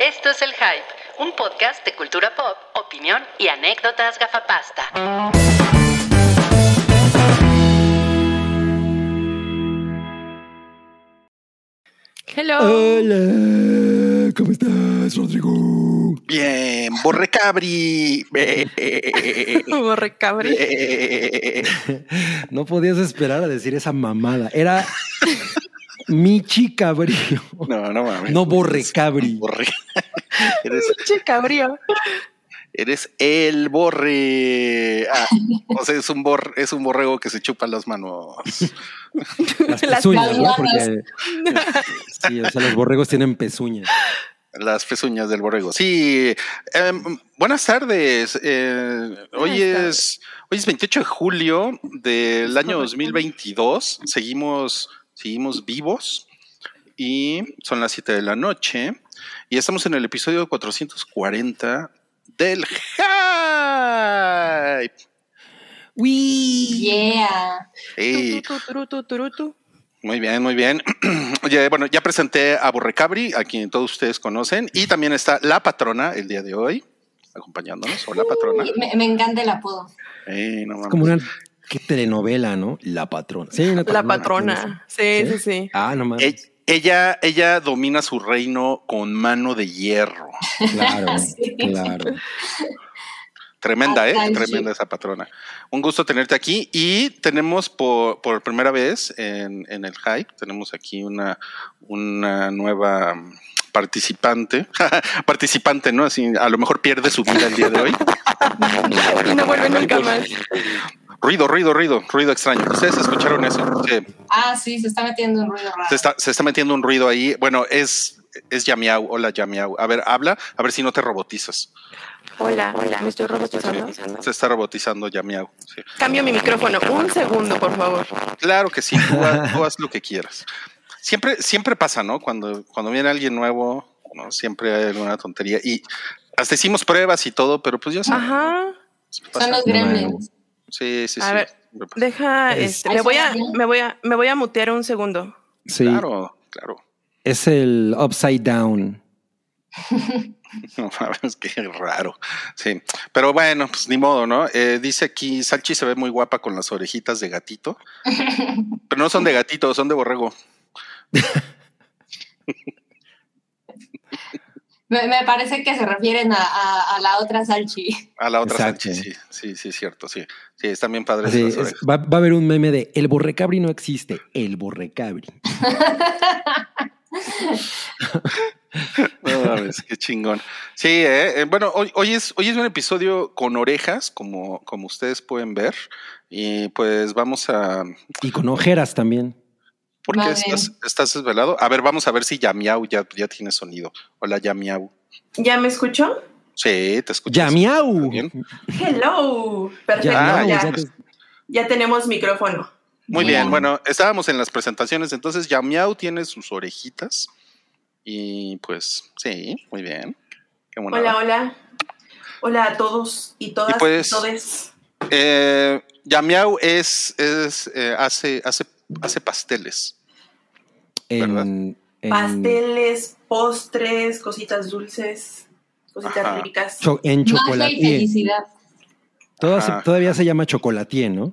Esto es El Hype, un podcast de cultura pop, opinión y anécdotas gafapasta. Hello. Hola, ¿cómo estás, Rodrigo? Bien, borrecabri. Borre cabri. No podías esperar a decir esa mamada. Era Michi Cabrío. No, no mames. No Borrecabri. Borre. Eres, Che cabrío. eres el borre. Ah, o sea, es un, bor, es un borrego que se chupa las manos. Las Las pezuñas, ¿no? Porque sí, o sea, los borregos tienen pezuñas. Las pezuñas del borrego. Sí. em, buenas tardes. Eh, hoy Buenas es hoy es 28 de julio del año 2022. Seguimos, seguimos vivos y son las 7 de la noche y estamos en el episodio 440 del Hype. ¡Uy! Yeah. Ey, Tu, tu, tu, tu, tu. muy bien, muy bien. Oye, bueno, ya presenté a Borrecabri, a quien todos ustedes conocen, y también está la patrona el día de hoy, acompañándonos. Hola, patrona. Uy, Me, me encanta el apodo. No Es como una ¿qué telenovela, ¿no? La patrona. Sí, una La patrona. Sí, sí, sí. Ah, no mames. E- Ella, ella domina su reino con mano de hierro. Claro, Sí. claro. Tremenda, ¿eh? Tremenda esa patrona. Un gusto tenerte aquí y tenemos por, por primera vez en, en el Hype, tenemos aquí una, una nueva participante. participante, ¿no? Así, a lo mejor pierde su vida el día de hoy. Y no vuelve nunca más. Ruido, ruido, ruido, ruido extraño. Ustedes escucharon eso. Sí, Ah, sí, se está metiendo un ruido raro. se, está, se está metiendo un ruido ahí. Bueno, es, es Yamiau. Hola, Yamiau. A ver, habla, a ver si no te robotizas. Hola, hola, me estoy robotizando. Se está robotizando Yamiau. Sí. Cambio mi micrófono. Un segundo, por favor. Claro que sí, tú, haz- tú haz lo que quieras. Siempre, siempre pasa, ¿no? Cuando, cuando viene alguien nuevo, ¿no? siempre hay alguna tontería. Y hasta hicimos pruebas y todo, pero pues ya sabes. Ajá. Son los gremlins. Sí, sí, A sí. ver, pasa. Deja, Es- este, me voy a, me voy a, me voy a mutear un segundo. Sí, Claro, claro. es el Upside Down. No mames, qué raro. Sí, pero bueno, pues ni modo, ¿no? Eh, dice aquí, Salchi se ve muy guapa con las orejitas de gatito, pero no son de gatito, son de borrego. Me, me parece que se refieren a, a- a la otra Salchi. A la otra Exacto. Salchi, sí, sí, sí, cierto, sí. Sí, están bien padres las es, va, va a haber un meme de el borrecabri no existe, el borrecabri. No mames, qué chingón. Sí, eh, eh, bueno, hoy, hoy, es, hoy es un episodio con orejas, como, como ustedes pueden ver. Y pues vamos a. Y con ojeras también. ¿Por qué Vale. estás, estás desvelado? A ver, vamos a ver si Yamiau ya, ya tiene sonido. Hola, Yamiau. ¿Ya me escuchó? Sí, te escucho. ¡Ya miau! Bien. Hello. Perfecto. Ya, ya ya, te- tenemos micrófono. Muy Bien. bien, bueno, estábamos en las presentaciones, entonces Yamiau tiene sus orejitas. Y pues, sí, muy bien. Qué Hola, hola. Hola a todos y todas Y pues- y todes. Eh, Yamiau es, es eh, hace, hace, hace pasteles. En, en- Pasteles, postres, cositas dulces, cositas Ajá. ricas. cho- en Magia y chocolatier. felicidad. Todavía se llama chocolatier, ¿no?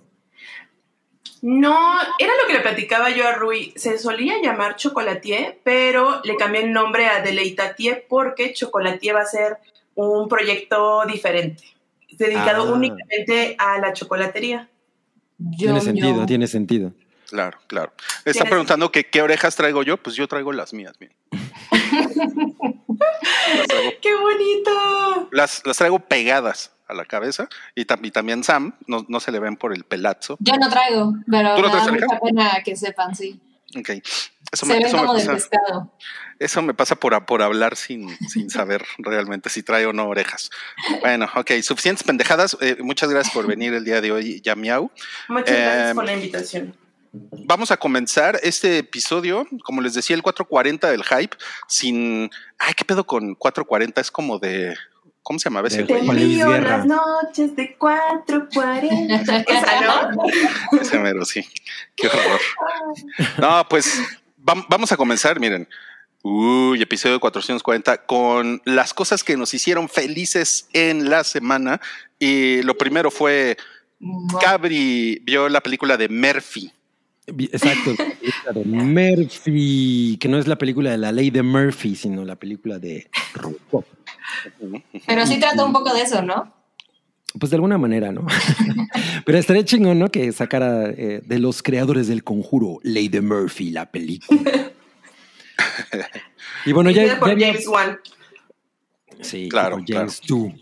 No, era lo que le platicaba yo a Rui. Se solía llamar chocolatier, pero le cambié el nombre a Deleitatier porque chocolatier va a ser un proyecto diferente, dedicado Ah. únicamente a la chocolatería. tiene Yo, sentido, yo. tiene sentido. Claro, claro. Me está Tienes- preguntando que qué orejas traigo yo, pues yo traigo las mías, traigo, ¡Qué bonito! las, las traigo pegadas a la cabeza y, tam- y también Sam, no, no se le ven por el pelazo. Yo no traigo, pero ¿Tú no me da traes mucha orejas? pena que sepan, sí. Ok. Eso Se me, eso como pasa, pescado. eso me pasa por, por hablar sin, sin saber realmente si trae o no orejas. Bueno, ok, suficientes pendejadas. Eh, muchas gracias por venir el día de hoy, Yamiau. Muchas gracias Em, por la invitación. Vamos a comenzar este episodio, como les decía, el 440 del hype, sin. Ay, ¿qué pedo con 440? Es como de. ¿Cómo se llamaba ese güey? Las noches de 4.40. Esa, ¿no? Ese mero, sí. Qué horror. No, pues vam- vamos a comenzar. Miren, Uy, episodio 440 con las cosas que nos hicieron felices en la semana. Y lo primero fue Cabri vio la película de Murphy. Exacto, la película de Murphy, que no es la película de la ley de Murphy, sino la película de Robocop. Pero sí trata un poco de eso, ¿no? Pues de alguna manera, ¿no? Pero estaría chingón, ¿no? Que sacara eh, de los creadores del conjuro Ley de Murphy la película. y bueno, ya, por ya James Wan. Sí, Claro, James tú.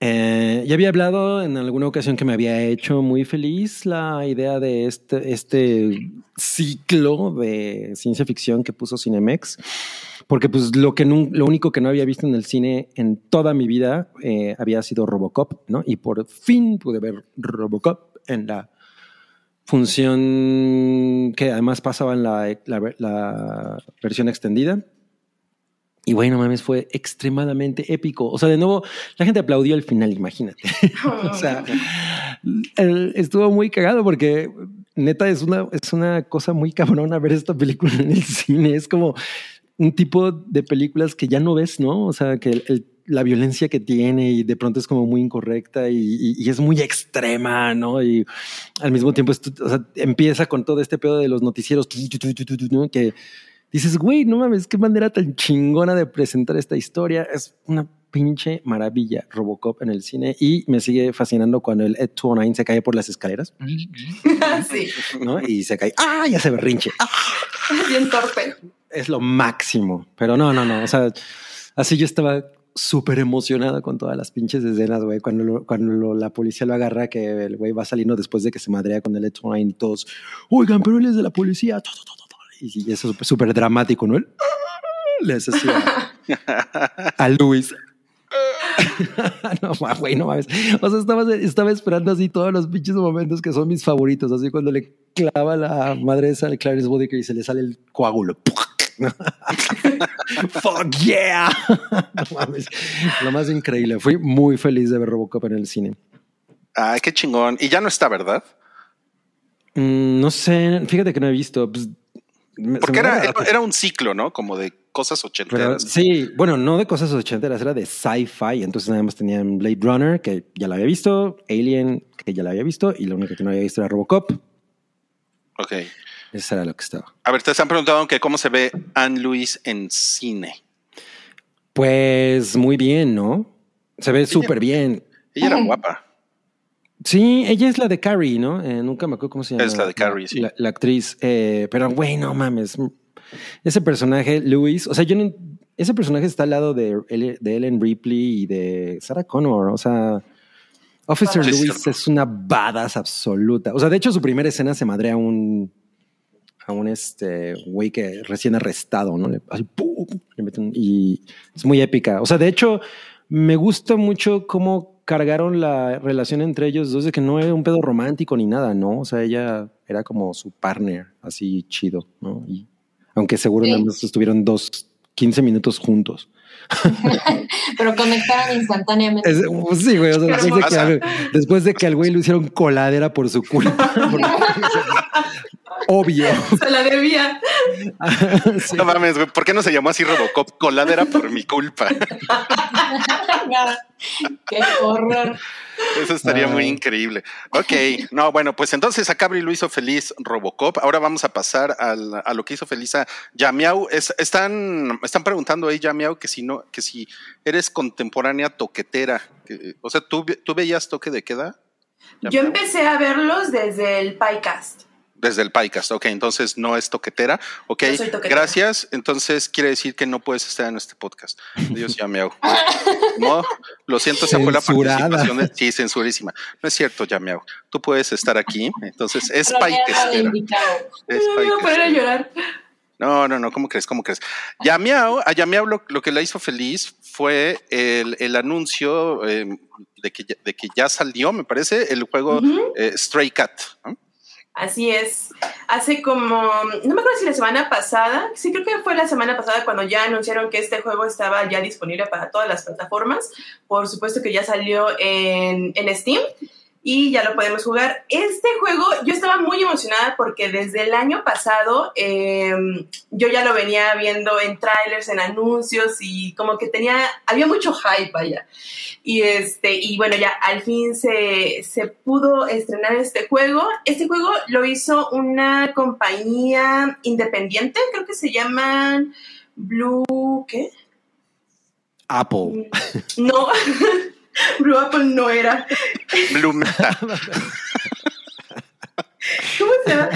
Eh, ya había hablado en alguna ocasión que me había hecho muy feliz la idea de este, este ciclo de ciencia ficción que puso Cinemex, porque pues lo, que lo único que no había visto en el cine en toda mi vida eh, había sido Robocop, ¿no? Y por fin pude ver Robocop en la función que además pasaba en la, la- la versión extendida. Y bueno, mames, fue extremadamente épico. O sea, de nuevo, la gente aplaudió al final, imagínate. o sea, estuvo muy cagado porque neta es una, es una cosa muy cabrona ver esta película en el cine. Es como un tipo de películas que ya no ves, ¿no? O sea, que la violencia que tiene y de pronto es como muy incorrecta y, es muy extrema, ¿no? Y al mismo tiempo empieza con todo este pedo de los noticieros que dices, güey, no mames, qué manera tan chingona de presentar esta historia. Es una pinche maravilla Robocop en el cine y me sigue fascinando cuando el Ed 209 se cae por las escaleras, sí, ¿no? Y se cae, ¡ah! Ya se berrinche. ¡Ah! bien torpe. Es lo máximo. Pero no, no, no. O sea, así yo estaba súper emocionada con todas las pinches escenas, güey. Cuando, lo- cuando lo- la policía lo agarra, que el güey va saliendo después de que se madrea con el Ed 209 y todos, oigan, pero él es de la policía. To, to, to, to, to. Y eso es súper- dramático, ¿no? Él, "Ah", le hace así a, a Luis. no, ma, güey, no mames. O sea, estaba, estaba esperando así todos los pinches momentos que son mis favoritos. Así cuando le clava la madre esa al Clarence Boddicker y se le sale el coágulo. Fuck yeah. no mames. Lo más increíble. Fui muy feliz de ver Robocop en el cine. Ay, qué chingón. Y ya no está, ¿verdad? Mm, no sé, fíjate que no he visto. Pues, Porque me era, era, era un ciclo, ¿no? Como de cosas Pero, ochenteras. sí, bueno, no de cosas ochenteras, era de sci-fi. Entonces nada más tenían Blade Runner, que ya la había visto, Alien, que ya la había visto, y lo único que no había visto era Robocop. Ok. Eso era lo que estaba. A ver, te están preguntando que cómo se ve Anne Louise en cine. Pues muy bien, ¿no? Se ve súper bien. Ella era guapa. Sí, ella es la de Carrie, ¿no? Eh, nunca me acuerdo cómo se llama. Es la de Carrie, sí. La, la actriz. Eh, pero, güey, no mames. Ese personaje, Louis, o sea, yo no, ese personaje está al lado de, Ellen Ripley y de Sarah Connor. O sea, Officer Sí, cierto. es una badass absoluta. O sea, de hecho, su primera escena se madrea a un a un este güey que recién arrestado, ¿no? Le, así, ¡pum! le meten- y es muy épica. O sea, de hecho, me gusta mucho cómo cargaron la relación entre ellos dos de que no era un pedo romántico ni nada, ¿no? O sea, ella era como su partner, así chido, ¿no? Y aunque seguro Sí. nada más estuvieron dos, 15 minutos juntos. Pero conectaron instantáneamente. Es- pues sí, güey. O sea, después, de que, después de que al güey le hicieron coladera por su culpa. Obvio. Se la debía. Sí. No mames, güey. ¿Por qué no se llamó así Robocop? Coladera por mi culpa. Qué horror. Eso estaría muy increíble. Ok, no, bueno, pues entonces a Cabri lo hizo feliz Robocop. Ahora vamos a pasar al- a lo que hizo feliz a Yamiau. Es- están, están preguntando ahí, Yamiau, que si no, que si eres contemporánea toquetera. Que- o sea, ¿tú, ¿tú veías toque de queda? Yo empecé a verlos desde el PyCast. Desde el PyCast, ok, entonces no es toquetera. Ok, No soy toquetera. gracias. Entonces quiere decir que no puedes estar en este podcast. Dios Yamiau. No, lo siento, esa fue la participación. de- sí, censurísima. No es cierto, Yamiau. Tú puedes estar aquí. Entonces es. Es Me voy a poner a llorar. No, no, no, ¿cómo crees? ¿Cómo crees? Yamiao, a Yamiao lo, lo que la hizo feliz fue el, el anuncio eh, de, que, ya- de que ya salió, me parece, el juego eh, Stray Cat. ¿no? Así es. Hace como, no me acuerdo si la semana pasada, sí creo que fue la semana pasada cuando ya anunciaron que este juego estaba ya disponible para todas las plataformas. Por supuesto que ya salió en, en Steam. Y ya lo podemos jugar. Este juego yo estaba muy emocionada porque desde el año pasado em, yo ya lo venía viendo en trailers, en anuncios y como que tenía, había mucho hype allá. Y, este, y bueno, ya al fin se, se pudo estrenar este juego. Este juego lo hizo una compañía independiente, creo que se llaman Blue, ¿qué? Apple. No, Blue Apple no era. Blue Meta. ¿Cómo se llama?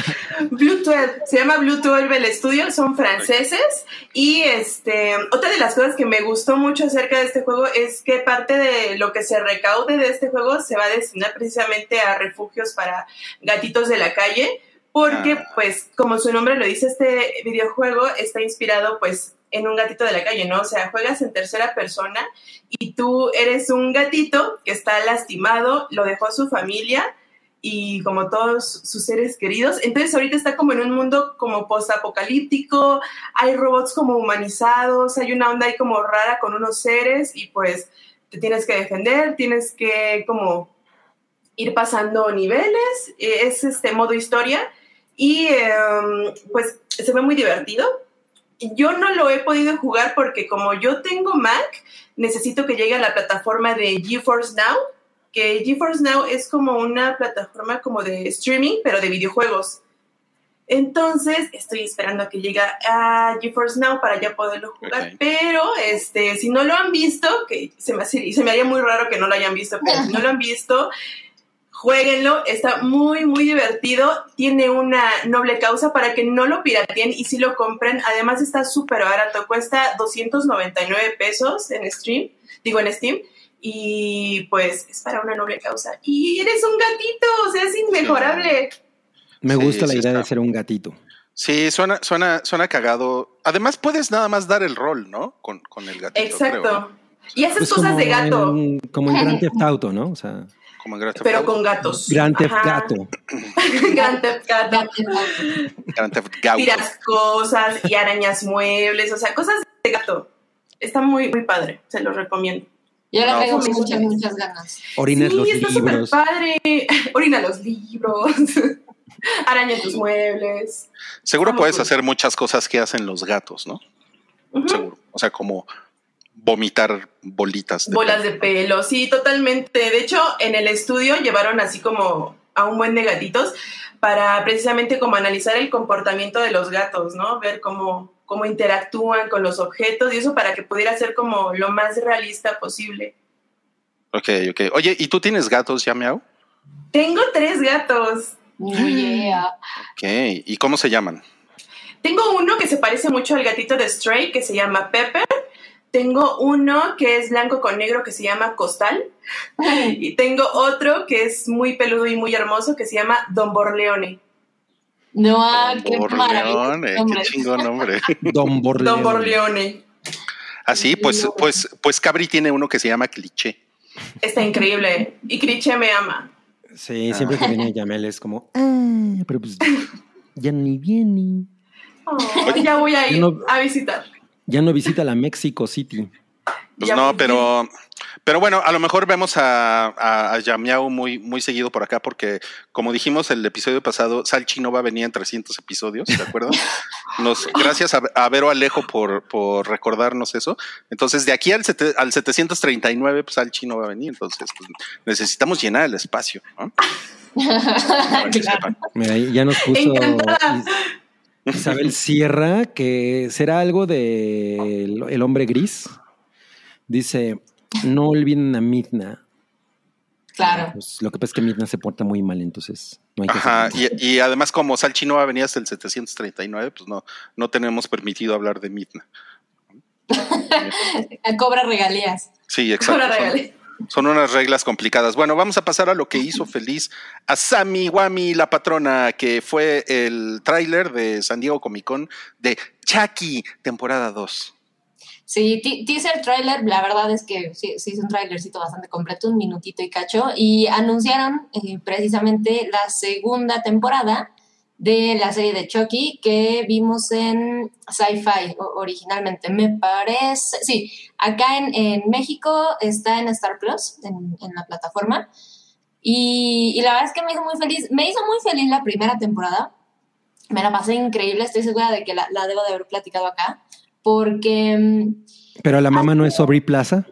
Blue 12. Se llama Blue 12 el estudio, son franceses. Y este, otra de las cosas que me gustó mucho acerca de este juego es que parte de lo que se recaude de este juego se va a destinar precisamente a refugios para gatitos de la calle. Porque, Ah. pues, como su nombre lo dice, este videojuego está inspirado, pues, en un gatito de la calle, ¿no? O sea, juegas en tercera persona y tú eres un gatito que está lastimado, lo dejó su familia y como todos sus seres queridos. Entonces ahorita está como en un mundo como post-apocalíptico, hay robots como humanizados, hay una onda ahí como rara con unos seres y pues te tienes que defender, tienes que como ir pasando niveles, eh, es este modo historia y em, pues se ve muy divertido. Yo no lo he podido jugar porque como yo tengo Mac, necesito que llegue a la plataforma de GeForce Now, que GeForce Now es como una plataforma como de streaming, pero de videojuegos. Entonces, estoy esperando a que llegue a GeForce Now para ya poderlo jugar. Pero, este, si no lo han visto, que se me, se me haría muy raro que no lo hayan visto, pero si no lo han visto, jueguenlo. Está muy, muy divertido. Tiene una noble causa para que no lo pirateen y si lo compren. Además, está súper barato. Cuesta 299 pesos en stream, digo en Steam. Y pues es para una noble causa. Y eres un gatito, o sea, es inmejorable. Me Sí, gusta la sí idea está. de ser un gatito. Sí, suena, suena, suena cagado. Además, puedes nada más dar el rol, ¿no? Con, con el gatito. Exacto. creo, ¿no? Y haces Pues cosas de gato, En, como en Grand Theft Auto, ¿no? O sea, Como en Grand Theft pero Auto. con gatos. Grand Theft Ajá. Gato. Grand Theft Gato. Grand Theft Auto. Tiras cosas y arañas muebles, o sea, cosas de gato. Está muy, muy padre, se los recomiendo. Yo le No, tengo pues, muchas, muchas ganas. Orinas sí, los está súper libros. padre. Orina los libros. Araña tus muebles. Seguro muy puedes hacer muchas cosas que hacen los gatos, ¿no? Ujú. Seguro. O sea, como vomitar bolitas. de Bolas pelo. de pelo, sí, totalmente. De hecho, en el estudio llevaron así como a un buen de gatitos para precisamente como analizar el comportamiento de los gatos, ¿no? Ver cómo, cómo interactúan con los objetos y eso para que pudiera ser como lo más realista posible. Ok, ok. Oye, ¿y tú tienes gatos ya, Miau? Tengo tres gatos. Oh, yeah. Ok. ¿Y cómo se llaman? Tengo uno que se parece mucho al gatito de Stray, que se llama Pepper. Tengo uno que es blanco con negro, que se llama Costal. Y tengo otro que es muy peludo y muy hermoso, que se llama Don Borleone. No, ah, qué maravilloso. eh, nombre. qué chingón nombre. Don Borleone. Don Borleone. Así, pues, pues, pues Cabri tiene uno que se llama Cliché. Está increíble. Y Criche me ama. Sí, siempre que viene Yamel es como, ah, pero pues ya ni viene. Oh, ya voy a ir no- a visitar. Ya no visita la Mexico City. Pues Ya no, pero, pero bueno, a lo mejor vemos a, a, a Yamiao muy, muy seguido por acá, porque como dijimos el episodio pasado, Salchi no va a venir en 300 episodios, ¿de acuerdo? Nos, gracias a, a Vero Alejo por, por recordarnos eso. Entonces, de aquí al, sete- al 739, pues Salchi no va a venir, entonces pues, necesitamos llenar el espacio. ¿no? Claro. Mira, ya nos puso Encantada. Is- Isabel Sierra, que será algo de el, el hombre gris. Dice, no olviden a Midna. Claro. Pues, lo que pasa es que Midna se porta muy mal, entonces no hay que Ajá, y, y además como Salchi no va a venir hasta el 739, pues no, no tenemos permitido hablar de Midna. Cobra regalías. Sí, exacto. Son- regale. Son unas reglas complicadas. Bueno, vamos a pasar a lo que hizo feliz a Sammy Wami, la patrona, que fue el tráiler de San Diego Comic Con de Chucky, temporada 2. Sí, te- teaser trailer, la verdad es que sí, sí es un trailercito bastante completo, un minutito y cacho, y anunciaron eh, precisamente la segunda temporada de la serie de Chucky que vimos en Sci-Fi originalmente, me parece, sí, acá en, en México está en Star Plus, en, en la plataforma, Y, y la verdad es que me hizo muy feliz. Me hizo muy feliz la primera temporada. Me la pasé increíble. Estoy segura de que la, la debo de haber platicado acá. Porque. mm, Pero la mamá no es Aubrey Plaza.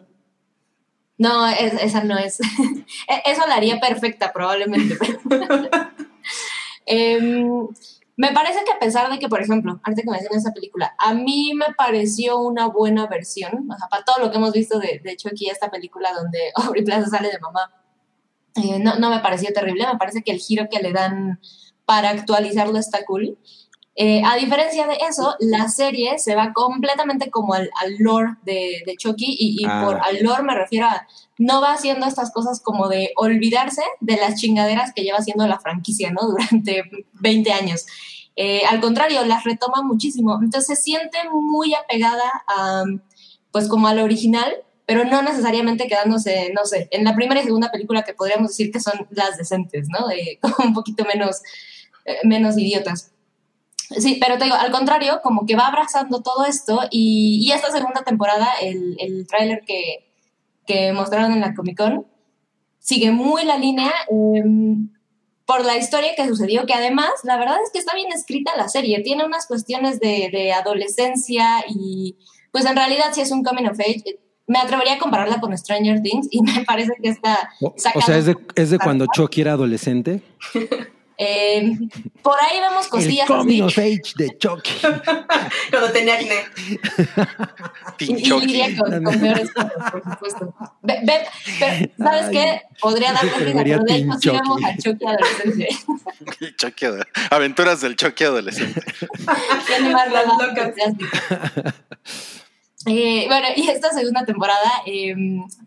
No, es- esa no es. E- Eso la haría perfecta, probablemente. Em, me parece que a pesar de que, por ejemplo, ahorita que mencioné esa película, a mí me pareció una buena versión, o sea, para todo lo que hemos visto de, de Chucky, esta película donde Aubrey Plaza sale de mamá, eh, no, no me pareció terrible, me parece que el giro que le dan para actualizarlo está cool. Eh, a diferencia de eso, la serie se va completamente como al, al lore de, de Chucky y, y Ah. por al lore me refiero a no va haciendo estas cosas como de olvidarse de las chingaderas que lleva haciendo la franquicia, ¿no? Durante 20 años. Eh, al contrario, las retoma muchísimo. Entonces se siente muy apegada a, pues como al original, pero no necesariamente quedándose, no sé, en la primera y segunda película que podríamos decir que son las decentes, ¿no? Eh, como un poquito menos, eh, menos idiotas. Sí, pero te digo, al contrario, como que va abrazando todo esto y, y esta segunda temporada, el, el tráiler que, que mostraron en la Comic Con, sigue muy la línea eh, por la historia que sucedió, que además, la verdad es que está bien escrita la serie, tiene unas cuestiones de, de adolescencia y pues en realidad sí es un coming of age. Me atrevería a compararla con Stranger Things y me parece que está O, o sea, es de, es de cuando Chucky era adolescente. Eh, por ahí vemos El cosillas coming así. of age de Chucky. Cuando tenía acné. Y, lidia con, con peores cosas, por supuesto. Ve- ve- pero, ¿sabes Ay, qué? Podría darle risa, pero de hecho sí vemos a Chucky adolescente. Chucky Aventuras del Chucky adolescente. Tiene más Las locas. Eh, bueno, y esta segunda temporada eh,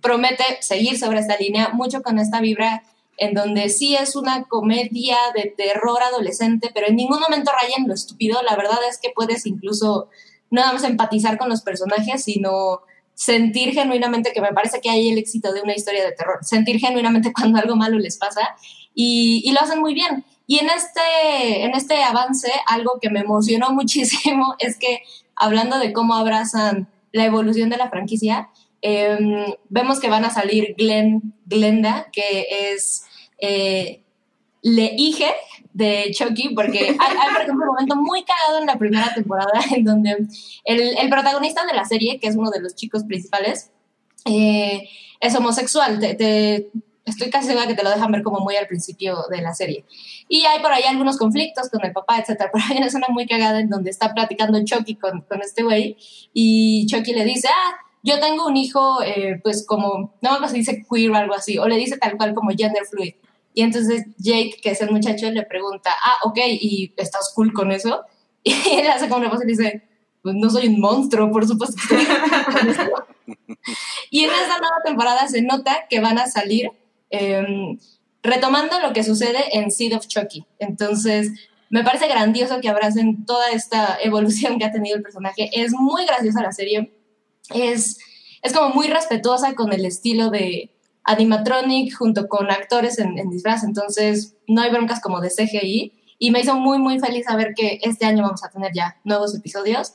promete seguir sobre esta línea, mucho con esta vibra en donde sí es una comedia de terror adolescente, pero en ningún momento raya en lo estúpido. La verdad es que puedes incluso no nada más empatizar con los personajes, sino sentir genuinamente, que me parece que hay el éxito de una historia de terror, sentir genuinamente cuando algo malo les pasa y, y lo hacen muy bien. Y en este, en este avance, algo que me emocionó muchísimo es que hablando de cómo abrazan la evolución de la franquicia, eh, vemos que van a salir Glenn, Glenda, que es eh, le hije de Chucky, porque hay, hay, por ejemplo, un momento muy cagado en la primera temporada en donde el, el protagonista de la serie, que es uno de los chicos principales, eh, es homosexual. Te, te, estoy casi segura que te lo dejan ver como muy al principio de la serie. Y hay por ahí algunos conflictos con el papá, etcétera. Pero hay una escena muy cagada en donde está platicando Chucky con, con este güey y Chucky le dice, ah, yo tengo un hijo, eh, pues como, no me si dice queer o algo así, o le dice tal cual como gender fluid. Y entonces Jake, que es el muchacho, le pregunta, ah, ok, ¿y estás cool con eso? Y él hace como una y dice, pues no soy un monstruo, por supuesto que estoy con. Y en esta nueva temporada se nota que van a salir eh, retomando lo que sucede en Seed of Chucky. Entonces, me parece grandioso que abracen toda esta evolución que ha tenido el personaje. Es muy graciosa la serie. Es, es como muy respetuosa con el estilo de animatronic junto con actores en, en disfraz. Entonces, no hay broncas como de CGI. Y me hizo muy, muy feliz saber que este año vamos a tener ya nuevos episodios.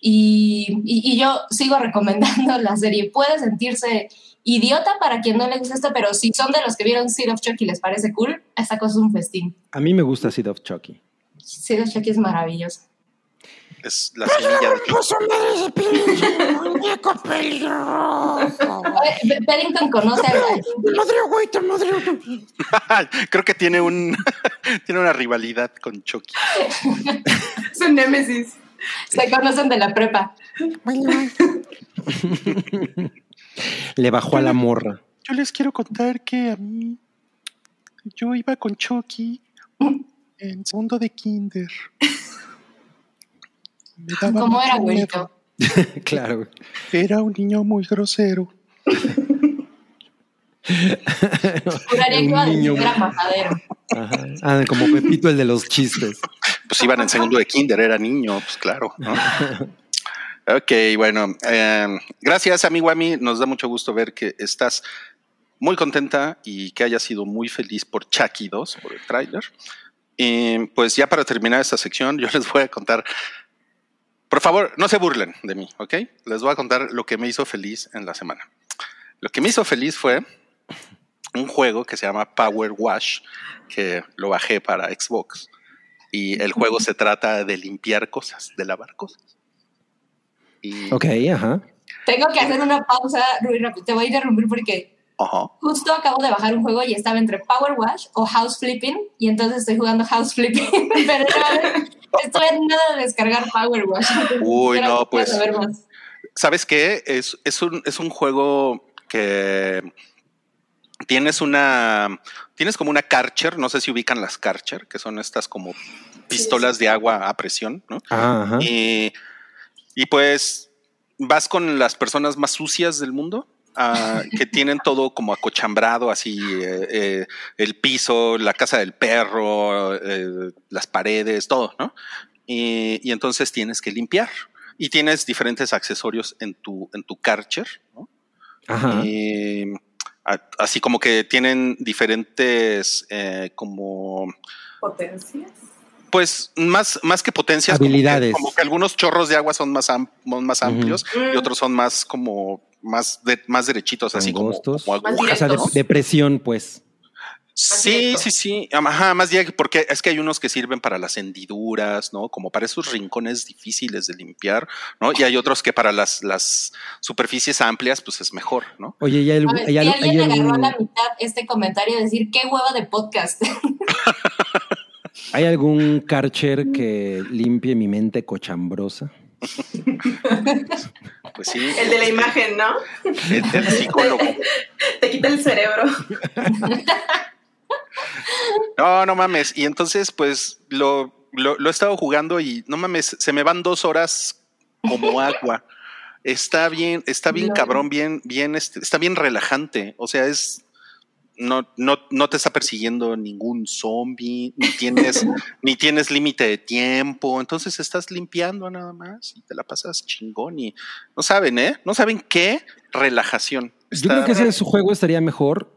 Y, y, y, yo sigo recomendando la serie. Puede sentirse idiota para quien no le gusta esto, pero si son de los que vieron Seed of Chucky y les parece cool, esta cosa es un festín. A mí me gusta Seed of Chucky. Seed of Chucky es maravilloso. Es la semilla de muñeco peligroso. Paddington conoce a Madre güey, te madre. Creo que tiene un tiene una rivalidad con Chucky. es un némesis. Se conocen de la prepa. Le bajó a la morra. Yo les quiero contar que a mí yo iba con Chucky en segundo de kinder. ¿Cómo era, güerito? claro. Era un niño muy grosero. A decir que era majadero. Ajá. Ah, como Pepito el de los chistes. Pues iban en segundo de kinder, era niño, pues claro. ¿no? ok, bueno. Eh, gracias, amigo Ami. Nos da mucho gusto ver que estás muy contenta y que hayas sido muy feliz por Chucky 2, por el tráiler. Y pues ya para terminar esta sección, yo les voy a contar por favor, no se burlen de mí, ¿ok? Les voy a contar lo que me hizo feliz en la semana. Lo que me hizo feliz fue un juego que se llama Power Wash, que lo bajé para Xbox. Y el juego se trata de limpiar cosas, de lavar cosas. Y, Ok, ajá. Tengo que hacer una pausa, Rui, rápido. Te voy a interrumpir porque Ajá. justo acabo de bajar un juego y estaba entre Power Wash o House Flipping y entonces estoy jugando House Flipping. Pero estoy en nada de descargar Power Wash. Uy, no, pues. saber más. ¿Sabes qué? Es, es, un, es un juego que tienes una. Tienes como una Karcher, no sé si ubican las Karcher, que son estas como pistolas de agua a presión, ¿no? Ah, ajá. Y, y pues vas con las personas más sucias del mundo. Ah, que tienen todo como acochambrado, así eh, eh, el piso, la casa del perro, eh, las paredes, todo, ¿no? Y, y entonces tienes que limpiar. Y tienes diferentes accesorios en tu, en tu Karcher, ¿no? Ajá. Y, a- así como que tienen diferentes eh, como Potencias. pues más, más que potencias, como que- Habilidades. Como que, algunos chorros de agua son más, am- más amplios y Mm. otros son más como más, de, más derechitos, así como, Angostos. como agujas. o sea, de, presión, pues. Sí, sí, sí. Ajá, más directo, porque es que hay unos que sirven para las hendiduras, ¿no? Como para esos rincones difíciles de limpiar, ¿no? Y hay otros que para las, las superficies amplias, pues es mejor, ¿no? Oye, ¿y hay, A ver, si alguien hay agarró a la mitad este comentario y decir qué hueva de podcast. ¿Hay algún Karcher que limpie mi mente cochambrosa? Pues sí. El de la imagen, ¿no? el- el psicólogo. Te quita el cerebro. No, no mames. Y entonces, pues, lo, lo, lo he estado jugando y no mames, se me van dos horas como agua. Está bien, está bien No. cabrón, bien, bien, este, está bien relajante. O sea, es. No, no, no te está persiguiendo ningún zombie, ni tienes, ni tienes límite de tiempo. Entonces estás limpiando nada más y te la pasas chingón. Y no saben, ¿eh? No saben qué relajación. Yo creo que ese su juego estaría mejor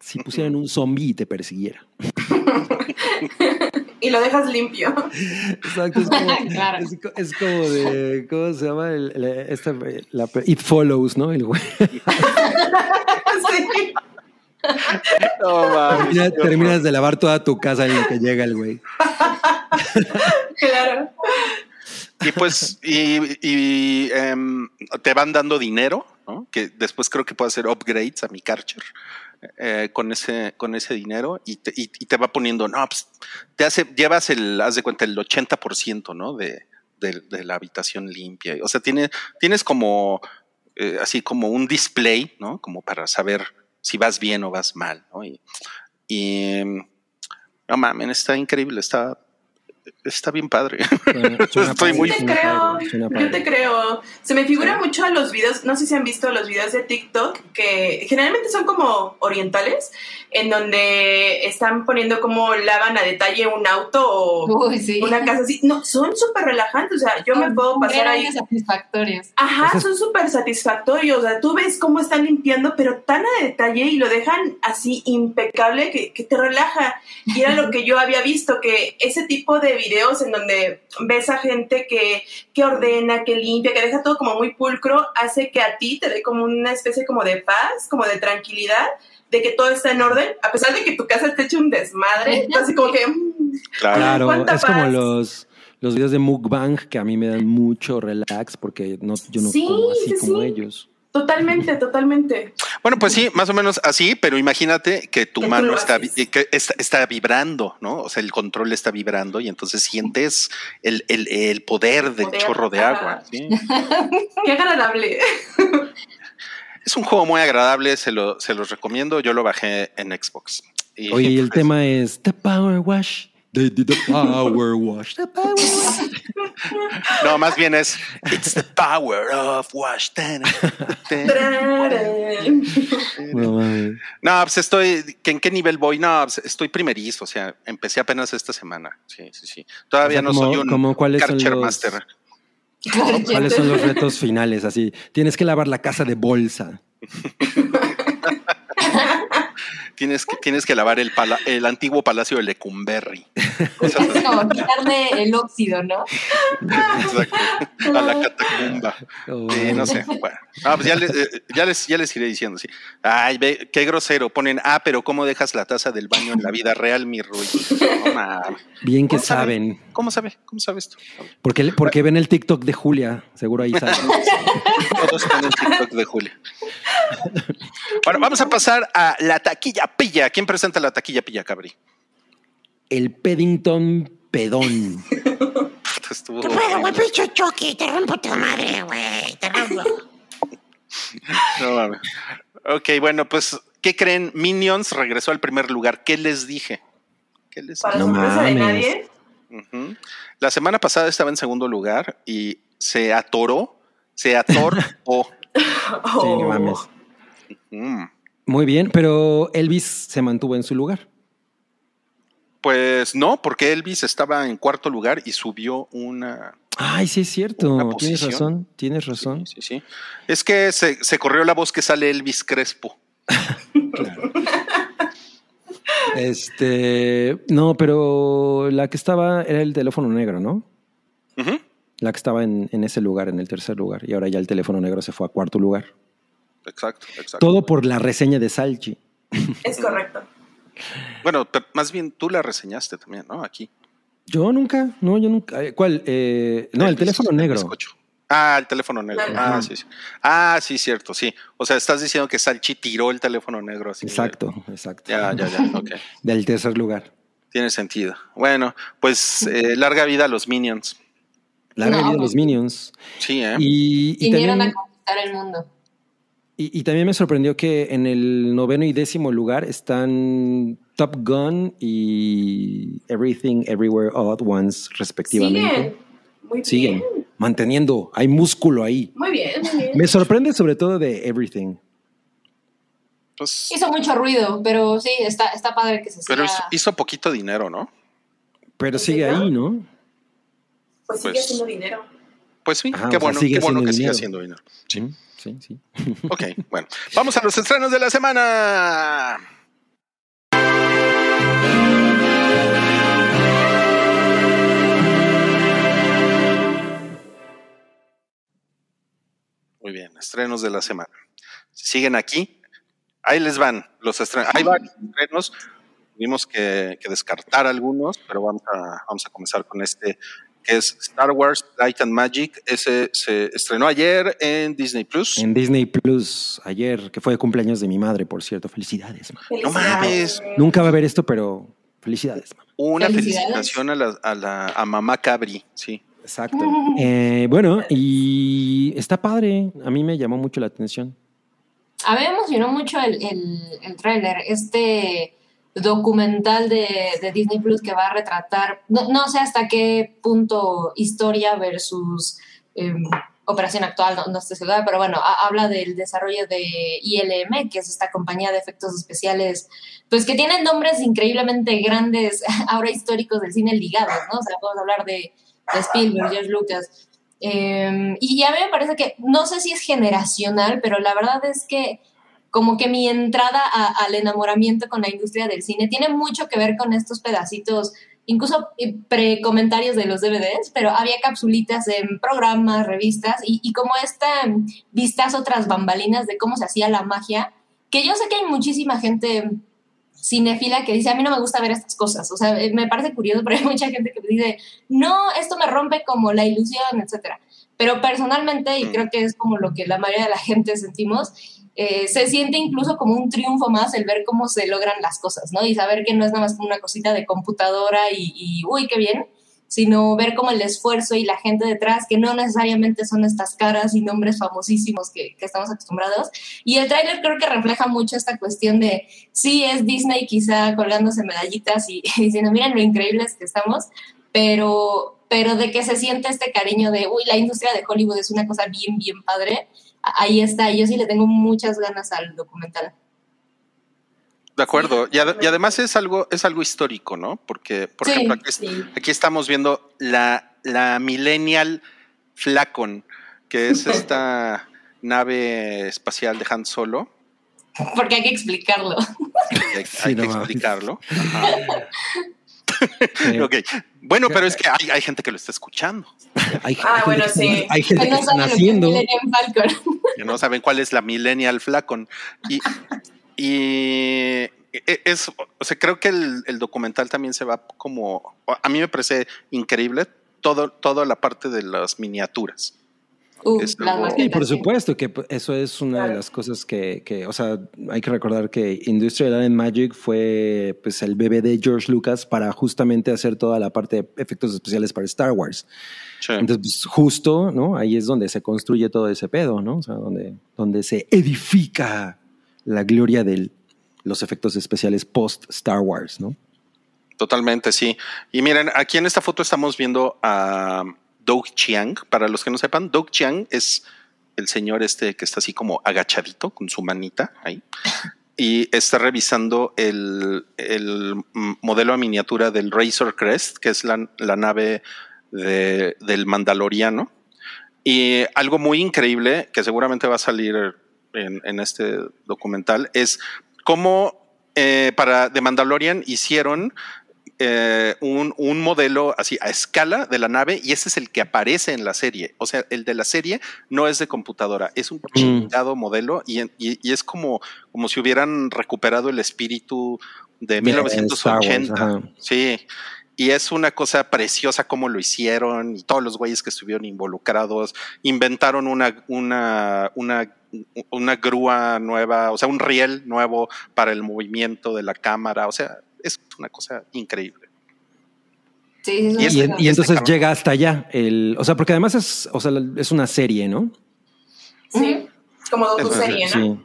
si pusieran un zombie y te persiguiera. Y lo dejas limpio. Exacto, es como, Claro. es, co- es como de, ¿cómo se llama? El, el- esta, la, It Follows, ¿no? El güey. Sí. No mames, terminas de lavar toda tu casa en lo que llega el güey. Claro. Y pues, y, y, em, te van dando dinero, ¿no? Que después creo que puedo hacer upgrades a mi Karcher eh, con ese, con ese dinero y te, y, y te va poniendo, no, pues, te hace, llevas el, haz de cuenta, el 80%, ¿no? De, de, de la habitación limpia. O sea, tiene, tienes como, eh, así como un display, ¿no? Como para saber si vas bien o vas mal, ¿no? Y, y em, no mames, está increíble, está, está bien padre. Suena Estoy muy- Te suena creo, yo te creo. Se me figura mucho a los videos, no sé si han visto los videos de TikTok, que generalmente son como orientales, en donde están poniendo como lavan a detalle un auto o Uy, sí. una casa así. No, son súper relajantes, o sea, yo me puedo pasar ahí. Satisfactorios. Ajá, son súper satisfactorios. O sea, tú ves cómo están limpiando, pero tan a detalle y lo dejan así impecable que, que te relaja. Y era lo que yo había visto, que ese tipo de videos en donde ves a gente que, que ordena, que limpia, que deja todo como muy pulcro, hace que a ti te dé como una especie como de paz, como de tranquilidad, de que todo está en orden, a pesar de que tu casa esté hecho un desmadre. así como que... mm, Claro, ¿Cuánta es como los, los videos de mukbang que a mí me dan mucho relax porque no, yo no Sí, como así sí, como sí. ellos. Totalmente, totalmente. Bueno, pues sí, más o menos así, pero imagínate que tu mano está, haces. que está, está vibrando, ¿no? O sea, el control está vibrando y entonces sientes el, el- el poder del Poder, chorro de agua. ¿sí? Qué agradable. Es un juego muy agradable, se, lo, se los recomiendo. Yo lo bajé en Xbox. Y, Oye, y el pues, tema es The Power Wash. They did the Power Wash. The Power Wash. No, más bien es It's the power of wash. No pues estoy. ¿que ¿En qué nivel voy? No, pues estoy primerizo. O sea, empecé apenas esta semana. Sí, sí, sí. Todavía O sea, no como- soy un como cuáles son Karcher los- Master. ¿Cuáles son los retos finales? Así, tienes que lavar la casa de bolsa. tienes que, tienes que lavar el, pala- el antiguo palacio de Lecumberri. Cosas Es como quitarle el óxido, ¿no? Exacto. A la catacumba. Oh. No sé. Bueno. Ah, pues ya, le- eh, ya les, ya les iré diciendo, sí. Ay, ve, qué grosero. Ponen, ah, pero ¿cómo dejas la taza del baño en la vida real, mi Rui? Bien que ¿Cómo sabe? saben. ¿Cómo sabe? ¿Cómo sabes tú? Porque, porque ven el TikTok de Julia. Seguro ahí saben. Todos están en TikTok de Julia. Bueno, vamos a pasar a la taquilla pilla. ¿Quién presenta la taquilla pilla, Cabri? El Peddington Pedón. Estuvo ¿Qué pedo, güey? Pinche Chucky, te rompo tu madre, güey. Te rompo. No mames. Ok, bueno, pues, ¿qué creen? Minions regresó al primer lugar. ¿Qué les dije? ¿Qué les Para No sorpresa de nadie. Ujú. La semana pasada estaba en segundo lugar y se atoró, se atoró. Oh. Sí, no mames. Mm. Muy bien, pero Elvis se mantuvo en su lugar. Pues no, porque Elvis estaba en cuarto lugar y subió una. Ay, sí es cierto. Tienes razón, tienes razón. Sí, sí, sí. Es que se, se corrió la voz que sale Elvis Crespo. Este, no, pero la que estaba era el teléfono negro, ¿no? La que estaba en, en ese lugar, en el tercer lugar. Y ahora ya el teléfono negro se fue a cuarto lugar. Exacto, exacto. Todo por la reseña de Salchi. Es correcto. Bueno, pero más bien tú la reseñaste también, ¿no? Aquí. Yo nunca, no, yo nunca. eh, ¿Cuál? Eh, no, el teléfono el negro. bizcocho. Ah, el teléfono negro. Ah, sí, sí. Ah, sí, cierto, sí. O sea, estás diciendo que Salchi tiró el teléfono negro así. Exacto, exacto. Ya, ya, ya. Ok. Del tercer lugar. Tiene sentido. Bueno, pues eh, larga vida a los Minions. La No. vida de los Minions. Sí, ¿eh? Y, y Vinieron también, a conquistar el mundo. Y, y también me sorprendió que en el noveno y décimo lugar están Top Gun y Everything Everywhere All at Once, respectivamente. Siguen. Muy Siguen. bien. Manteniendo, hay músculo ahí. Muy bien, muy bien. Me sorprende sobre todo de Everything. Pues, Hizo mucho ruido, pero sí, está, está padre que se pero siga. hizo, hizo poquito dinero, ¿no? Pero ¿En sigue ahí, ¿no? Pues sigue Pues- haciendo dinero. Pues sí, Ajá, qué bueno, sigue qué bueno que dinero. haciendo dinero. Sí. Sí, sí. Ok, bueno. Vamos a los estrenos de la semana. Muy bien, estrenos de la semana. Si siguen aquí, ahí les van los estrenos. Hay varios estrenos. Tuvimos que, que descartar algunos, pero vamos a, vamos a comenzar con este que es Star Wars Light and Magic. Ese se estrenó ayer en Disney Plus. En Disney Plus, ayer, que fue de cumpleaños de mi madre, por cierto. Felicidades, mamá. No mames. Nunca va a ver esto, pero felicidades, mamá. Una Felicidades. felicitación a la, a la a mamá Cabri, sí. Exacto. Eh, bueno, y está padre. A mí me llamó mucho la atención. A mí me emocionó mucho el, el, el tráiler, este documental de, Disney Plus que va a retratar, no, no sé hasta qué punto historia versus eh, operación actual, no, no estoy pero bueno, ha- habla del desarrollo de ILM, que es esta compañía de efectos especiales, pues que tienen nombres increíblemente grandes, ahora históricos del cine ligados, ¿no? O sea, podemos hablar de, Spielberg, George Lucas. Eh, y a mí me parece que, no sé si es generacional, pero la verdad es que como que mi entrada a- al enamoramiento con la industria del cine tiene mucho que ver con estos pedacitos, incluso eh, pre-comentarios de los DVDs, pero había capsulitas en programas, revistas, y, y como esta mm, vistazo tras bambalinas de cómo se hacía la magia, que yo sé que hay muchísima gente cinéfila que dice, a mí no me gusta ver estas cosas, o sea, eh, me parece curioso, pero hay mucha gente que dice, no, esto me rompe como la ilusión, etcétera. Pero personalmente, y Mm. creo que es como lo que la mayoría de la gente sentimos, eh, se siente incluso como un triunfo más el ver cómo se logran las cosas, ¿no? Y saber que no es nada más como una cosita de computadora y, y uy, qué bien, sino ver como el esfuerzo y la gente detrás, que no necesariamente son estas caras y nombres famosísimos que, que estamos acostumbrados. Y el tráiler creo que refleja mucho esta cuestión de, sí, es Disney quizá colgándose medallitas y, y diciendo, miren lo increíbles que estamos, pero, pero de que se siente este cariño de, uy, la industria de Hollywood es una cosa bien, bien padre, ahí está. Y yo sí le tengo muchas ganas al documental. De acuerdo. Y, ade- y además es algo, es algo histórico, ¿no? Porque, por Sí, ejemplo, aquí, es- sí. aquí estamos viendo la, la Millennial Flacon, que es esta nave espacial de Han Solo. Porque hay que explicarlo. hay, Sí, hay no que explicarlo. Ajá. Sí. Ok. Bueno, pero es que hay, hay gente que lo está escuchando, Hay, Ah, hay bueno, sí. hay gente Que que no están que haciendo. Que no saben cuál es la Millennial Flacon. Y, y e- es, o sea, creo que el, el documental también se va como, a mí me parece increíble todo, toda la parte de las miniaturas. Uh, Es Sí, por supuesto que p- eso es una de las cosas que, que, o sea, hay que recordar que Industrial Light and Magic fue pues el bebé de George Lucas para justamente hacer toda la parte de efectos especiales para Star Wars. Sí. Entonces, pues, justo, ¿no? Ahí es donde se construye todo ese pedo, ¿no? O sea, donde, donde se edifica la gloria de los efectos especiales post Star Wars, ¿no? Totalmente, sí. Y miren, aquí en esta foto estamos viendo a Doug Chiang. Para los que no sepan, Doug Chiang es el señor este que está así como agachadito con su manita ahí. Y está revisando el, el modelo a miniatura del Razor Crest, que es la, nave de- del Mandaloriano. Y algo muy increíble que seguramente va a salir en, en este documental es cómo eh, para The Mandalorian hicieron eh, un, un modelo así a escala de la nave y ese es el que aparece en la serie. O sea, el de la serie no es de computadora, es un chingado modelo y, y- y es como, como si hubieran recuperado el espíritu de De 1980. Star Wars, sí. Y es una cosa preciosa cómo lo hicieron y todos los güeyes que estuvieron involucrados inventaron una, una, una, una grúa nueva, o sea, un riel nuevo para el movimiento de la cámara. O sea, es una cosa increíble. Sí, sí, Y sí, es- Y, entonces llega hasta allá. El, o sea, porque además es, o sea, es una serie, ¿no? Sí. Como docu-serie, ¿no? Sí.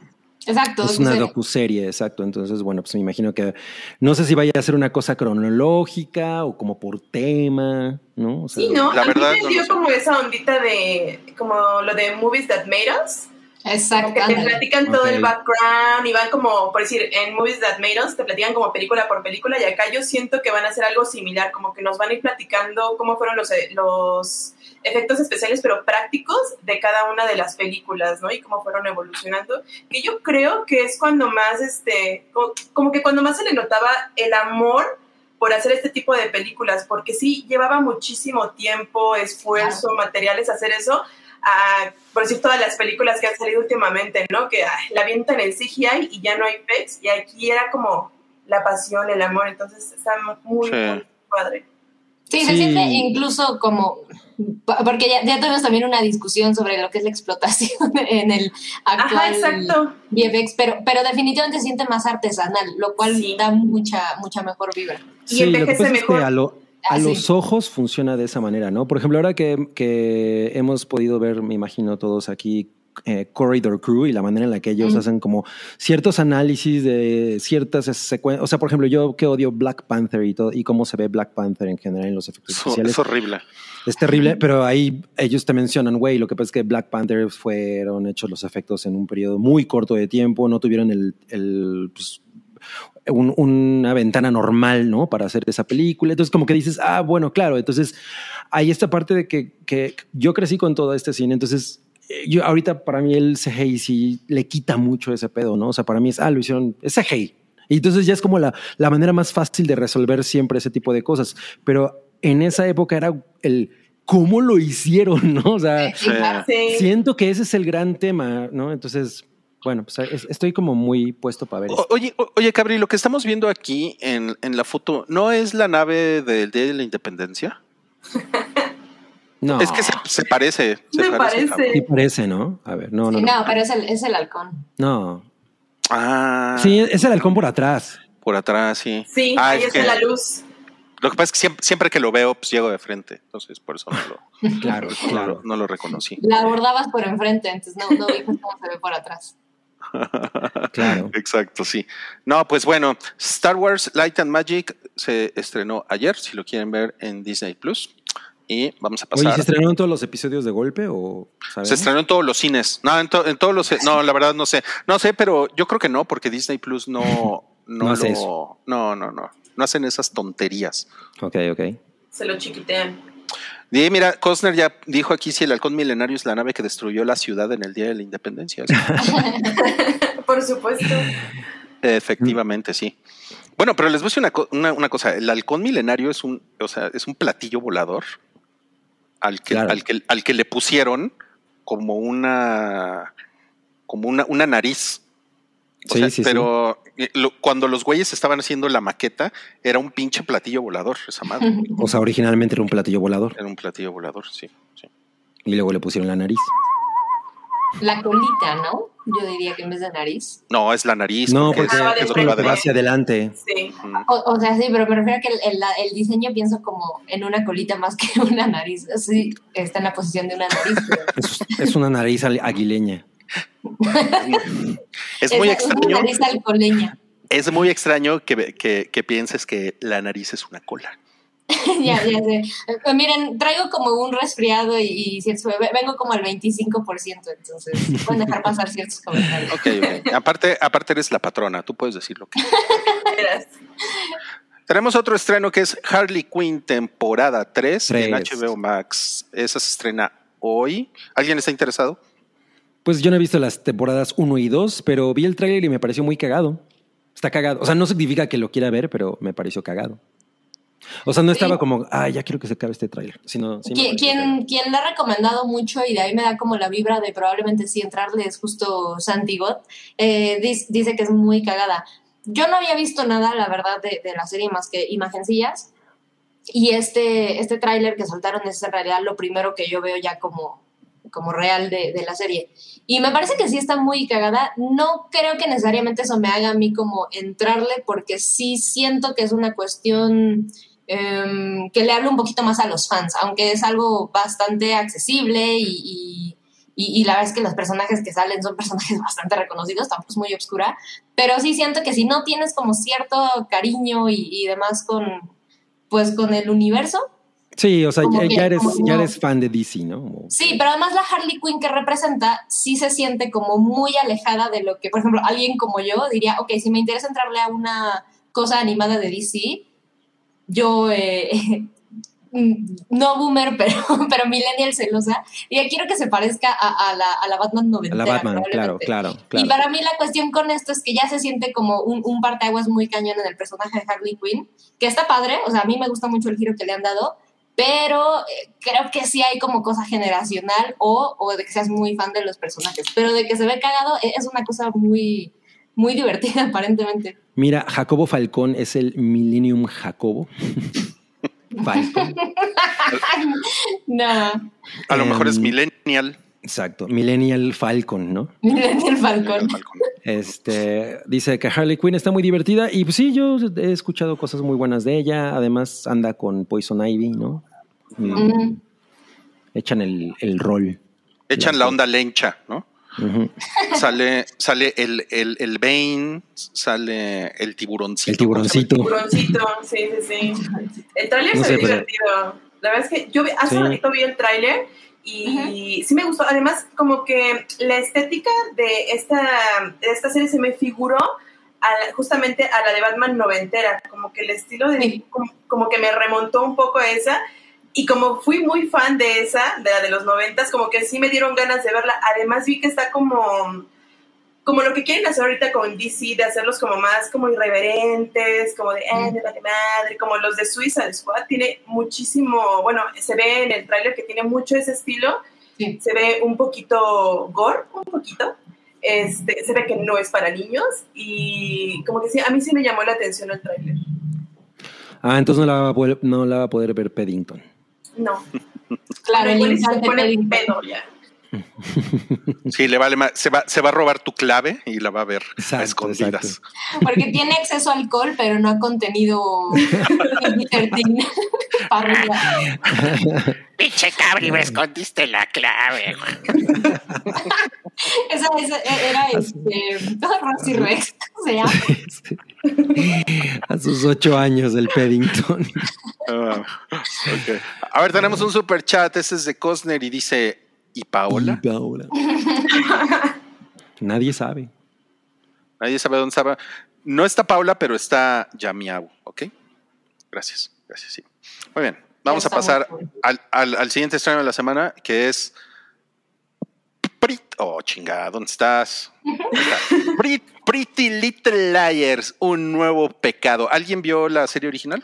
Exacto. Es una docuserie, exacto. Entonces, bueno, pues me imagino que no sé si vaya a ser una cosa cronológica o como por tema, ¿no? O sea, Sí, ¿no? La a verdad, mí me dio como esa ondita de, como lo de Movies That Made Us. Exacto. Que te platican todo Ok. el background y van como, por decir, en Movies That Made Us te platican como película por película y acá yo siento que van a hacer algo similar, como que nos van a ir platicando cómo fueron los, los efectos especiales pero prácticos de cada una de las películas, ¿no? Y cómo fueron evolucionando, que yo creo que es cuando más, este, como, como que cuando más se le notaba el amor por hacer este tipo de películas, porque sí, llevaba muchísimo tiempo, esfuerzo, materiales hacer eso, a, por decir todas las películas que han salido últimamente, ¿no? Que ay, la avientan en CGI y ya no hay effects, y aquí era como la pasión, el amor, entonces está muy, Sí. muy padre. Sí, se Sí. siente incluso como, porque ya, ya tuvimos también una discusión sobre lo que es la explotación en el actual Ajá, exacto. VFX, pero, pero definitivamente se siente más artesanal, lo cual Sí. da mucha, mucha mejor vibra. Y Sí, lo que envejece pasa es que mejor. a, lo- a los ojos funciona de esa manera, ¿no? Por ejemplo, ahora que, que hemos podido ver, me imagino todos aquí, eh, Corridor Crew y la manera en la que ellos Mm. hacen como ciertos análisis de ciertas secuencias. O sea, por ejemplo, yo que odio Black Panther y todo, y cómo se ve Black Panther en general en los efectos Es, especiales. es horrible. Es terrible, pero ahí ellos te mencionan, güey, lo que pasa es que Black Panther fueron hechos los efectos en un periodo muy corto de tiempo, no tuvieron el, el, pues, un- una ventana normal, ¿no? Para hacer esa película. Entonces, como que dices, ah, bueno, claro. Entonces, hay esta parte de que, que yo crecí con todo este cine, entonces eh, yo ahorita para mí el CGI sí le quita mucho ese pedo, ¿no? O sea, para mí es, ah, lo hicieron, es CGI. Y entonces ya es como la, la manera más fácil de resolver siempre ese tipo de cosas. Pero en esa época era el cómo lo hicieron, ¿no? O sea. Sí. siento que ese es el gran tema, ¿no? Entonces, bueno, pues es- estoy como muy puesto para ver O-. Oye, o- oye, Cabri, lo que estamos viendo aquí en, en la foto, ¿no es la nave del Día de la Independencia? No, Es que se, se parece. Se Me parece. sí parece, ¿no? A ver, no, no, Sí, no. no, pero es el, es el halcón. No. Ah, Sí, es el halcón por atrás. por atrás, sí. Sí, Ah, ahí es está que- la luz. Lo que pasa es que siempre, siempre que lo veo, pues llego de frente. Entonces, por eso no lo, Claro, claro. no lo reconocí. La abordabas por enfrente, entonces no, no viste cómo se ve por atrás. Claro. Exacto, sí. No, pues bueno, Star Wars Light and Magic se estrenó ayer, si lo quieren ver en Disney Plus. Y vamos a Oye, pasar. ¿se estrenaron todos los episodios de golpe o sabemos? Se estrenó en todos los cines. No, en, to- en todos los. No, la verdad no sé. No sé, pero yo creo que no, porque Disney Plus no. No, No hace lo- eso. No, no, no. No hacen esas tonterías. Ok, ok. Se lo chiquitean. Y mira, Costner ya dijo aquí si el halcón milenario es la nave que destruyó la ciudad en el Día de la Independencia. Por supuesto. Efectivamente, sí. Bueno, pero les voy a decir una, co- una- una cosa. El halcón milenario es un, o sea, es un platillo volador al que, Claro. al que, al que le pusieron como una, como una, una nariz. O Sí, sea, sí, sí. pero eh, lo- cuando los güeyes estaban haciendo la maqueta, era un pinche platillo volador, esa madre. O sea, originalmente era un platillo volador Era un platillo volador, sí. sí. y luego le pusieron la nariz. La colita, ¿no? Yo diría que en vez de nariz. No, es la nariz. No, porque porque es, Ah, lo que va hacia adelante. Sí. O, o sea, sí, pero me refiero a que el, el- la- el diseño pienso como en una colita más que una nariz. Sí, está en la posición de una nariz. pero- Es, es una nariz aguileña. Es muy extraño. nariz. Es muy extraño que, que, que pienses que la nariz es una cola. ya, ya sé. Eh, Miren, traigo como un resfriado y, vengo como al 25%, entonces pueden dejar pasar ciertos comentarios. Ok, ok. aparte, aparte eres la patrona, tú puedes decir lo que. Verás. Tenemos otro estreno que es Harley Quinn temporada 3 en Tres. HBO Max. Esa se estrena hoy. ¿Alguien está interesado? Pues yo no he visto las temporadas 1 y 2, pero vi el tráiler y me pareció muy cagado. Está cagado. O sea, no significa que lo quiera ver, pero me pareció cagado. O sea, no estaba Sí. como, ah, ya quiero que se acabe este tráiler. Sino, me Quien, quien, le ha recomendado mucho y de ahí me da como la vibra de probablemente sí entrarle es justo Santi. Eh, dis- dice que es muy cagada. Yo no había visto nada, la verdad, de, de la serie más que imagencillas. Y este, este tráiler que soltaron es en realidad lo primero que yo veo ya como, como real de, la serie. Y me parece que sí está muy cagada. No creo que necesariamente eso me haga a mí como entrarle, porque sí siento que es una cuestión em, que le habla un poquito más a los fans, aunque es algo bastante accesible y la verdad es que los personajes que salen son personajes bastante reconocidos, tampoco es muy obscura, pero sí siento que si no tienes como cierto cariño y, y demás con, pues con el universo, Sí, o sea, ya, que- ya eres, como ya no. eres fan de DC, ¿no? Sí, pero además la Harley Quinn que representa sí se siente como muy alejada de lo que, por ejemplo, alguien como yo diría, ok, si me interesa entrarle a una cosa animada de DC, yo, eh, mm, no boomer, pero, pero millennial celosa, y quiero que se parezca a, a la, a la Batman A noventera. la Batman, claro, probablemente. claro, Y claro. para mí la cuestión con esto es que ya se siente como un, un parteaguas muy cañón en el personaje de Harley Quinn, que está padre, o sea, a mí me gusta mucho el giro que le han dado, pero eh, creo que sí hay como cosa generacional o, o de que seas muy fan de los personajes, pero de que se ve cagado eh, es una cosa muy, muy divertida aparentemente. Mira, Jacobo Falcón es el Millennium Jacobo. Falcón. no, A lo mejor es Em, Millennial. Exacto, Millennial Falcon, ¿no? Millennial Falcon. Falcon. Este dice que Harley Quinn está muy divertida y pues sí, yo he escuchado cosas muy buenas de ella. Además, anda con Poison Ivy, ¿no? Mm, Mm. Echan el, el rol. Echan la onda lencha, ¿no? Ujú. Sale, sale el, el, el Bane, sale el tiburoncito. El tiburoncito. Tiburoncito, sí, sí, sí. El tráiler No se ve pero- divertido. La verdad es que yo vi- hace Sí. un ratito vi el tráiler y sí me gustó. Además, como que la estética de esta, de esta serie se me figuró a la- justamente a la de Batman noventera. Como que el estilo de... Sí. Como, como que me remontó un poco a esa. Y como fui muy fan de esa, de la de los noventas, como que sí me dieron ganas de verla. Además vi que está como como lo que quieren hacer ahorita con DC, de hacerlos como más como irreverentes, como de, eh, me vale madre, como los de Suicide Squad, tiene muchísimo, bueno, se ve en el tráiler que tiene mucho ese estilo, Sí. se ve un poquito gore, un poquito, este, se ve que no es para niños y como que sí, a mí sí me llamó la atención el tráiler. Ah, entonces no la, va a poder, no la va a poder ver Paddington. No, Claro, el infante pone Paddington. pedo ya. Sí, le vale más. Se va, se va a robar tu clave y la va a ver a escondidas. exacto. Porque tiene acceso a alcohol, pero no a contenido PG-13 para arriba. Pinche cabri, me escondiste la clave. Esa, esa era este, Rosy Rex, ¿cómo se llama? A sus ocho años el Paddington. Ah. A ver, tenemos un super chat. Ese es de Cosner y dice: ¿Y Paola? Y Paola. Nadie sabe. Nadie sabe dónde estaba. No está Paula, pero está Yamiau. ¿Ok? Gracias. Gracias, sí. Muy bien. Vamos a pasar al, al- al siguiente estreno de la semana, que es Prit- oh, chingada, ¿dónde estás? Prit- Pretty Little Liars, un nuevo pecado. ¿Alguien vio la serie original?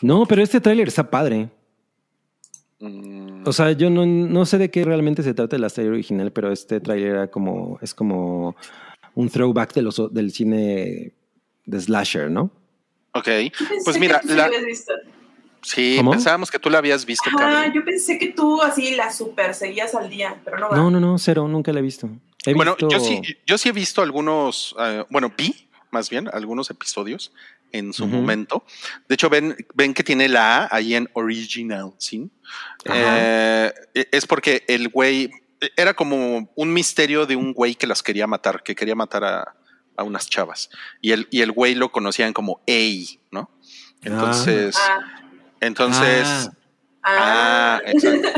No, pero este tráiler está padre. O sea, yo no, no sé de qué realmente se trata de la serie original, pero este tráiler era como, es como un throwback de los, del cine de slasher, ¿no? ok, pues que mira, la- sí, ¿Cómo? pensábamos que tú la habías visto, Ah, yo pensé que tú así la super seguías al día, pero no va. No, no, no, cero, nunca la he visto. He Bueno, visto- yo sí, yo sí he visto algunos, eh, bueno, vi más bien algunos episodios en su momento. De hecho, ven, ven que tiene la A ahí en Original Sin. Ajá. es porque el güey era como un misterio de un güey que las quería matar, que quería matar a, a unas chavas. Y el, y el güey lo conocían como A, ¿no? Entonces, Ah, entonces. Ah. ah, Ah, exacto.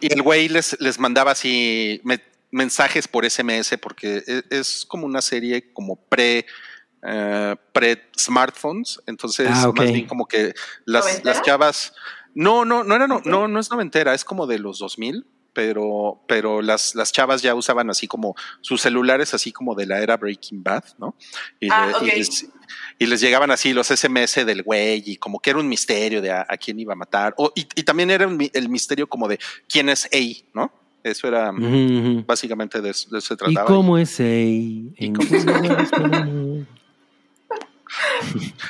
Y el güey les, les mandaba así me- mensajes por SMS porque e- es, como una serie como pre eh, pre smartphones, entonces Ah, más bien como que las, las chavas no no no era no, no no es noventera, es como de los 2000 pero, pero las, las chavas ya usaban así como sus celulares, así como de la era Breaking Bad, ¿no? Y, Ah, le- ok. y les, y les llegaban así los SMS del güey y como que era un misterio de a, a quién iba a matar. O, y, y también era un el misterio como de quién es A, ¿no? Eso era básicamente de, eso- de eso se ¿Y trataba. cómo es ahí? En cómo amor?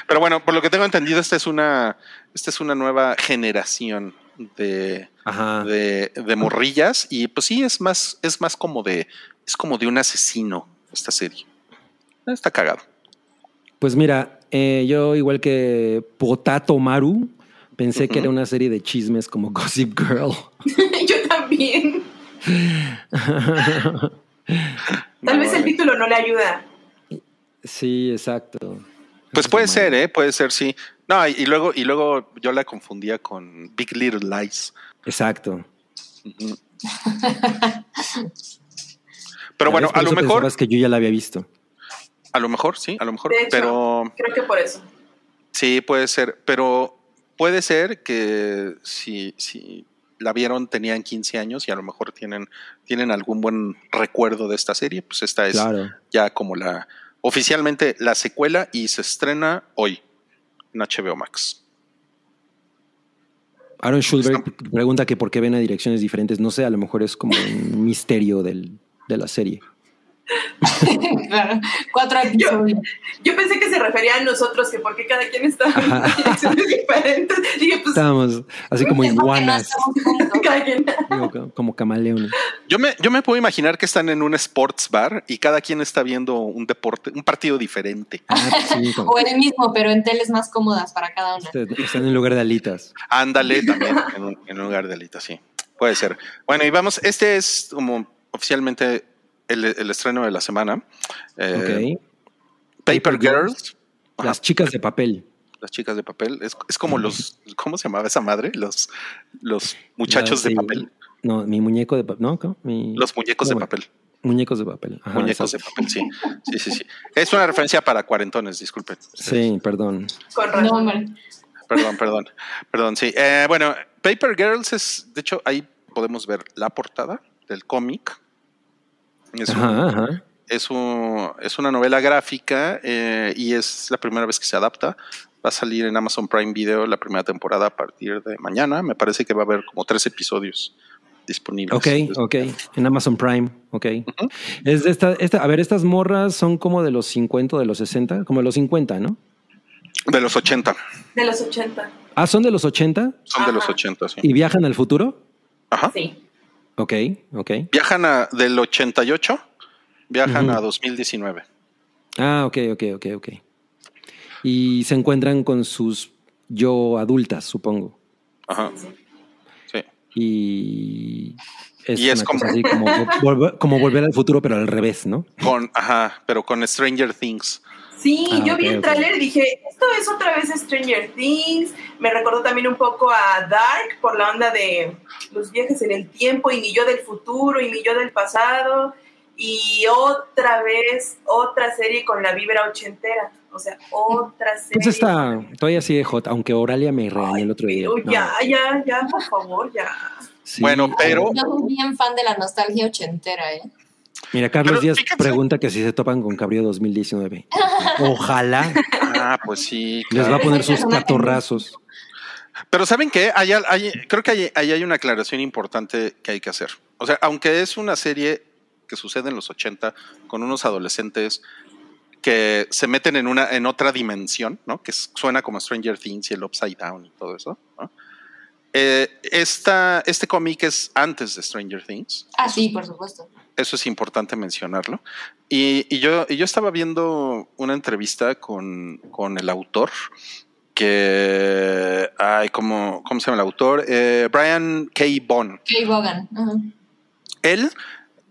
Pero bueno, por lo que tengo entendido, esta es una, esta es una nueva generación de, de, de morrillas. Y pues sí, es más, es más como de, es como de un asesino esta serie. Está cagado. Pues mira, eh, yo igual que Potato Maru, pensé que era una serie de chismes como Gossip Girl. yo también. Tal No, vez el título no le ayuda. sí, exacto. Pues puede ser, ¿eh? Puede ser, sí. No, y, y luego, y luego yo la confundía con Big Little Lies. Exacto. Pero bueno, a lo mejor, pensabas que yo ya la había visto. a lo mejor, sí, a lo mejor, De hecho. pero Creo que por eso. sí puede ser, pero puede ser que si, si la vieron tenían 15 años y a lo mejor tienen, tienen algún buen recuerdo de esta serie, pues esta es Claro. ya como la oficialmente la secuela y se estrena hoy en HBO Max. Aaron Schulberg pregunta que por qué ven a direcciones diferentes. No sé, a lo mejor es como un misterio del, de la serie. Claro, Cuatro episodios. Yo pensé que se refería a nosotros, que porque cada quien está en direcciones diferentes. Dije, pues Estábamos así como no iguanas, cada quien. digo, como camaleones. Yo me, yo me puedo imaginar que están en un sports bar y cada quien está viendo un deporte, un partido diferente. Ah, pues sí, como- O el mismo, pero en teles más cómodas para cada una. están en lugar de alitas. Ándale también en un, en un lugar de alita, sí. Puede ser. Bueno, y vamos, este es como oficialmente el, el estreno de la semana. Eh, Ok. Paper Paper Girls. Las chicas de papel. las chicas de papel. Es, es como los, ¿cómo se llamaba esa madre? Los, los muchachos Ah, de sí. papel. No, mi muñeco de papel. No, ¿cómo? Mi- Los muñecos de papel. Muñecos de papel. Ajá, muñecos de papel, sí. Sí, sí, sí. Es una referencia para cuarentones, disculpen. Sí, perdón. Con No. Perdón, perdón. Perdón, sí. Eh, bueno, Paper Girls es, de hecho, ahí podemos ver la portada del cómic. Es, un- Ajá, ajá. es, un- es una novela gráfica eh, y es la primera vez que se adapta. Va a salir en Amazon Prime Video la primera temporada a partir de mañana. Me parece que va a haber como tres episodios disponibles. Ok, ok. En Amazon Prime, ok. Es de esta, esta, a ver, estas morras son como de los 50 o de los 60, como de los 50, ¿no? De los 80. De los 80. Ah, son de los 80 Son de los Ajá. 80, sí. y viajan al futuro. Ajá. Sí. Ok, ok. Viajan a, del 88, viajan Ujú. a 2019. Ah, ok, ok, ok, ok. Y se encuentran con sus yo adultas, supongo. Ajá. sí. Y es, Y es una como- cosa así como, volver, como volver al futuro, pero al revés, ¿no? Con, ajá, pero con Stranger Things. Sí, Ah, yo vi el tráiler y dije, esto es otra vez Stranger Things. Me recordó también un poco a Dark por la onda de los viajes en el tiempo y mi yo del futuro y mi yo del pasado. Y otra vez, otra serie con la vibra ochentera. O sea, otra serie. Pues está, todavía sigue hot, aunque Oralia me regañó el otro día. Pero No. ya, ya, ya, por favor, ya. Sí. Bueno, pero Yo soy bien fan de la nostalgia ochentera, ¿eh? Mira, Carlos Pero Díaz fíjense- pregunta que si se topan con Cabrío 2019. Ojalá ah, pues sí. les va a poner sus catorrazos. Pero ¿saben qué? Hay, al- hay- creo que hay- ahí hay una aclaración importante que hay que hacer. O sea, aunque es una serie que sucede en los 80 con unos adolescentes que se meten en una en otra dimensión, ¿no? Que suena como Stranger Things y el Upside Down y todo eso. ¿no? Eh, esta, este cómic es antes de Stranger Things. Ah, sí, por supuesto. Eso es importante mencionarlo. Y, y yo, y yo estaba viendo una entrevista con, con el autor, que, ay, ¿cómo, ¿cómo se llama el autor? Eh, Brian K. Bond. Kay Bogan. Él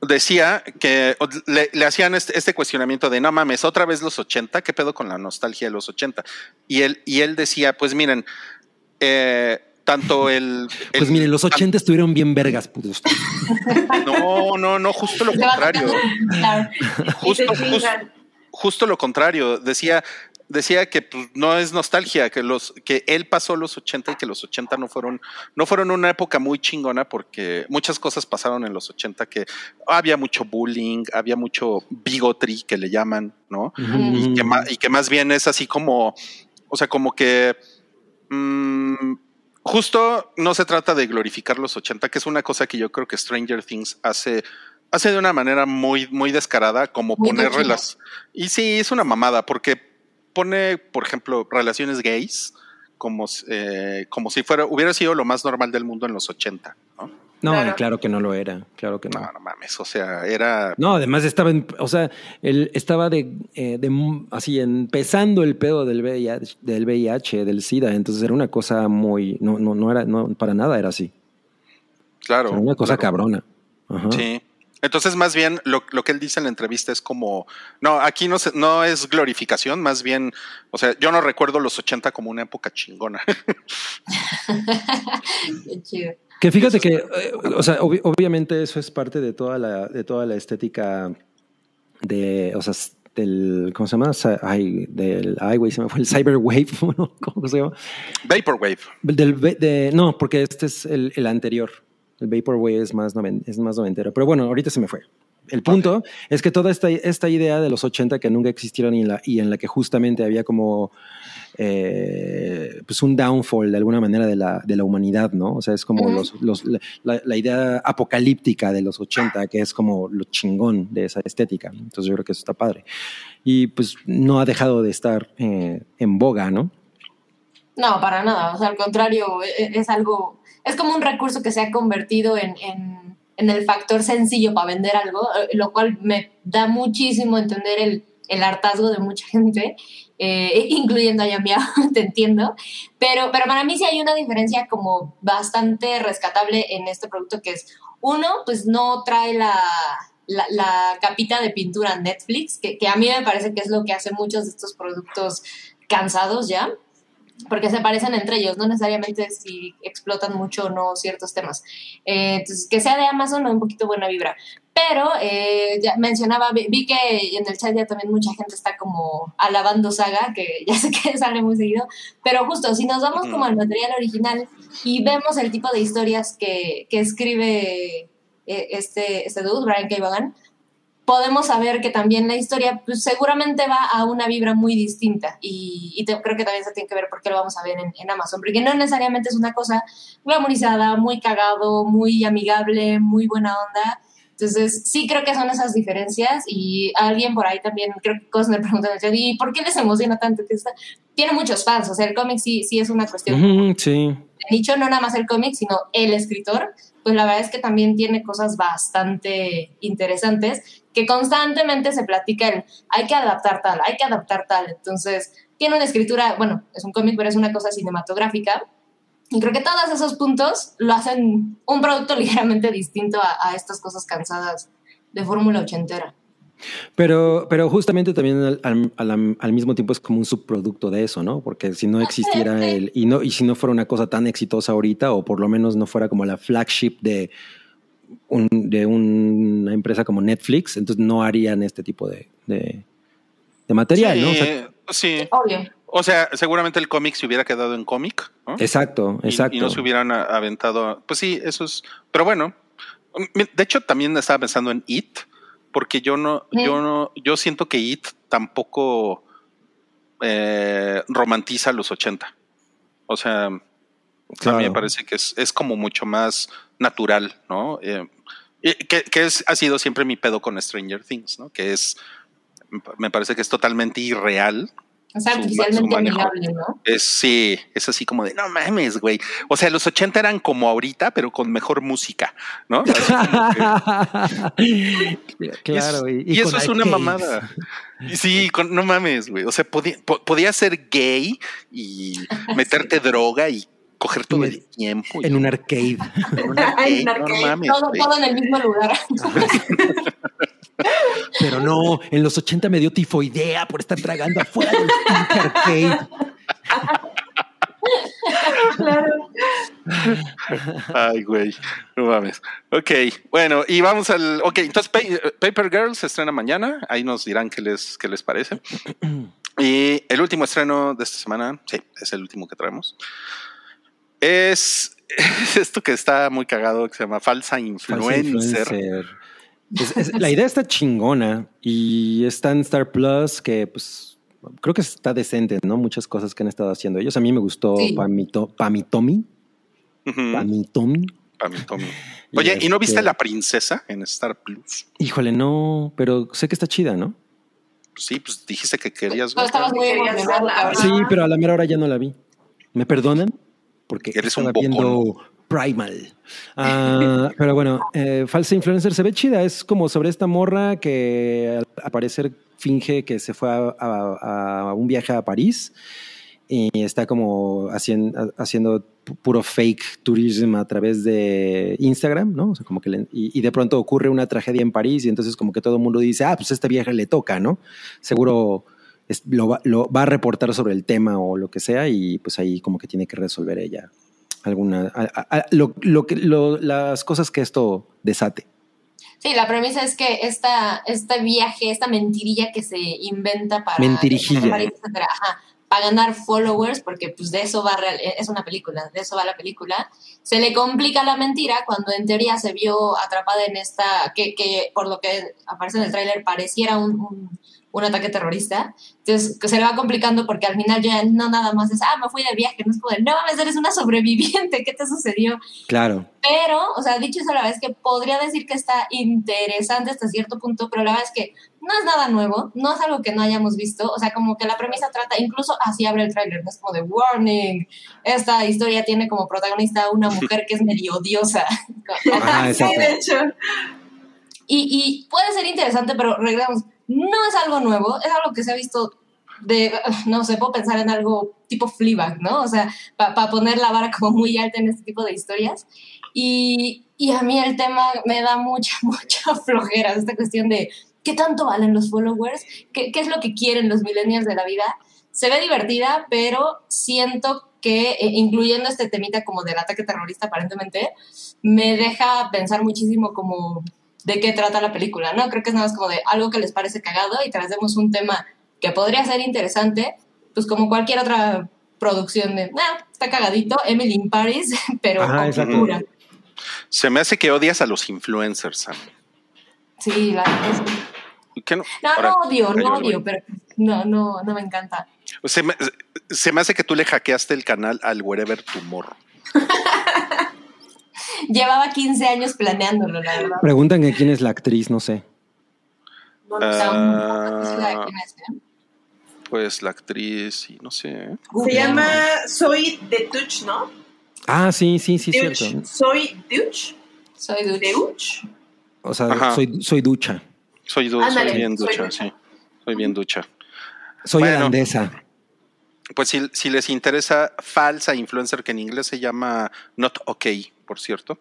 decía que le hacían este, este cuestionamiento de no mames, otra vez los 80, ¿qué pedo con la nostalgia de los 80? Y él, y él decía, pues miren, eh, tanto el, Pues el- miren, los 80 estuvieron bien vergas, pues. No, no, no, justo lo contrario. Justo, justo, justo lo contrario. Decía, decía que pues, no es nostalgia, que los, que él pasó los 80 y que los 80 no fueron, no fueron una época muy chingona porque muchas cosas pasaron en los 80 que había mucho bullying, había mucho bigotry que le llaman, ¿no? Y que, ma- y que más bien es así como, o sea, como que mm, justo no se trata de glorificar los 80, que es una cosa que yo creo que Stranger Things hace, hace de una manera muy, muy descarada, como Muy poner relas. Y sí, es una mamada, porque pone, por ejemplo, relaciones gays como, eh, como si fuera, hubiera sido lo más normal del mundo en los 80, ¿no? No, Claro. y claro que no lo era, claro que no. No, no mames, o sea, era... No, además estaba, en, o sea, él estaba de, eh, de así empezando el pedo del VIH, del VIH, del SIDA, entonces era una cosa muy, no, no, no era, no, para nada era así, Claro. era una cosa claro. cabrona. Ajá. Sí. Entonces, más bien, lo, lo que él dice en la entrevista es como, no, aquí no, se- no es glorificación, más bien, o sea, yo no recuerdo los 80 como una época chingona. Qué chido. Que fíjate que, eh, o sea, obvi- obviamente eso es parte de toda la, de toda la estética de, o sea, del, ¿cómo se llama? Ay, del, ay, güey, se me fue el cyberwave, ¿no? ¿cómo se llama? Vaporwave. Del, de, no, porque este es el, el anterior. El Vaporwave es más, noven- es más noventero. Pero bueno, ahorita se me fue. El punto es que toda esta, esta idea de los 80 que nunca existieron y en la, y en la que justamente había como eh, pues un downfall de alguna manera de la, de la humanidad, ¿no? O sea, es como Ujú. los, los- la, la- idea apocalíptica de los 80, que es como lo chingón de esa estética. ¿no? Entonces yo creo que eso está padre. Y pues no ha dejado de estar eh, en boga, ¿no? No, para nada. O sea, al contrario, e- e- es algo, es como un recurso que se ha convertido en, en, en el factor sencillo para vender algo, eh, lo cual me da muchísimo entender el, el hartazgo de mucha gente, eh, incluyendo a Yamia, te entiendo. Pero, pero para mí sí hay una diferencia como bastante rescatable en este producto que es, uno, pues no trae la, la, la capita de pintura Netflix, que, que a mí me parece que es lo que hace muchos de estos productos cansados ya porque se parecen entre ellos, no necesariamente si explotan mucho o no ciertos temas. Eh, entonces, que sea de Amazon, me da un poquito buena vibra. Pero eh, ya mencionaba, vi, que en el chat ya también mucha gente está como alabando Saga, que ya sé que sale muy seguido, pero justo si nos vamos como al material original y vemos el tipo de historias que, que escribe eh, este, este dude, Brian K. Vaughan, podemos saber que también la historia pues, seguramente va a una vibra muy distinta y, y te- creo que también se tiene que ver por qué lo vamos a ver en, en Amazon, porque no necesariamente es una cosa glamorizada, muy cagado, muy amigable, muy buena onda. Entonces, sí creo que son esas diferencias y alguien por ahí también, creo que Cosner preguntó ¿y por qué les emociona tanto? Tiene muchos fans, o sea, el cómic sí, sí es una cuestión Ujú, sí. de nicho, no nada más el cómic, sino el escritor, pues la verdad es que también tiene cosas bastante interesantes que constantemente se platica el hay que adaptar tal, hay que adaptar tal. Entonces, tiene una escritura, bueno, es un cómic, pero es una cosa cinematográfica. Y creo que todos esos puntos lo hacen un producto ligeramente distinto a, a estas cosas cansadas de fórmula ochentera. Pero, pero justamente también al, al- al- al mismo tiempo es como un subproducto de eso, ¿no? Porque si no existiera sí. el, y no, y si no fuera una cosa tan exitosa ahorita, o por lo menos no fuera como la flagship de un, de una empresa como Netflix, entonces no harían este tipo de, de, de material, ¿no? O sea, sí, Obvio. O sea, seguramente el cómic se hubiera quedado en cómic, ¿no? Exacto, exacto. Y, no se hubieran aventado. Pues sí, eso es. Pero bueno, de hecho también estaba pensando en It, porque yo no, Mm. yo no, yo siento que It tampoco eh, romantiza los 80. O sea, a mí Claro. me parece que es, es como mucho más natural, ¿no? Eh, que que es, ha sido siempre mi pedo con Stranger Things, ¿no? Que es, me parece que es totalmente irreal Es su- artificialmente amigable, ¿no? es sí, es así como de no mames, güey. O sea, los 80 eran como ahorita, pero con mejor música, ¿no? Así como que- claro. y, y, y eso es una mamada. Sí, con- no mames, güey. O sea, podía, po- podía ser gay y meterte droga y coger todo el tiempo. y- En un arcade. en un arcade, En un no mames, Todo, en el mismo lugar. Pero no, en los 80 me dio tifoidea por estar tragando afuera del arcade. Claro. Ay, güey, no mames. Ok, bueno, y vamos al. Ok, entonces Pa- Paper Girls se estrena mañana. Ahí nos dirán qué les, qué les parece. Y el último estreno de esta semana, sí, es el último que traemos. Es, es esto que está muy cagado, que se llama Falsa Falsa Influencer. influencer. Es- es- la idea está chingona y está en Star Plus que pues creo que está decente, ¿no? Muchas cosas que han estado haciendo ellos. A mí me gustó Sí. Pamito, Pamitomi. Pamitomi. pa' mí, Tommy. Oye, ¿y no viste este- La Princesa en Star Plus? Híjole, no, pero sé que está chida, ¿no? Sí, pues dijiste que querías No estabas muy. Sí, pero a la mera hora ya no la vi. ¿Me perdonan? Porque Eres un viendo Primal. Ah, pero bueno, eh, Falsa Influencer se ve chida. Es como sobre esta morra que al parecer finge que se fue a, a- a un viaje a París y está como haciendo, haciendo pu- puro fake turismo a través de Instagram, ¿no? O sea, como que le- y, y de pronto ocurre una tragedia en París y entonces como que todo el mundo dice, ah, pues este viaje le toca, ¿no? Seguro es- lo, va, lo va a reportar sobre el tema o lo que sea y pues ahí como que tiene que resolver ella alguna a- a- a- lo, lo que lo- las cosas que esto desate. Sí, la premisa es que esta, este viaje, esta mentirilla que se inventa para... Mentirijilla. para, para ganar followers, porque pues de eso va, real- es una película, de eso va la película, se le complica la mentira cuando en teoría se vio atrapada en esta, que, que por lo que aparece en el tráiler pareciera un, un, un ataque terrorista, entonces se le va complicando porque al final ya no nada más es, ah, me fui de viaje, no es como no mames, eres una sobreviviente, ¿qué te sucedió? Claro. Pero, o sea, dicho eso, la verdad es que podría decir que está interesante hasta cierto punto, pero la verdad es que no es nada nuevo, no es algo que no hayamos visto, o sea, como que la premisa trata, incluso así abre el tráiler, no es como de warning, esta historia tiene como protagonista a una mujer que es medio odiosa. Sí, de hecho. Y, y puede ser interesante, pero regresamos, no es algo nuevo, es algo que se ha visto de, no sé, puedo pensar en algo tipo Fleabag, ¿no? O sea, para poner la vara como muy alta en este tipo de historias. Y, y a mí el tema me da mucha, mucha flojera, esta cuestión de qué tanto valen los followers, qué, qué es lo que quieren los millennials de la vida. Se ve divertida, pero siento que, eh, incluyendo este temita como del ataque terrorista aparentemente, me deja pensar muchísimo como de qué trata la película, ¿no? Creo que es nada más como de algo que les parece cagado y trazemos un tema que podría ser interesante, pues como cualquier otra producción de, ah, está cagadito, Emily in Paris, pero Ajá, con cultura. Se me hace que odias a los influencers, Sam. Sí, la es- ¿Qué no? No, Ahora, no odio, no odio, pero no, no, no me encanta. Se me, se me hace que tú le hackeaste el canal al Wherever Tomorrow. Llevaba 15 años planeándolo, la verdad. Preguntan que quién es la actriz, no sé. Ah. un- ¿sabes quién es, eh? Pues la actriz, y no sé. ¿eh? Se llama Soy de Tuch, ¿no? Ah, sí, sí, sí, Deutsch. cierto. Soy Deutsch. Soy Duch. O sea, Ajá. soy, soy ducha. Soy, du- soy bien soy ducha, ducha. sí. Soy bien ducha. Soy Bueno. holandesa. Pues si, si les interesa falsa influencer, que en inglés se llama Not Okay, por cierto.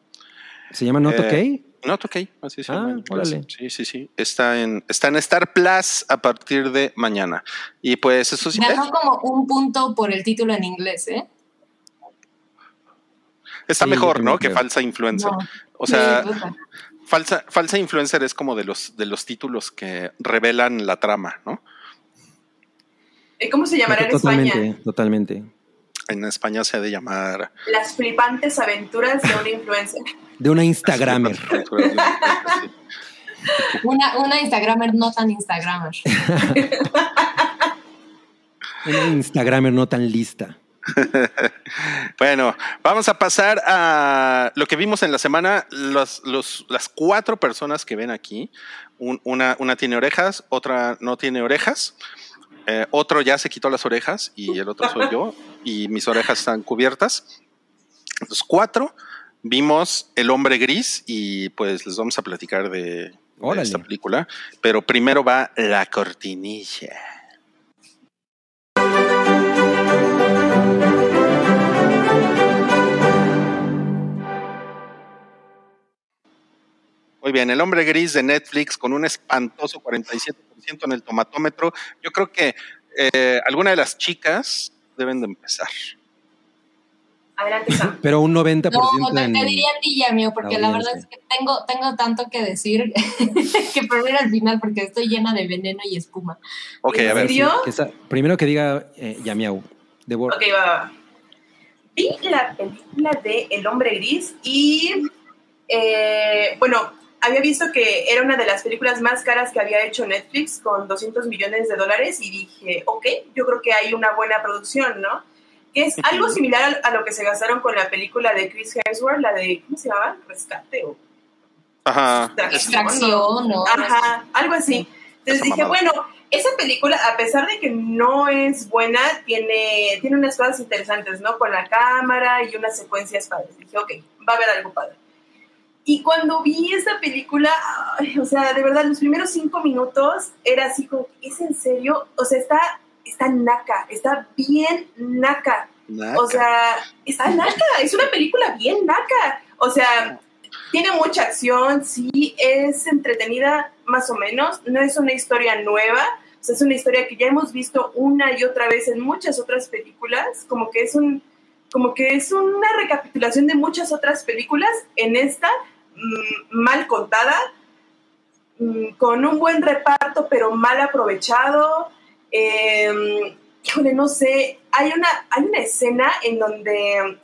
¿Se llama Not Eh, OK? Not Okay, así se Ah, llama. Sí, sí, sí. Está en, está en Star Plus a partir de mañana. Y pues eso sí. Ganó como un punto por el título en inglés, ¿eh? Está Sí, mejor, ¿no? Que falsa influencer. No. O sea, Sí, puta. falsa, falsa influencer es como de los, de los títulos que revelan la trama, ¿no? Eh, ¿Cómo se llamará en totalmente, España? totalmente. En España se ha de llamar. Las flipantes aventuras de una influencer. De una Instagramer. Una, una Instagramer no tan Instagramer. Una Instagramer no tan lista. Bueno, vamos a pasar a lo que vimos en la semana. Los, los- las cuatro personas que ven aquí, un- una, una tiene orejas, otra no tiene orejas, eh, otro ya se quitó las orejas y el otro soy yo y mis orejas están cubiertas. Los cuatro vimos El hombre gris y pues les vamos a platicar de, de esta película, pero primero va la cortinilla. Muy bien, El hombre gris de Netflix con un espantoso 47% en el tomatómetro. Yo creo que eh, alguna de las chicas deben de empezar. Adelante, Sam. Pero un 90% No, te, en... te diría a ti, Yamio, porque la verdad es que tengo, tengo tanto que decir que prefiero al final porque estoy llena de veneno y espuma. Ok, ¿En a ver. serio? que esa- primero que diga eh, Yamiau. Debo- Ok, va, va, va. Vi la película de El hombre gris y, eh, bueno, había visto que era una de las películas más caras que había hecho Netflix con 200 millones de dólares y dije, ok, yo creo que hay una buena producción, ¿no? Que es algo similar a, lo que se gastaron con la película de Chris Hemsworth, la de, ¿cómo se llama? Rescate o Ajá. Extracción, ¿no? Ajá, algo así. Entonces Esa dije, mamada. bueno, esa película, a pesar de que no es buena, tiene, tiene unas cosas interesantes, ¿no? Con la cámara y unas secuencias padres. Dije, ok, va a haber algo padre. Y cuando vi esta película, ay, o sea, de verdad, los primeros cinco minutos era así como, ¿es en serio? O sea, está, está naca, está bien naca. Naca. O sea, está naca, es una película bien naca. O sea, tiene mucha acción, sí, es entretenida más o menos, no es una historia nueva, o sea, es una historia que ya hemos visto una y otra vez en muchas otras películas, como que es un como que es una recapitulación de muchas otras películas en esta mal contada mm, con un buen reparto pero mal aprovechado. Híjole, no sé, hay una, hay una escena en donde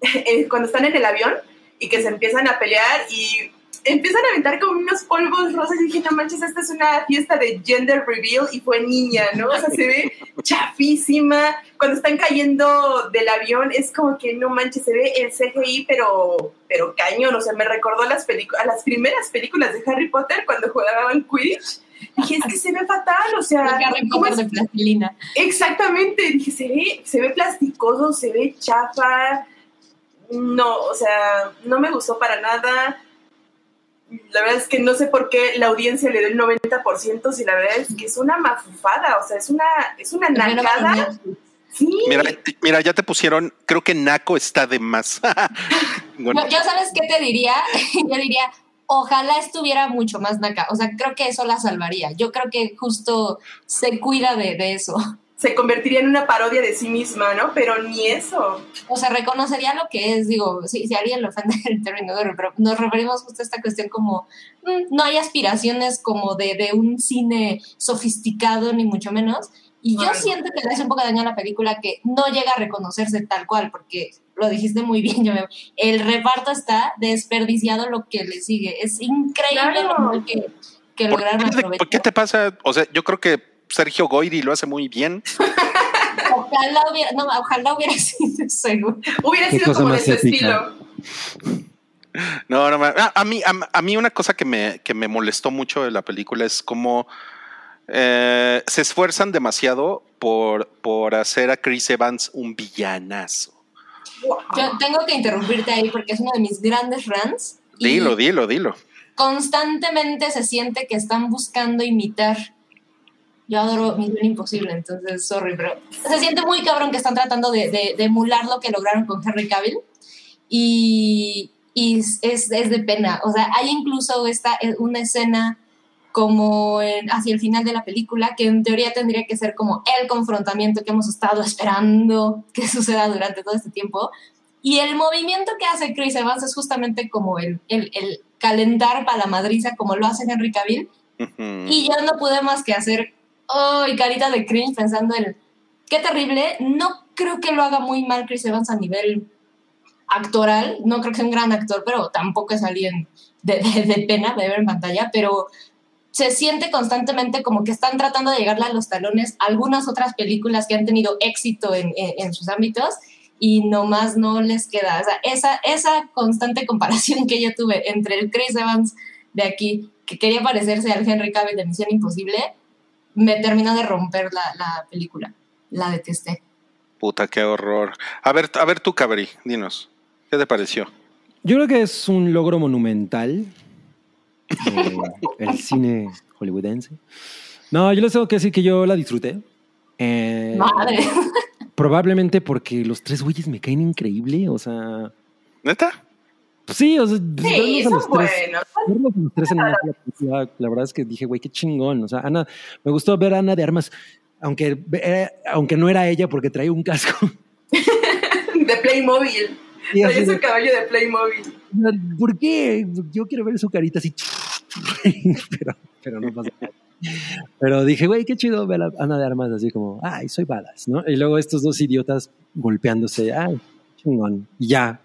eh, cuando están en el avión y que se empiezan a pelear y empiezan a aventar como unos polvos rosas y dije, no manches, esta es una fiesta de gender reveal y fue niña, ¿no? O sea, se ve chafísima. Cuando están cayendo del avión es como que no manches, se ve el CGI, pero, pero cañón. O sea, me recordó a las, a las primeras películas de Harry Potter cuando jugaban Quidditch. Dije, es que se ve fatal, o sea, Porque Harry ¿cómo Potter es de plastilina. Exactamente, dije, se ve, se ve plasticoso, se ve chafa. No, o sea, no me gustó para nada. La verdad es que no sé por qué la audiencia le dio el 90%, si la verdad es que es una mafufada, o sea, es una, es una nacada. Sí, Mira, mira, ya te pusieron, creo que Naco está de más. Bueno, Yo, yo sabes qué te diría, yo diría, ojalá estuviera mucho más naca. O sea, creo que eso la salvaría. Yo creo que justo se cuida de, de eso. Se convertiría en una parodia de sí misma, ¿no? Pero ni eso. O sea, reconocería lo que es, digo, si, si alguien le ofende el término, pero nos referimos justo a esta cuestión como, mm, no hay aspiraciones como de, de un cine sofisticado, ni mucho menos. Y yo siento que le hace un poco de daño a la película que no llega a reconocerse tal cual, porque lo dijiste muy bien, yo el reparto está desperdiciado lo que le sigue. Es increíble Claro. lo mal que, que ¿por, lograron qué te, aprovechar. por qué te pasa? O sea, yo creo que Sergio Goyri lo hace muy bien. Ojalá hubiera, no, ojalá hubiera sido seguro. Hubiera sido como de su épica. estilo. No, no, a, a mí, a, a mí una cosa que me, que me molestó mucho de la película es cómo eh, se esfuerzan demasiado por, por hacer a Chris Evans un villanazo. Yo tengo que interrumpirte ahí porque es uno de mis grandes rants. Dilo, dilo, dilo. Constantemente se siente que están buscando imitar. Yo adoro Misión Imposible, entonces, sorry, pero se siente muy cabrón que están tratando de, de- de emular lo que lograron con Henry Cavill. Y, y es, es de pena. O sea, hay incluso esta, eh, una escena como en- hacia el final de la película, que en teoría tendría que ser como el confrontamiento que hemos estado esperando que suceda durante todo este tiempo. Y el movimiento que hace Chris Evans es justamente como el, el, el calentar para la madriza, como lo hace Henry Cavill. Y yo no pude más que hacer ¡ay! carita de cringe pensando en qué terrible. No creo que lo haga muy mal Chris Evans a nivel actoral. No creo que sea un gran actor, pero tampoco es alguien de, de- de pena de ver en pantalla. Pero se siente constantemente como que están tratando de llegarle a los talones a algunas otras películas que han tenido éxito en, en- en sus ámbitos y nomás no les queda. O sea, esa, esa constante comparación que yo tuve entre el Chris Evans de aquí, que quería parecerse al Henry Cavill de Misión Imposible, me terminó de romper la, la película. La detesté. Puta, qué horror. A ver, a ver tú, Cabri, dinos. ¿Qué te pareció? Yo creo que es un logro monumental del cine hollywoodense. No, yo les tengo que decir que yo la disfruté. Eh, Madre. Probablemente porque los tres güeyes me caen increíble. O sea, ¿Neta? Sí, o sea, Sí, verlos a tres. verlos a los tres en una película, la verdad es que dije, güey, qué chingón. O sea, Ana, me gustó ver a Ana de Armas, aunque, eh, aunque no era ella porque traía un casco. De Playmobil. Trae de- su caballo de Playmobil. ¿Por qué? Yo quiero ver su carita así. pero, pero no pasa nada. Pero dije, güey, qué chido ver a Ana de Armas así como, ay, soy balas, ¿no? Y luego estos dos idiotas golpeándose, ay, chingón. Y ya.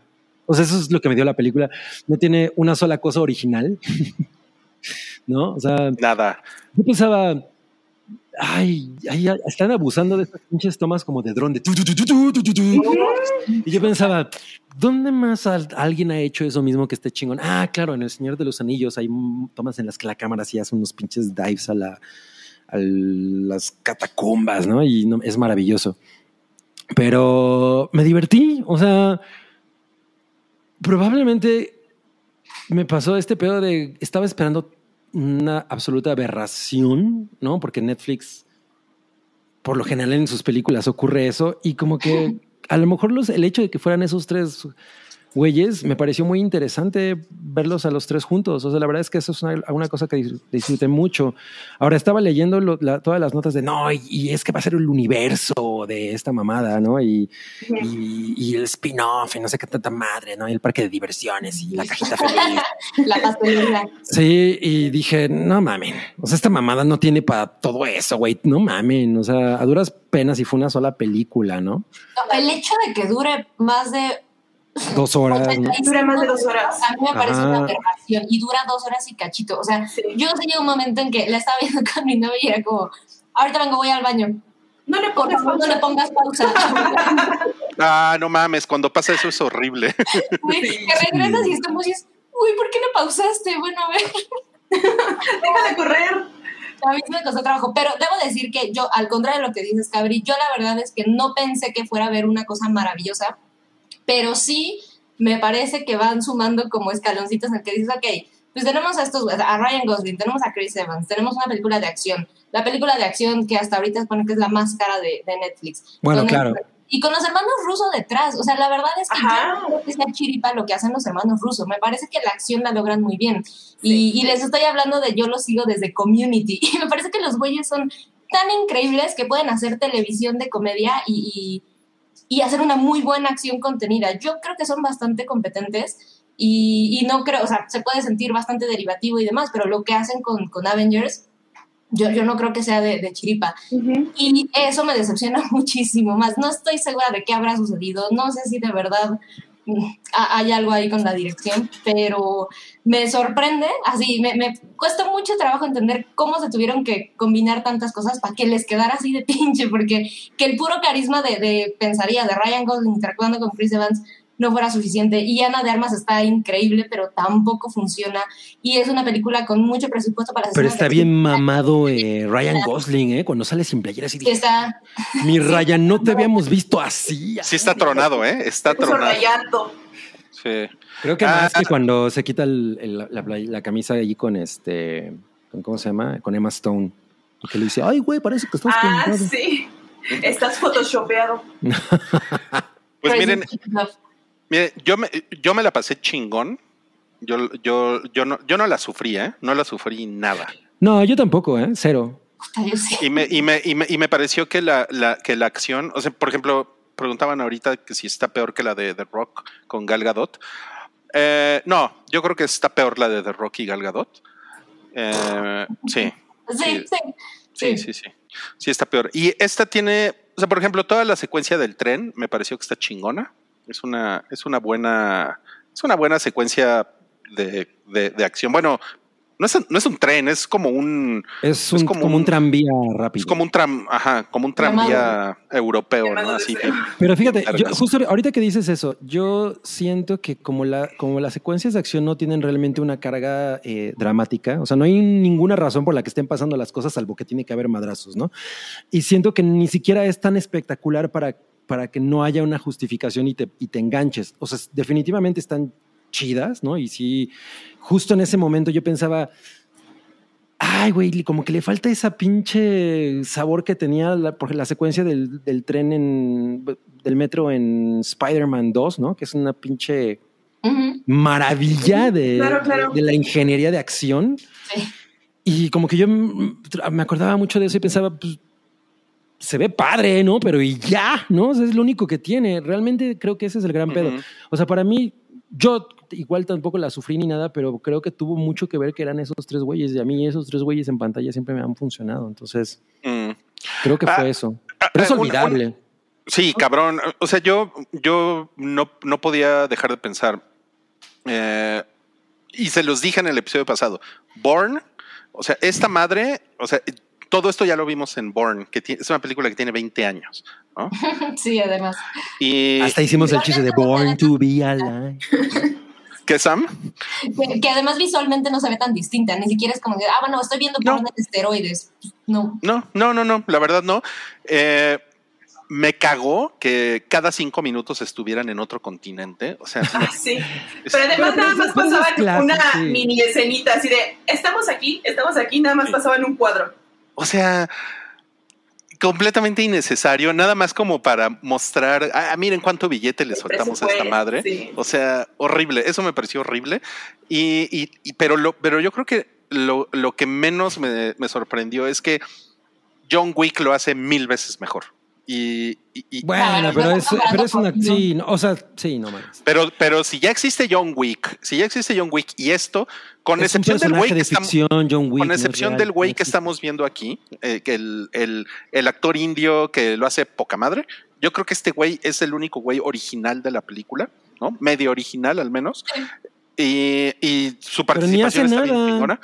O sea, eso es lo que me dio la película. No tiene una sola cosa original. ¿No? O sea, Nada. yo pensaba, ay, ay, ay, están abusando de estas pinches tomas como de dron, de tu, tu, tu. Y yo pensaba, ¿dónde más al- alguien ha hecho eso mismo que esté chingón? Ah, claro, en El Señor de los Anillos hay tomas en las que la cámara sí hace unos pinches dives a, la, a las catacumbas, ¿no? Y no- es maravilloso. Pero me divertí, o sea, probablemente me pasó este pedo de, estaba esperando una absoluta aberración, ¿no? Porque Netflix, por lo general en sus películas ocurre eso y como que a lo mejor los, el hecho de que fueran esos tres güeyes me pareció muy interesante verlos a los tres juntos. O sea, la verdad es que eso es una, una cosa que dis- disfruté mucho. Ahora estaba leyendo lo- la- todas las notas de no, y, y es que va a ser el universo de esta mamada, ¿no? Y, y, y el spin-off y no sé qué tanta madre, ¿no? Y el parque de diversiones y la cajita feliz. La pastelería. Sí, y dije, no mamen. O sea, esta mamada no tiene para todo eso, güey. No mamen. O sea, a duras penas y fue una sola película, ¿no? No, el hecho de que dure más de Dos horas, ¿no? Dura más de dos horas. A mí me parece Ajá. una aberración y dura dos horas y cachito. O sea, Sí. yo llegó un momento en que la estaba viendo con mi novia y era como, ahorita vengo, voy al baño. No le Por pongas favor, no le pongas pausa. Ah, no mames, cuando pasa eso es horrible. Güey, que regresas y estamos y es, uy, ¿por qué no pausaste? Bueno, a ver. Deja de correr. A mí me costó trabajo, pero debo decir que yo, al contrario de lo que dices, Cabri, yo la verdad es que no pensé que fuera a ver una cosa maravillosa, pero sí me parece que van sumando como escaloncitos en el que dices, ok, pues tenemos a estos, a Ryan Gosling, tenemos a Chris Evans, tenemos una película de acción, la película de acción que hasta ahorita se pone que es la más cara de, de Netflix. Bueno, Con- claro. Y con los hermanos rusos detrás, o sea, la verdad es que Ajá. yo no creo que sea chiripa lo que hacen los hermanos rusos, me parece que la acción la logran muy bien. Y, y les estoy hablando de yo los sigo desde Community. Y me parece que los güeyes son tan increíbles que pueden hacer televisión de comedia y, y, y hacer una muy buena acción contenida. Yo creo que son bastante competentes y, y no creo, o sea, se puede sentir bastante derivativo y demás, pero lo que hacen con, con Avengers, yo, yo no creo que sea de, de chiripa. Y eso me decepciona muchísimo más. No estoy segura de qué habrá sucedido. No sé si de verdad mm, ha- hay algo ahí con la dirección, pero me sorprende. Así, me, me cuesta mucho trabajo entender cómo se tuvieron que combinar tantas cosas para que les quedara así de pinche, porque que el puro carisma de, de pensaría, de Ryan Gosling interactuando con Chris Evans no fuera suficiente. Y Ana de Armas está increíble, pero tampoco funciona. Y es una película con mucho presupuesto para Pero está bien mamado eh, Ryan Gosling, ¿eh? Cuando sale sin playera así está mi Ryan, no te habíamos visto así. Sí está tronado, ¿eh? Está tronado. Sí. Creo que Ah. más que cuando se quita el- el- la, la- la camisa allí con este, con, ¿cómo se llama? Con Emma Stone. Que le dice, ay, güey, parece que estás Ah, pintado". sí. Estás photoshopeado. Pues miren, Love. miren, yo me, yo me la pasé chingón. Yo, yo, yo, no, yo no la sufrí, ¿eh? No la sufrí nada. No, yo tampoco, ¿eh? Cero. Y me, y me, y me, y me pareció que la, la, que la acción, o sea, por ejemplo, preguntaban ahorita que si está peor que la de The Rock con Gal Gadot. Eh, no, yo creo que está peor la de The Rock y Gal Gadot. Eh, sí. Sí, sí. Sí, sí, sí. Sí, está peor. Y esta tiene, o sea, por ejemplo, toda la secuencia del tren me pareció que está chingona. Es una, es una buena, es una buena secuencia de, de, de acción. Bueno, no es, no es un tren, es como un. Es, un, como, un, tranvía rápido. Es como un tram, ajá, como un tranvía europeo, ¿no? Así que. Pero fíjate, yo, justo ahorita que dices eso, yo siento que como la, como las secuencias de acción no tienen realmente una carga eh, dramática, o sea, no hay ninguna razón por la que estén pasando las cosas, salvo que tiene que haber madrazos, ¿no? Y siento que ni siquiera es tan espectacular para, para que no haya una justificación y te, y te enganches. O sea, definitivamente están chidas, ¿no? Y sí, justo en ese momento yo pensaba, ay, güey, como que le falta esa pinche sabor que tenía la, porque la secuencia del, del, tren en, del metro en Spider-Man 2, ¿no? Que es una pinche uh -huh. maravilla de, claro, claro. de, la ingeniería de acción. Sí. Y como que yo me acordaba mucho de eso y pensaba, pues, se ve padre, ¿no? Pero y ya, ¿no? O sea, es lo único que tiene. Realmente creo que ese es el gran uh -huh. pedo. O sea, para mí, yo igual tampoco la sufrí ni nada, pero creo que tuvo mucho que ver que eran esos tres güeyes. Y a mí esos tres güeyes en pantalla siempre me han funcionado. Entonces, mm. creo que fue ah, eso. Pero es olvidable. Un, un, sí, cabrón. O sea, yo, yo no, no podía dejar de pensar. Eh, y se los dije en el episodio pasado. Born, o sea, esta madre, o sea, todo esto ya lo vimos en Born, que es una película que tiene 20 años. ¿no? sí, además. Y hasta hicimos el chiste de Born to be alive. ¿Qué, Sam? Que, que, además visualmente no se ve tan distinta, ni siquiera es como que, ah, bueno, estoy viendo no. porno de esteroides. No. No, no, no, no, la verdad no. Eh, me cagó que cada cinco minutos estuvieran en otro continente. O sea, ah, sí. Pero además nada más pasaban clase, una sí. mini escenita así de estamos aquí, estamos aquí, nada más pasaban un cuadro. O sea, completamente innecesario, nada más como para mostrar, ah, miren cuánto billete le soltamos a esta madre. Sí. O sea, horrible, eso me pareció horrible. Y, y, y pero, lo, pero yo creo que lo, lo que menos me, me, sorprendió es que John Wick lo hace mil veces mejor. Y, y bueno, pero es, pero es una sí, no, o sea, sí, no más. Pero, pero si ya existe John Wick, si ya existe John Wick y esto, con es excepción del güey que estamos, John Wick, con excepción no del güey que estamos viendo aquí, eh, que el, el, el actor indio que lo hace poca madre, yo creo que este güey es el único güey original de la película, ¿no? Medio original al menos. Y, y su participación está nada. bien chingona.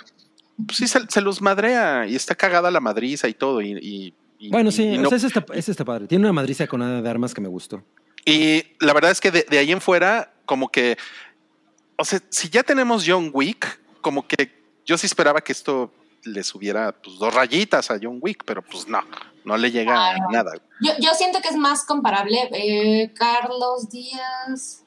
Pues sí, se, se, los madrea y está cagada la madriza y todo. Y, y y, bueno, sí, y no, o sea, ese, está, ese está padre. Tiene una madriza con nada de armas que me gustó. Y la verdad es que de, de, ahí en fuera, como que, o sea, si ya tenemos John Wick, como que yo sí esperaba que esto le subiera pues, dos rayitas a John Wick, pero pues no, no le llega ah, nada. Yo, yo, siento que es más comparable. Eh, Carlos Díaz.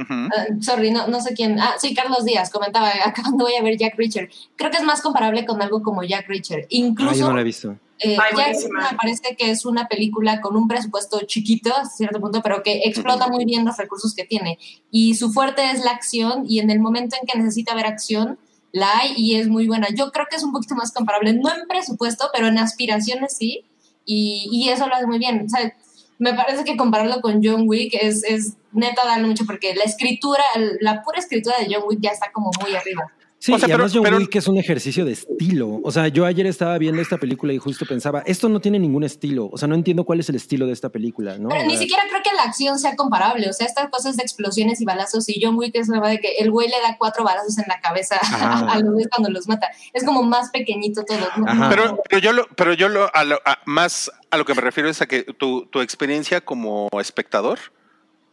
Uh -huh. uh, sorry, no, no sé quién. Ah, sí, Carlos Díaz comentaba acá cuando voy a ver Jack Reacher. Creo que es más comparable con algo como Jack Reacher. Incluso. Ah, yo no lo he visto. Eh, Jack me parece que es una película con un presupuesto chiquito, a cierto punto, pero que explota muy bien los recursos que tiene. Y su fuerte es la acción, y en el momento en que necesita ver acción, la hay y es muy buena. Yo creo que es un poquito más comparable, no en presupuesto, pero en aspiraciones sí, y, y eso lo hace muy bien. O sea, me parece que compararlo con John Wick es, es neta darle mucho, porque la escritura, la pura escritura de John Wick ya está como muy arriba. Sí, o sea, y además pero, John pero, Wick es un ejercicio de estilo. O sea, yo ayer estaba viendo esta película y justo pensaba, esto no tiene ningún estilo. O sea, no entiendo cuál es el estilo de esta película, ¿no? Pero ni siquiera creo que la acción sea comparable. O sea, estas cosas de explosiones y balazos y John Wick es la de que el güey le da cuatro balazos en la cabeza a, a los güeyes cuando los mata. Es como más pequeñito todo. ¿no? Pero, pero yo lo, pero yo lo, a lo a, más a lo que me refiero es a que tu, tu experiencia como espectador.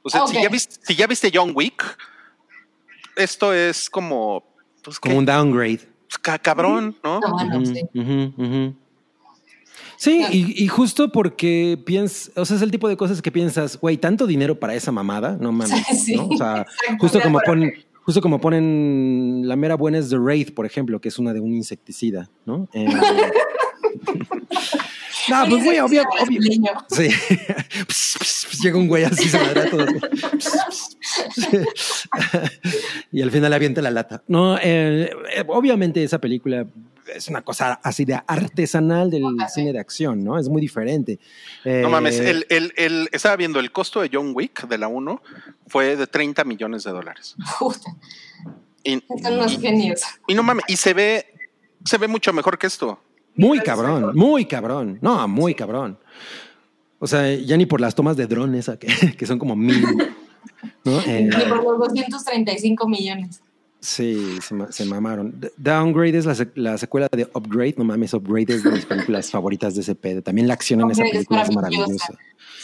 O sea, okay. si, ya viste, si ya viste John Wick, esto es como pues, como un downgrade. Pues, cabrón, ¿no? no bueno, sí. Uh -huh, uh -huh. Sí, y, y, justo porque piensas, o sea, es el tipo de cosas que piensas, güey, tanto dinero para esa mamada, no mames, sí, ¿no? O sea, justo como ponen, justo como ponen la mera buena es The Wraith, por ejemplo, que es una de un insecticida, ¿no? Eh, No, pues güey, obvio, obvio. Sí. Llega un güey así, se madre todo. y al final avienta la lata. No, eh, obviamente esa película es una cosa así de artesanal del okay. cine de acción, ¿no? Es muy diferente. Eh, no mames, el, el, el, estaba viendo el costo de John Wick de la 1 fue de 30 millones de dólares. Puta. Y, Son unos genios. Y no mames, y se ve, se ve mucho mejor que esto. Muy cabrón, muy cabrón. No, muy cabrón. O sea, ya ni por las tomas de dron esa que, que son como mil. ¿no? Eh, Ni por los 235 millones. sí, se, ma- se mamaron. Downgrade es la, la secuela de Upgrade. No mames, Upgrade es de mis películas favoritas de ese pedo. También la acción en esa película es maravillosa. maravillosa.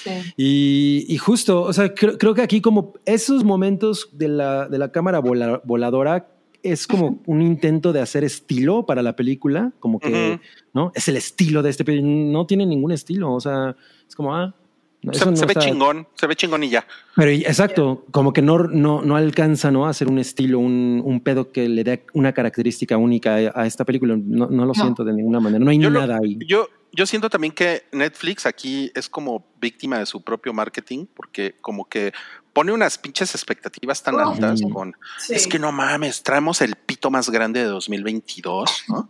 Sí. Y, y justo, o sea, creo, creo que aquí como esos momentos de la, de la cámara vola- voladora es como un intento de hacer estilo para la película, como que. ¿no? Es el estilo de este, pero no tiene ningún estilo, o sea, es como, ah, no, Se, eso no se ve chingón, se ve chingón y ya. Pero exacto, como que no, no, no alcanza, ¿no? A hacer un estilo, un, un pedo que le dé una característica única a, esta película. No, no lo siento de ninguna manera, no hay Yo lo- nada ahí. Yo, yo siento también que Netflix aquí es como víctima de su propio marketing, porque como que pone unas pinches expectativas tan Oh, altas sí. con Sí. es que no mames, traemos el pito más grande de 2022, ¿no?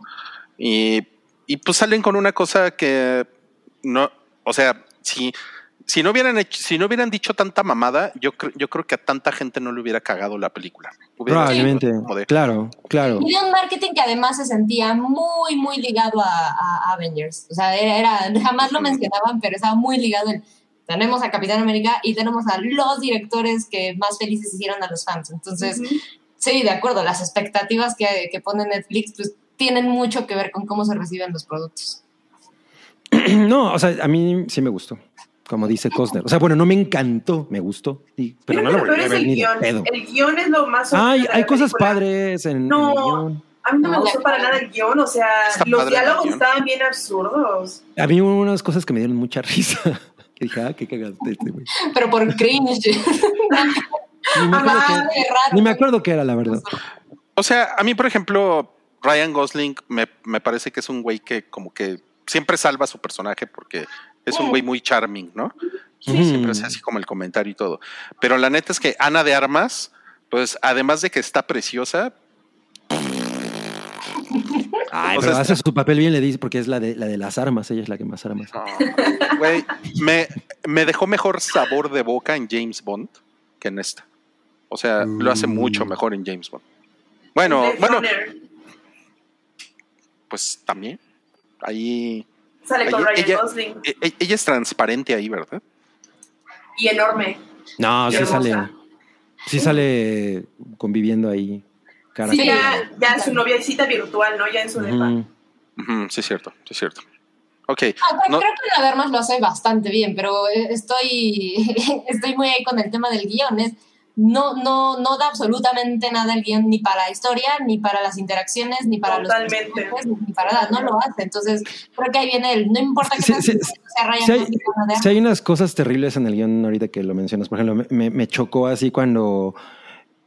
Y, y pues salen con una cosa que no, o sea, si, si no hubieran hecho, si no hubieran dicho tanta mamada, yo creo, yo creo que a tanta gente no le hubiera cagado la película. Probablemente, de, claro, claro. Y un marketing que además se sentía muy, muy ligado a, a Avengers. O sea, era, era- jamás lo mencionaban, pero estaba muy ligado. en- tenemos a Capitán América y tenemos a los directores que más felices hicieron a los fans. Entonces, sí, de acuerdo, las expectativas que, que pone Netflix pues tienen mucho que ver con cómo se reciben los productos. No, o sea, a mí sí me gustó, como dice Costner. O sea, bueno, no me encantó, me gustó, sí, pero Creo no lo volví a ver el ni de guion. pedo. El guion es lo más. Ay, hay cosas película. padres en, en No. el guion. A mí no me gustó para nada el guion, o sea, Está los diálogos estaban bien absurdos. A mí hubo unas cosas que me dieron mucha risa. Que dije, ah, qué cagaste este güey. Pero por cringe. Ni me, ni me acuerdo qué era, la verdad. O sea, a mí, por ejemplo, Ryan Gosling me, me parece que es un güey que como que siempre salva a su personaje porque es un güey muy charming, ¿no? Ujú. siempre hace así como el comentario y todo. Pero la neta es que Ana de Armas, pues además de que está preciosa, Ay, O pero sea, hace su papel bien, le dice, porque es la de, la de las armas, ella es la que más armas. no, me, me dejó mejor sabor de boca en James Bond que en esta. O sea, lo hace Mm. mucho mejor en James Bond. Bueno, Blade bueno, Runner pues también. Ahí Sale con Ryan ella- Gosling e- e- ella es transparente ahí, ¿verdad? y enorme. No, sí Hermosa. sale. Sí sale conviviendo ahí. Cara Sí, a ya, ya su noviecita virtual, ¿no? Ya en su depa. Sí, es cierto, sí, es cierto. Ok, Ah, creo, no- creo que la Dermas lo hace bastante bien, pero estoy, estoy muy ahí con el tema del guion. Es, no, no, no da absolutamente nada el guion ni para la historia, ni para las interacciones, ni para Totalmente. los personajes, ni para nada. No lo hace. Entonces, creo que ahí viene el. No importa que Sí, sí, Ryan Sí hay, sí hay unas cosas terribles en el guion ahorita que lo mencionas. Por ejemplo, me- me, me chocó así cuando...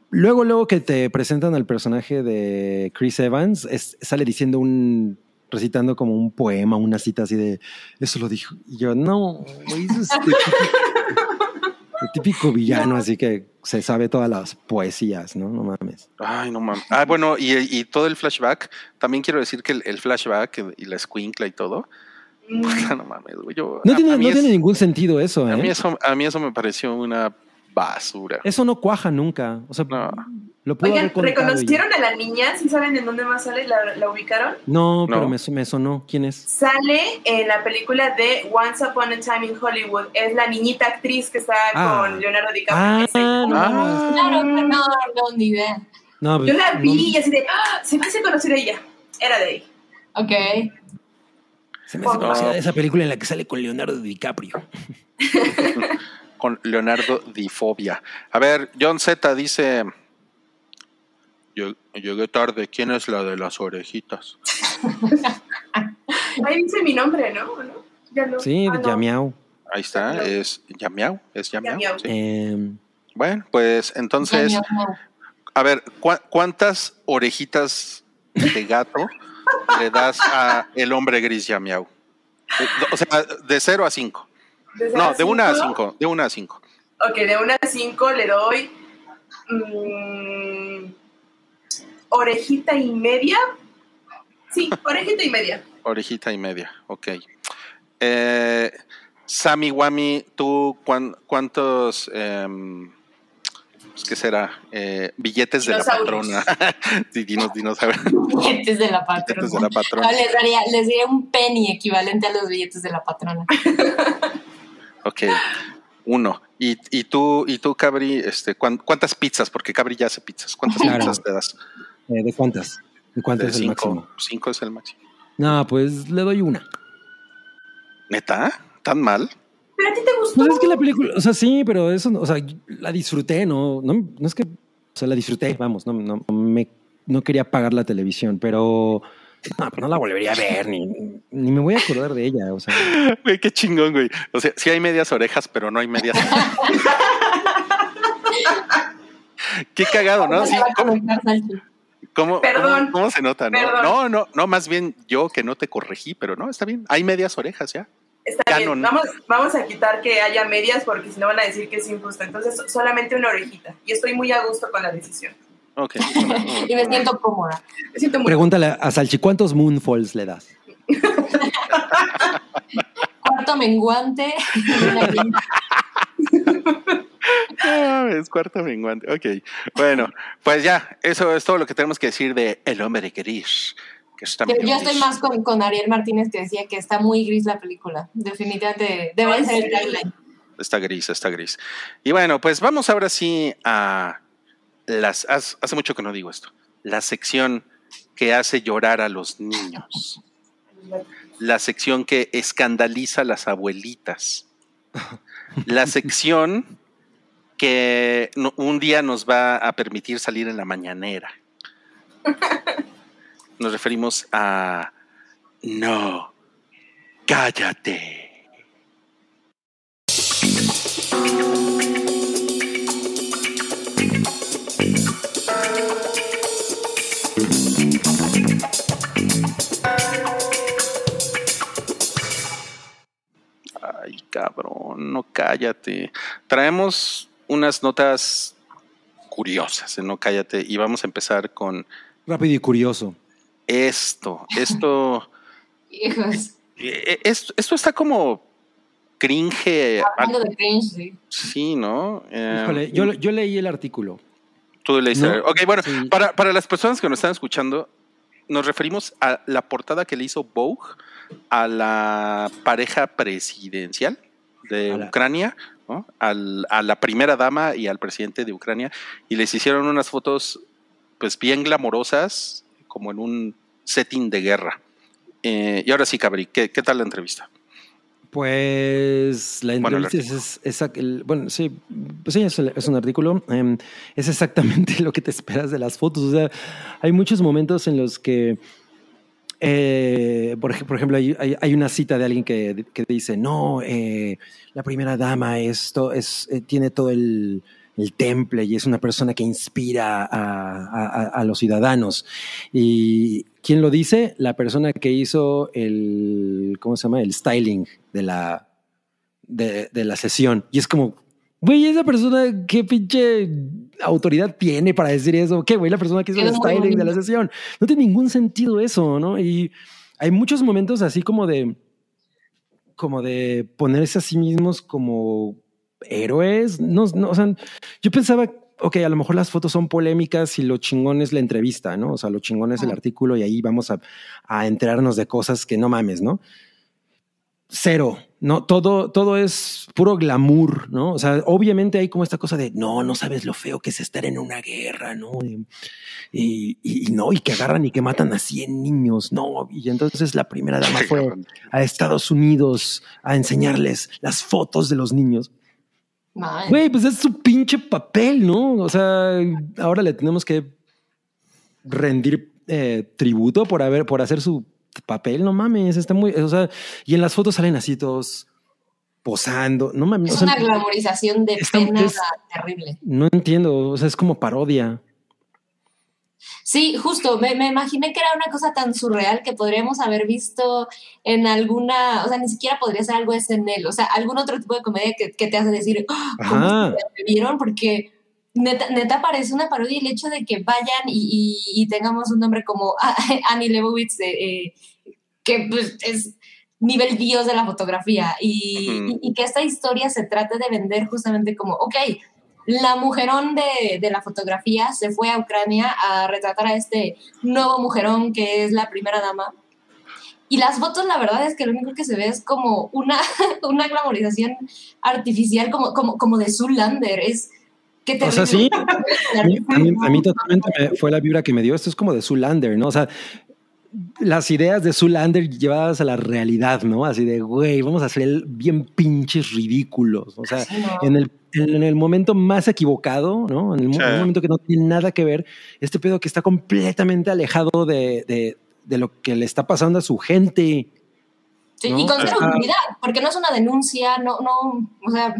Luego, luego que te presentan al personaje de Chris Evans, es- sale diciendo un... recitando como un poema, una cita así de... Eso lo dijo. Y yo, no, güey, eso es el típico, el típico villano, así que se sabe todas las poesías, ¿no? No mames. Ay, no mames. Ah, bueno, y, y todo el flashback, también quiero decir que el, el flashback y la escuincla y todo, Mm, no mames, güey. yo- No, a- tiene, a mí no es- tiene ningún sentido eso, a mí ¿eh? eso, a mí eso me pareció una basura. Eso no cuaja nunca. O sea, No. lo puedo Oigan, haber contado y- ¿reconocieron a la niña? ¿Sí saben en dónde más sale? ¿La, la ubicaron? No, pero No. me, me sonó. ¿Quién es? Sale en la película de Once Upon a Time in Hollywood. Es la niñita actriz que está Ah. con Leonardo Ah, DiCaprio. Esa- no mames. Claro, que no, no, ni idea. No, pues, Yo la vi no, y así de, ¡ah! se me hace conocer a ella. Era de ahí. Ok. se me hace No. conocida esa película en la que sale con Leonardo DiCaprio. Con Leonardo Difobia. A ver, John Z dice. "Lleg- Llegué tarde. ¿Quién es la de las orejitas? Ahí dice mi nombre, ¿no? ¿O no? Ya no. Sí, Ah, no. Ahí está, es Yamiao. Es sí. Eh, Bueno, pues entonces, a ver, ¿cuá- ¿cuántas orejitas de gato le das a el hombre gris Yamiao? Eh, O sea, de 0 a 5. No, de 1 a cinco. 5. De 1 a 5. Ok, de una a cinco le doy. mm, orejita y media. Sí, orejita y media. Orejita y media, ok. Eh, Sammy Wami, ¿tú cuán- cuántos Pues, ¿Qué será? Eh, billetes de la patrona. Sí, dinos, dinosaurios. Billetes de la patrona. Billetes de la patrona. No, les, daría, les daría un penny equivalente a los billetes de la patrona. Ok, uno. Y, y tú, y tú, Cabri, este, ¿cuán- ¿cuántas pizzas? Porque Cabri ya hace pizzas. ¿Cuántas Claro. pizzas te das? Eh, ¿De cuántas? ¿De cuántas De es el cinco. máximo? Cinco es el máximo. No, pues le doy una. ¿Neta? ¿Tan mal? Pero a ti te gustó. Pues es que la película, o sea, sí, pero eso, no- o sea, la disfruté, no, no, no es que, o sea, la disfruté, vamos, no, no, me, no quería pagar la televisión, pero no, pues no la volvería a ver, ni, ni me voy a acordar de ella, o sea, Güey, qué chingón, güey. O sea, sí hay medias orejas, pero no hay medias. qué cagado, ¿no? ¿Cómo Sí, ¿cómo, cómo- Perdón. cómo- cómo se nota, no? Perdón. No, no, no, más bien yo que no te corregí, pero no, está bien. Hay medias orejas ya. Está Canon. bien, vamos, vamos a quitar que haya medias porque si no van a decir que es injusto. Entonces, solamente una orejita. Y estoy muy a gusto con la decisión. Ok. Y me siento cómoda. Me siento muy pregúntale a Salchi, ¿cuántos Moonfalls le das? Cuarto menguante. Ah, es cuarto menguante. Ok. Bueno, pues ya, eso es todo lo que tenemos que decir de El hombre gris. Que está Yo, estoy más con, con Ariel Martínez que decía que está muy gris la película. Definitivamente debe ser el. Está gris, está gris. Y bueno, pues vamos ahora sí a las. Hace mucho que no digo esto. La sección que hace llorar a los niños. La sección que escandaliza a las abuelitas. La sección que un día nos va a permitir salir en la mañanera. Nos referimos a. No, cállate. Cabrón, no cállate. Traemos unas notas curiosas en No Cállate y vamos a empezar con Rápido y curioso. esto. Esto, Hijos. eh, esto, esto está como cringe. Hablando de cringe, sí. Sí, ¿no? Eh, Híjole, yo, yo leí el artículo. Tú le dices, No, ok, bueno, sí. para, para las personas que nos están escuchando, nos referimos a la portada que le hizo Vogue a la pareja presidencial de Ucrania, ¿no? Al- a la primera dama y al presidente de Ucrania, y les hicieron unas fotos, pues bien glamorosas, como en un setting de guerra. Eh, y ahora sí, Cabri, ¿qué, qué tal la entrevista? Pues la Bueno, entrevista es, es- es- el- bueno, sí, pues sí, es, el- es un artículo. em, es exactamente lo que te esperas de las fotos. O sea, hay muchos momentos en los que, eh, por, ej- por ejemplo, hay, una cita de alguien que, dice, no, eh, la primera dama esto es, eh, tiene todo el, temple y es una persona que inspira a los ciudadanos. ¿Y quién lo dice? La persona que hizo el, ¿cómo se llama? El styling de la, de, de la sesión. Y es como, güey, esa persona, ¿qué pinche autoridad tiene para decir eso? ¿Qué, güey? La persona que hizo el styling de la sesión. No tiene ningún sentido eso, ¿no? Y hay muchos momentos así como de, como de ponerse a sí mismos como héroes. No, no, o sea, yo pensaba, ok, a lo mejor las fotos son polémicas y lo chingón es la entrevista, ¿no? O sea, lo chingón es el artículo y ahí vamos a, a enterarnos de cosas que no mames, ¿no? Cero, no, todo, todo es puro glamour, ¿no? O sea, obviamente hay como esta cosa de no, no sabes lo feo que es estar en una guerra, ¿no? Y, y- y no, y que agarran y que matan a 100 niños, no. Y entonces la primera dama fue a Estados Unidos a enseñarles las fotos de los niños. Güey, pues es su pinche papel, ¿no? O sea, ahora le tenemos que rendir eh, tributo por haber, por hacer su papel. No mames, está muy, o sea, y en las fotos salen así todos posando. No mames, es o sea, una glamorización de está- pena es- terrible. no entiendo. O sea, es como parodia. Sí, justo, me, me imaginé que era una cosa tan surreal que podríamos haber visto en alguna, o sea, ni siquiera podría ser algo SNL, o sea, algún otro tipo de comedia que, que te hace decir, "Ah, ¿cómo Ajá. se vieron? Porque neta, neta parece una parodia el hecho de que vayan y, y- y tengamos un nombre como Annie Leibovitz, eh, que pues, es nivel dios de la fotografía, y que esta historia se trate de vender justamente como, ok, la mujerón de, de la fotografía se fue a Ucrania a retratar a este nuevo mujerón que es la primera dama. Y las fotos, la verdad es que lo único que se ve es como una, una glamorización artificial, como, como, como de Zoolander. Es que O sea, sí. A mí, a mí- a mí totalmente me- fue la vibra que me dio. Esto es como de Zoolander, ¿no? O sea, las ideas de Zoolander llevadas a la realidad, ¿no? Así de, güey, vamos a hacer el bien pinches ridículos. O sea, en el, en el momento más equivocado, ¿no? En el Sí. momento que no tiene nada que ver, este pedo que está completamente alejado de, de- de lo que le está pasando a su gente. Sí, ¿no? Y con cero utilidad, porque no es una denuncia, no, no, o sea,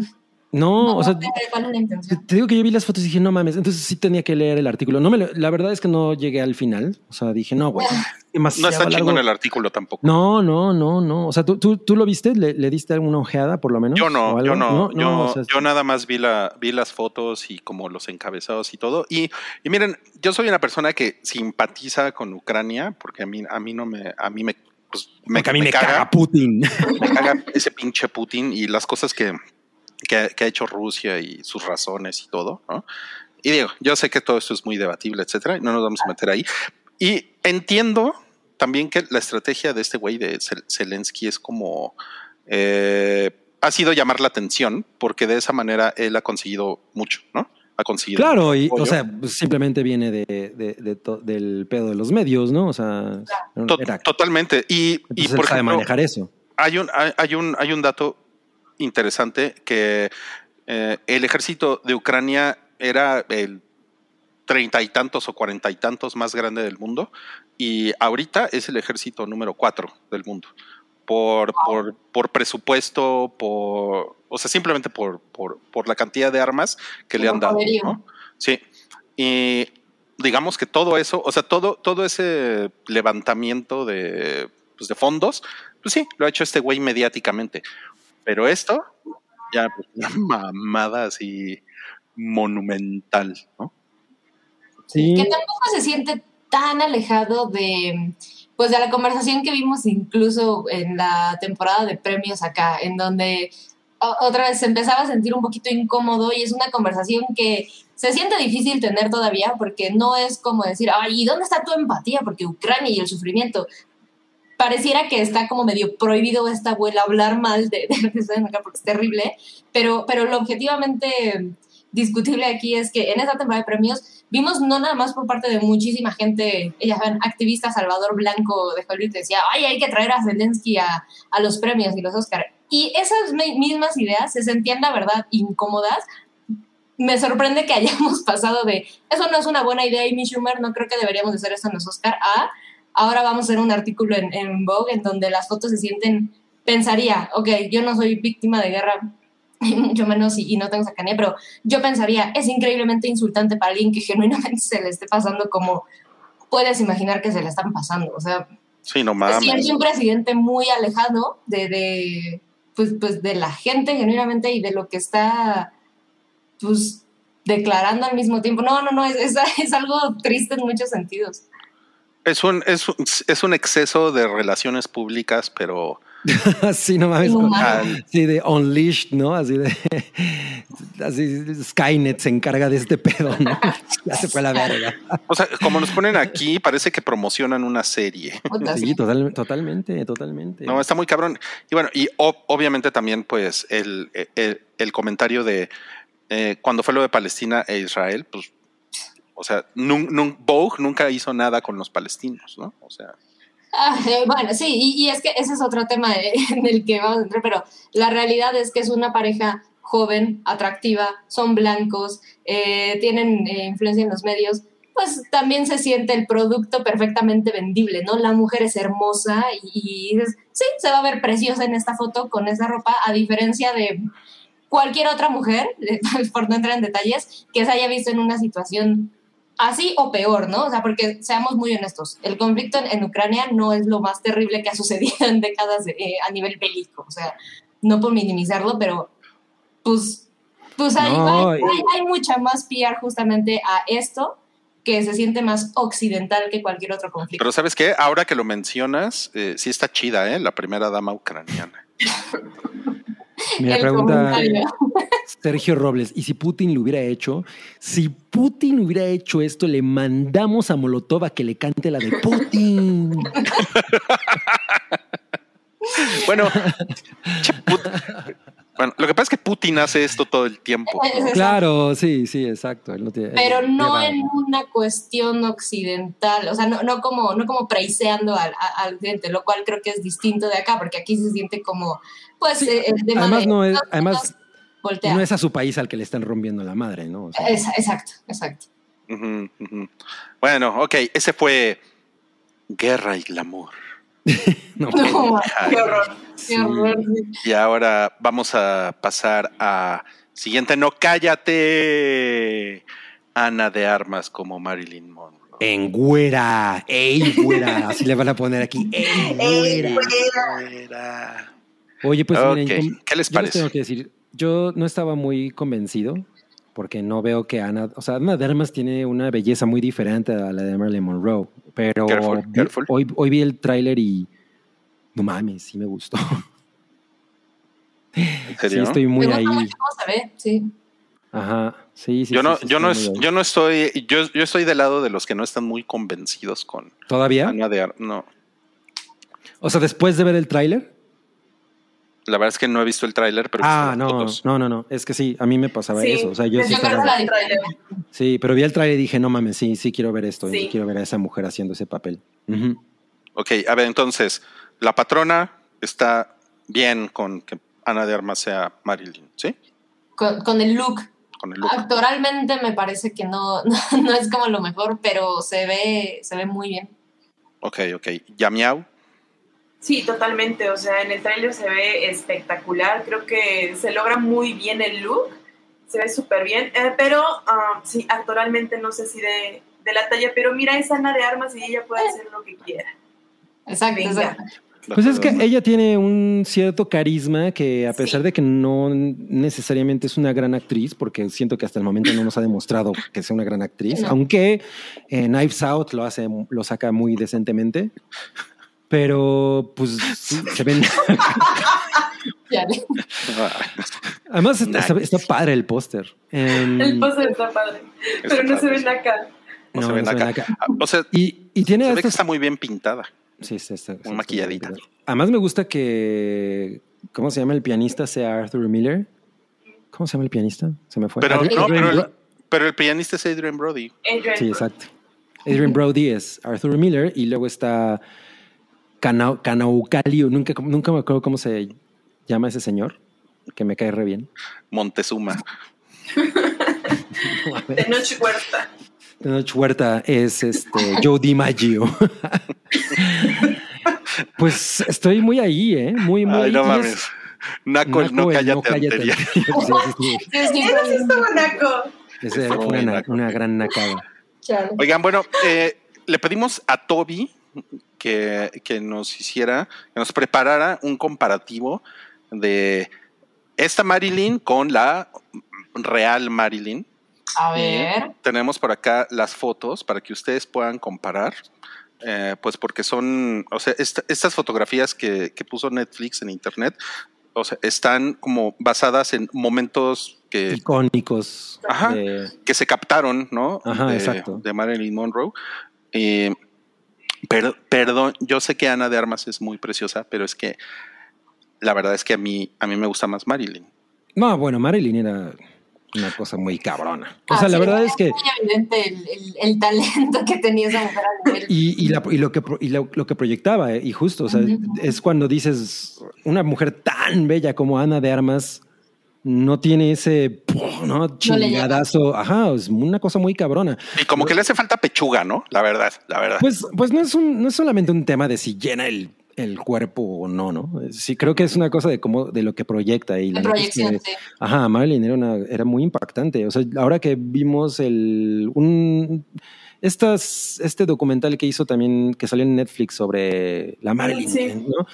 No, no, o sea, sé cuál es la Te, digo que yo vi las fotos y dije, no mames, entonces sí tenía que leer el artículo. No me lo- la verdad es que no llegué al final. O sea, dije, no, güey, No demasiado está largo. chingón el artículo tampoco. No, no, no, no. O sea, ¿tú, tú, tú lo viste? ¿Le, le diste alguna ojeada por lo menos? Yo ¿O no, yo no, yo, o sea, yo nada más vi la, vi las fotos y como los encabezados y todo. Y, y miren, yo soy una persona que simpatiza con Ucrania porque a mí, a mí no me, a mí me, pues, me, porque a mí me, caga Putin. me caga ese pinche Putin y las cosas que, que, que ha hecho Rusia y sus razones y todo, ¿no? Y digo, yo sé que todo esto es muy debatible, etcétera, y no nos vamos a meter ahí. Y entiendo también que la estrategia de este güey de Zel- Zelensky es como eh, ha sido llamar la atención, porque de esa manera él ha conseguido mucho, ¿no? Ha conseguido. Claro, y apoyo. o sea, pues, simplemente viene de, de- de to- del pedo de los medios, ¿no? O sea, To- era, totalmente. Y, y por él sabe ejemplo, manejar eso. hay un, hay un, hay un dato interesante que eh, el ejército de Ucrania era el treinta y tantos o cuarenta y tantos más grande del mundo y ahorita es el ejército número cuatro del mundo por, por, por presupuesto, por, o sea, simplemente por, por, por la cantidad de armas que le han dado. Sí. Y digamos que todo eso, o sea, todo, todo ese levantamiento de, pues, de fondos, pues sí, lo ha hecho este güey mediáticamente. Pero esto, ya, pues, una mamada así monumental, ¿no? Sí, que tampoco se siente tan alejado de pues de la conversación que vimos incluso en la temporada de premios acá, en donde otra vez se empezaba a sentir un poquito incómodo y es una conversación que se siente difícil tener todavía porque no es como decir, ay, ¿y dónde está tu empatía? Porque Ucrania y el sufrimiento. Pareciera que está como medio prohibido esta abuela hablar mal de, de acá porque es terrible, pero, pero lo objetivamente discutible aquí es que en esta temporada de premios vimos no nada más por parte de muchísima gente, ellas ven, activista Salvador Blanco de Hollywood decía, ay, hay que traer a Zelensky a, a los premios y los Oscar. Y esas mi- mismas ideas se sentían, la verdad, incómodas. Me sorprende que hayamos pasado de, eso no es una buena idea, Amy Schumer, no creo que deberíamos de hacer esto en los Oscar, a ahora vamos a hacer un artículo en, en Vogue en donde las fotos se sienten, pensaría, ok, yo no soy víctima de guerra, mucho menos y, y no tengo cercanía, pero yo pensaría, es increíblemente insultante para alguien que genuinamente se le esté pasando como puedes imaginar que se le están pasando. O sea, Sí, no se mames. siente un presidente muy alejado de, de, pues, pues de la gente genuinamente y de lo que está pues declarando al mismo tiempo. No, no, no, es, es, es algo triste en muchos sentidos. Es un, es, un, es un exceso de relaciones públicas, pero sí, no mames. Inhumano. Sí, de Unleashed, ¿no? Así de. Así Skynet se encarga de este pedo, ¿no? Ya se fue a la verga. O sea, como nos ponen aquí, parece que promocionan una serie. Sí, sí. total- totalmente, totalmente. No, está muy cabrón. Y bueno, y obviamente también, pues, el, el, el comentario de eh, cuando fue lo de Palestina e Israel, pues, o sea, nun, Vogue nunca hizo nada con los palestinos, ¿no? O sea, Ah, bueno, sí, y, es que ese es otro tema en el que vamos a entrar, pero la realidad es que es una pareja joven, atractiva, son blancos, eh, tienen eh, influencia en los medios, pues también se siente el producto perfectamente vendible, ¿no? La mujer es hermosa y, y dices, sí, se va a ver preciosa en esta foto con esa ropa, a diferencia de cualquier otra mujer, por no entrar en detalles, que se haya visto en una situación así o peor, ¿no? O sea, porque seamos muy honestos, el conflicto en, en Ucrania no es lo más terrible que ha sucedido en décadas de- eh, a nivel bélico, o sea, no por minimizarlo, pero pues, pues hay, No, hay, y- hay- hay mucha más PR justamente a esto que se siente más occidental que cualquier otro conflicto. pero ¿sabes qué? Ahora que lo mencionas, eh, sí está chida, ¿eh? La primera dama ucraniana. Mira, el pregunta, comentario. Sergio Robles, y si Putin lo hubiera hecho, si Putin hubiera hecho esto, le mandamos a Molotov a que le cante la de Putin. Bueno, bueno, lo que pasa es que Putin hace esto todo el tiempo. ¿no? Claro, sí, sí, exacto. él no tiene- pero él no en una cuestión occidental, o sea, no, no como, no como preiseando al, al occidente, lo cual creo que es distinto de acá, porque aquí se siente como, pues, Sí, eh, el tema además de no es- además voltea. No es a su país al que le están rompiendo la madre, ¿no? O sea, Es- exacto, exacto. Bueno, ok, ese fue Guerra y Glamour. no, No, Ay, Qué horror. sí. qué horror. Y ahora vamos a pasar a siguiente. No, cállate. Ana de Armas como Marilyn Monroe. En güera, ey, güera, así le van a poner aquí, ey, Ey, güera. Oye, pues miren, yo- ¿qué les yo parece? tengo que decir, yo no estaba muy convencido porque no veo que Ana, o sea, Ana de Armas tiene una belleza muy diferente a la de Marilyn Monroe, pero Careful, vi- careful. Hoy, hoy vi el tráiler y no mames, sí me gustó. ¿En Sí, estoy Me muy gusta ahí. mucho cómo se ve, sí. Ajá, sí, sí. yo no, sí, sí, yo no, estoy es- yo no estoy, yo, yo estoy del lado de los que no están muy convencidos con ¿Todavía? Ana de Armas. No, O sea, después de ver el tráiler. La verdad es que no he visto el tráiler, pero Ah, no, fotos. no, no, no. Es que sí, a mí me pasaba Sí, eso. O sea, yo sí estaba-. Sí, pero vi el tráiler y dije, no mames, sí, sí quiero ver esto. Sí. Sí. quiero ver a esa mujer haciendo ese papel. Ujú. Ok, a ver, entonces, la patrona está bien con que Ana de Armas sea Marilyn, ¿sí? Con, con el look. Con el look. Actoralmente me parece que no, no, no es como lo mejor, pero se ve, se ve muy bien. Ok, ok. Yamiau. Sí, totalmente. O sea, en el tráiler se ve espectacular. Creo que se logra muy bien el look. Se ve súper bien. Eh, pero ah, sí, actoralmente no sé si de, de la talla. Pero mira, es Ana de Armas y ella puede hacer lo que quiera. Exacto, Venga. exacto. Pues es que ella tiene un cierto carisma que a pesar Sí. de que no necesariamente es una gran actriz, porque siento que hasta el momento no nos ha demostrado que sea una gran actriz, No. aunque eh, Knives Out lo hace, lo saca muy decentemente. Pero pues sí, se ven. Ya. Además está, Nice. está padre el póster. Em, El póster está padre. Está Pero no se padre. ven acá. No, no, se ven no se ven acá. Ah, O sea, Y, y tiene se ve que está muy bien pintada. Sí, está, está- maquilladita. muy bien. Además me gusta que, ¿cómo se llama el pianista? Sea Arthur Miller. ¿Cómo se llama el pianista? Se me fue. Pero, Adrian- no, pero, el, pero el pianista es Adrian Brody. Adrian Sí, Brody. exacto. Adrian Brody es Arthur Miller y luego está Kanaukalio. Nunca, nunca me acuerdo cómo se llama ese señor, que me cae re bien. Montezuma. De Noche Huerta. Tenoch Huerta es este Joe DiMaggio. pues estoy muy ahí, ¿eh? Muy, muy Ay, ahí. no mames. Naco, el no cállate, anterior. Sí, sí, sí. Sí, sí, Eso sí estuvo naco. Fue una, gran nacada. Oigan, bueno, eh, le pedimos a Toby que, que nos hiciera, que nos preparara un comparativo de esta Marilyn con la real Marilyn. A ver. Tenemos por acá las fotos para que ustedes puedan comparar. eh, pues porque son, o sea, esta- estas fotografías que, que puso Netflix en internet, o sea, están como basadas en momentos que, Icónicos. Ajá. de- que se captaron, ¿no? Ajá, de, exacto. de Marilyn Monroe. Eh, pero, perdón, yo sé que Ana de Armas es muy preciosa, pero es que la verdad es que a mí, a mí me gusta más Marilyn. No, bueno, Marilyn era una cosa muy cabrona. O Ah, sea, la sí, verdad es que. muy evidente el, el- el talento que tenía esa mujer a nivel. Y, y la- y lo que y lo, lo que proyectaba, eh, y justo, o sea, es cuando dices una mujer tan bella como Ana de Armas no tiene ese. ¿no? chingadazo. Ajá, es una cosa muy cabrona. Y como que le hace falta pechuga, ¿no? La verdad, la verdad. Pues, pues no es un, no es solamente un tema de si llena el, el cuerpo o no, ¿no? Sí, creo que es una cosa de cómo, de lo que proyecta y la neta es que- proyección, sí. Ajá, Marilyn era, una, era muy impactante. O sea, ahora que vimos el un estas, este documental que hizo también, que salió en Netflix sobre la Marilyn, Sí. ¿no?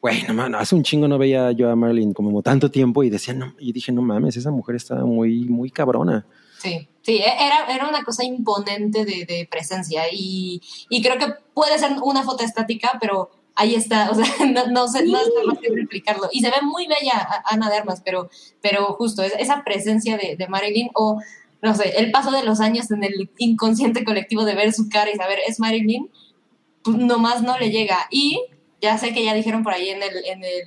Güey, no, mames, hace un chingo no veía yo a Marilyn como tanto tiempo y decía, no, y dije, no mames, esa mujer está muy, muy cabrona. Sí, sí, e- era, era una cosa imponente de, de presencia y, y creo que puede ser una foto estática, pero ahí está, o sea, no, no, sé, no es fácil explicarlo. Y se ve muy bella Ana de Armas, pero, pero justo es- esa presencia de, de Marilyn o, no sé, el paso de los años en el inconsciente colectivo de ver su cara y saber, es Marilyn, pues nomás no le llega. Y ya sé que ya dijeron por ahí en el, en el,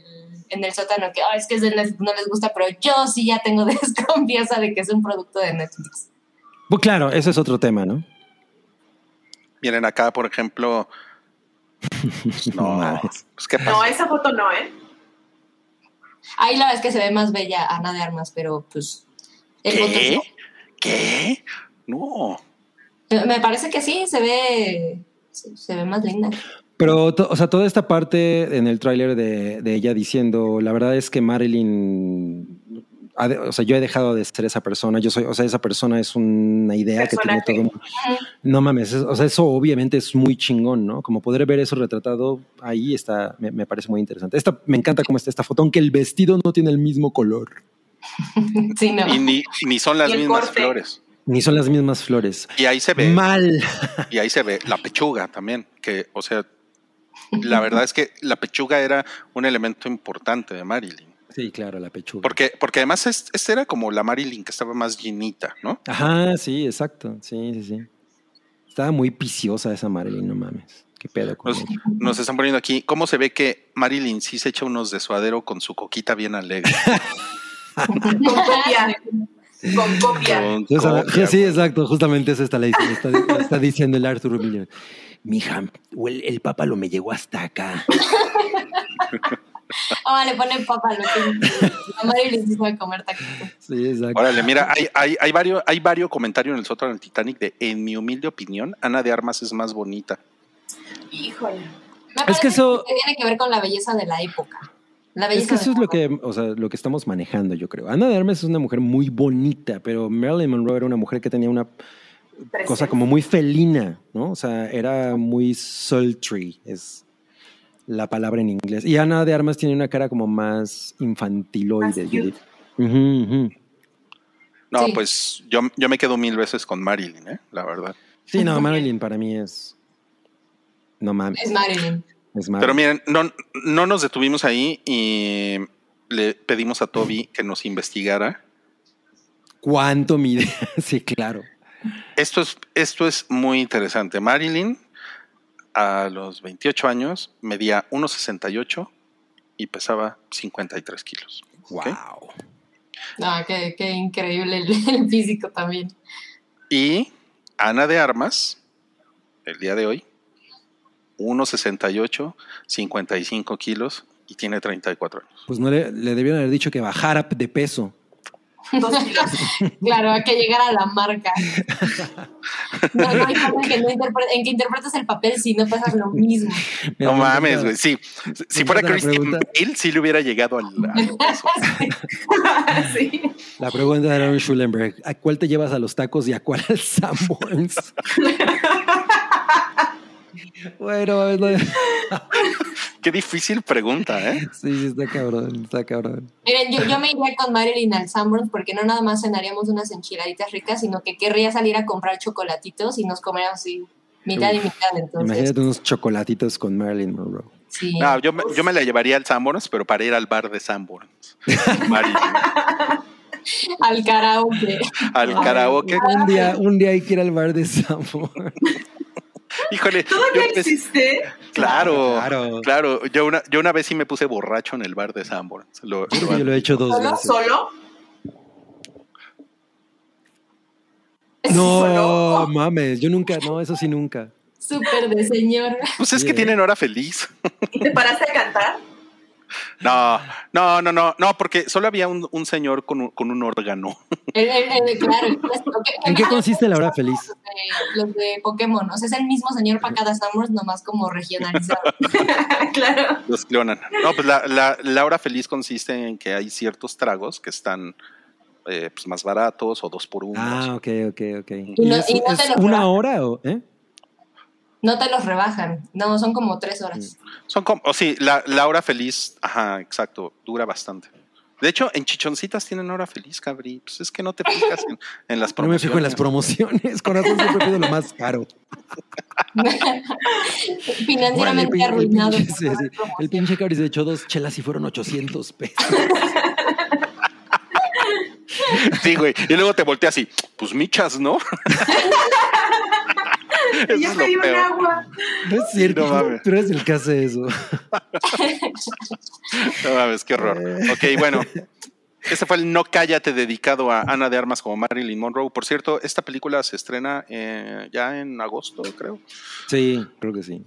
en el sótano que "Ah, es que es de Netflix, no les gusta, pero yo sí ya tengo desconfianza de que es un producto de Netflix. Pues claro, ese es otro tema, ¿no? Miren acá, por ejemplo. No no, pues, ¿qué pasa? No, esa foto no, ¿eh? Ahí la verdad es que se ve más bella Ana de Armas, pero pues... el ¿Qué? ¿Qué? No. Me parece que sí, se ve, se ve más linda. Pero, to- o sea, toda esta parte en el tráiler de, de ella diciendo, la verdad es que Marilyn, ha de- o sea, yo he dejado de ser esa persona, yo soy, o sea, esa persona es una idea que tiene todo. No mames, es- o sea, eso obviamente es muy chingón, ¿no? Como poder ver eso retratado ahí está, me, me parece muy interesante. Esta, me encanta cómo está esta foto, aunque el vestido no tiene el mismo color, Sí, no. Y ni, ni son las mismas corte. flores. ni son las mismas flores. Y ahí se ve. Mal. Y ahí se ve la pechuga también, que, o sea, la verdad es que la pechuga era un elemento importante de Marilyn. Sí, claro, la pechuga. Porque, porque además es- esta era como la Marilyn que estaba más llenita, ¿no? Ajá, sí, exacto. Sí, sí, sí. Estaba muy viciosa esa Marilyn, no mames. Qué pedo con Nos, están poniendo aquí, ¿cómo se ve que Marilyn sí se echa unos de suadero con su coquita bien alegre? Con copia. Con copia. Con Sí, exacto, justamente eso está, la- está, está diciendo el Arthur Miller. Mija, o el, el papa lo me llegó hasta acá. Ah, le ponen papa a lo que la Marilyn sí sabe comer taquitos. Sí, exacto. Órale, mira, hay, hay, hay varios, hay varios comentarios en el sótano del Titanic de, en mi humilde opinión, Ana de Armas es más bonita. Híjole. Me parece que eso- tiene que ver con la belleza de la época. La Es que eso de es lo que, o sea, lo que estamos manejando, yo creo. Ana de Armas es una mujer muy bonita, pero Marilyn Monroe era una mujer que tenía una cosa como muy felina, ¿no? O sea, era muy sultry, es la palabra en inglés. Y Ana de Armas tiene una cara como más infantiloide. Diría. Ujú, ujú. No, Sí. pues yo, yo me quedo mil veces con Marilyn, ¿eh? La verdad. Sí, no, Marilyn para mí es. No mames. Es Marilyn. Es Marilyn. Pero miren, no, no nos detuvimos ahí y le pedimos a Toby que nos investigara. ¿Cuánto mide? sí, claro. Esto es, esto es muy interesante. Marilyn, a los 28 años, medía 1,68 y pesaba 53 kilos. Wow. Ah, qué, qué increíble el, el físico también. Y Ana de Armas, el día de hoy, 1,68, 55 kilos y tiene 34 años. Pues no le, le debieron haber dicho que bajara de peso. Dos kilos. Claro, hay que llegar a la marca. No, no hay forma en que, no interpre- en que interpretes el papel si no pasas lo mismo. No me mames, güey. Sí, si fuera Christian. Bale, sí le hubiera llegado al. sí. La pregunta de Aaron Schulenberg: ¿a cuál te llevas a los tacos y a cuál al Sanborns? bueno, no- Qué difícil pregunta, ¿eh? sí, sí, está cabrón, está cabrón. Miren, yo, yo me iría con Marilyn al Sanborns porque no nada más cenaríamos unas enchiladitas ricas, sino que querría salir a comprar chocolatitos y nos comeríamos así mitad y mitad. Entonces, Imagínate unos chocolatitos con Marilyn Monroe. sí. No, yo, me, yo me la llevaría al Sanborns, pero para ir al bar de Sanborns. Marilyn. al karaoke. Al karaoke. Un día, un día hay que ir al bar de Sanborns. Híjole, yo ¿Todavía empecé- existe? Claro, Claro. claro. Yo una, yo una vez sí me puse borracho en el bar de Sanborns. Lo- Yo yo lo he hecho dos ¿Solo? veces. ¿Solo? No, ¿Solo? mames, yo nunca, no, eso sí nunca. Súper de señor. Pues es que tienen hora feliz. ¿Y te paraste a cantar? No, no, no, no, no, porque solo había un, un señor con un, con un órgano. El- el- el- claro, el clásico. ¿Qué- ¿En qué consiste la hora feliz? Los de, los de Pokémon. O sea, es el mismo señor para cada Sanborns, nomás como regionalizado. claro. Los clonan. No, pues la, la, la hora feliz consiste en que hay ciertos tragos que están eh, pues más baratos o dos por uno. Ah, ok, ok, ok. Y ¿Y no- es, y no te es lo una hora o eh? No te los rebajan. No, son como tres horas. Son como, o sí, la, la hora feliz, ajá, exacto, dura bastante. De hecho, en Chichoncitas tienen hora feliz, cabrí. Pues es que no te fijas en, en las No me promociones. fijo en las promociones. Con razón siempre pido lo más caro. Financieramente Órale, pin- el arruinado. pinche- sí. El pinche Cabri se echó dos chelas y fueron 800 pesos. Sí, güey. Y luego te volteas así, pues michas, ¿no? Eso Y yo es lo pedí un peor. agua. No es cierto, No mames. tú eres el que hace eso. No mames, qué horror. Ok, bueno. Este fue el No Cállate dedicado a Ana de Armas como Marilyn Monroe. Por cierto, esta película se estrena eh, ya en agosto, creo. Sí, creo que sí.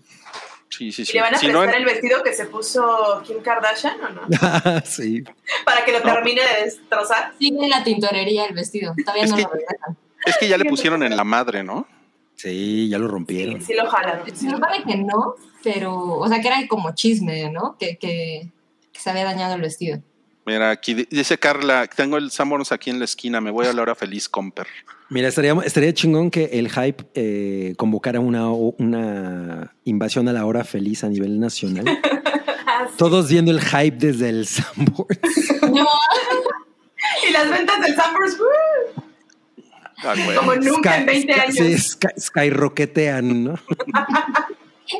Sí, sí, ¿Y sí. le van a Si prestar no, en- el vestido que se puso Kim Kardashian o no? sí. Para que lo termine de destrozar. Sigue en la tintorería el vestido. Todavía Es no que- lo regresan. es que ya le pusieron en la madre, ¿no? Sí, ya lo Sí, rompieron. sí lo jalan. Se supone que no, pero, o sea, que era como chisme, ¿no? Que, que, que se había dañado el vestido. Mira, aquí di- dice Carla, tengo el Sanborns aquí en la esquina, me voy a la hora feliz, comper. Mira, estaría, estaría chingón que el hype eh, convocara una, una invasión a la hora feliz a nivel nacional. Ah, sí. Todos viendo el hype desde el Sanborns. No, Y las ventas del Sanborns, ¡uh! Ah, como nunca en 20 años. Sí, sky, skyrocketean, ¿no?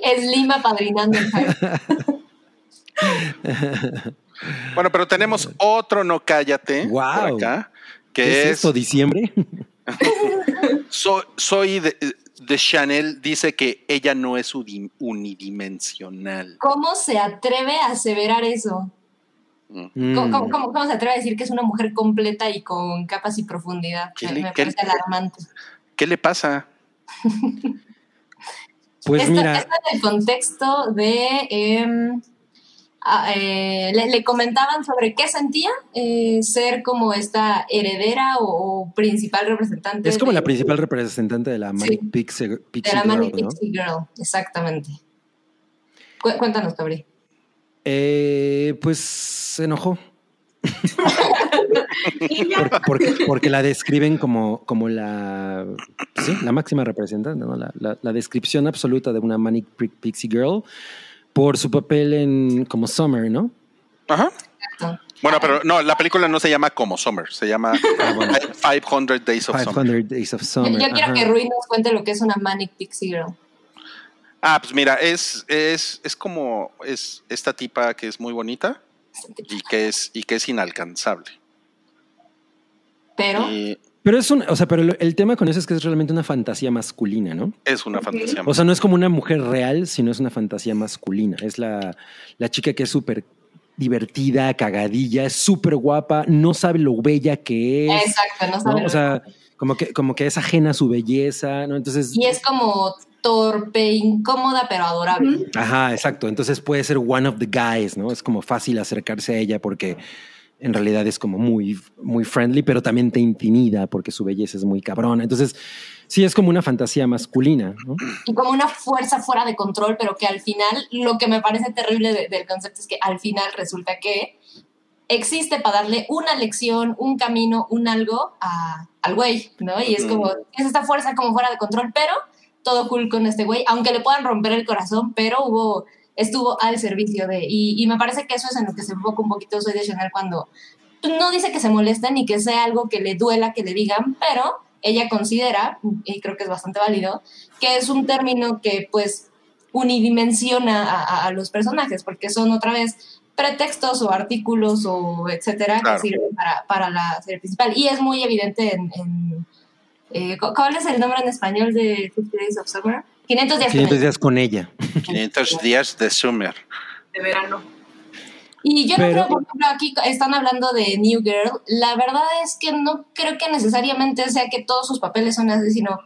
es Lima padrinando el. Bueno, pero tenemos otro No Cállate por acá, ¿Qué que es es, esto? ¿Diciembre? soy, soy de, de Chanel, dice que ella no es unidimensional. ¿Cómo se atreve a aseverar eso? Mm. ¿Cómo, cómo- cómo- se atreve a decir que es una mujer completa y con capas y profundidad? ¿Qué Me, le- me qué- parece alarmante. ¿Qué le pasa? Pues Esto- mira, esto en el contexto de... em, a- eh, le, le comentaban sobre qué sentía eh, ser como esta heredera o, o principal representante. es como de- la principal representante de la Manic Sí. Pixie, De Pixie la Girl, Manic ¿no? Pixie Girl, exactamente. Cu- cuéntanos, Cabri. Eh, pues se enojó. Porque, porque la describen como, como la, sí, la máxima representante, ¿no? la, la- la descripción absoluta de una Manic Pi- Pixie Girl por su papel en como Summer, ¿no? Ajá. Exacto. Bueno, pero no, la película no se llama como Summer, se llama 500 Days of Summer. 500 Days of Yo, Summer. yo quiero ajá. que Rui nos cuente lo que es una Manic Pixie Girl. Ah, pues mira, es, es, es como es esta tipa que es muy bonita y que es, y que es inalcanzable. Pero Y Pero es un, o sea, pero el, tema con eso es que es realmente una fantasía masculina, ¿no? es una fantasía. O sea, no es como una mujer real, sino es una fantasía masculina. Es la, la chica que es súper divertida, cagadilla, es súper guapa, no sabe lo bella que es. Exacto, no ¿no? sabe. O sea, como que, como que es ajena a su belleza, ¿no? Entonces, y es como torpe, incómoda, pero adorable. Ajá, exacto. Entonces puede ser one of the guys, ¿no? Es como fácil acercarse a ella porque en realidad es como muy, muy friendly, pero también te intimida porque su belleza es muy cabrona. Entonces, sí es como una fantasía masculina, ¿no? Y como una fuerza fuera de control, pero que al final, lo que me parece terrible de- del concepto es que al final resulta que existe para darle una lección, un camino, un algo a- al güey, ¿no? Y es como, es esta fuerza como fuera de control, pero todo cool con este güey, aunque le puedan romper el corazón, pero hubo, estuvo al servicio de, y, y me parece que eso es en lo que se enfoca un poquito Soy de Chanel cuando no dice que se molesta ni que sea algo que le duela que le digan, pero ella considera, y creo que es bastante válido, que es un término que pues unidimensiona a, a- a los personajes, porque son otra vez pretextos o artículos o etcétera Claro. que sirven para, para la serie principal. Y es muy evidente en... en, eh, cu- ¿Cuál es el nombre en español de 50 Days of Summer? 500 días. con 500 ella. días con ella. 500 días de Summer. de verano. Y yo Pero- no creo, por ejemplo, aquí están hablando de New Girl. La verdad es que no creo que necesariamente sea que todos sus papeles son así, sino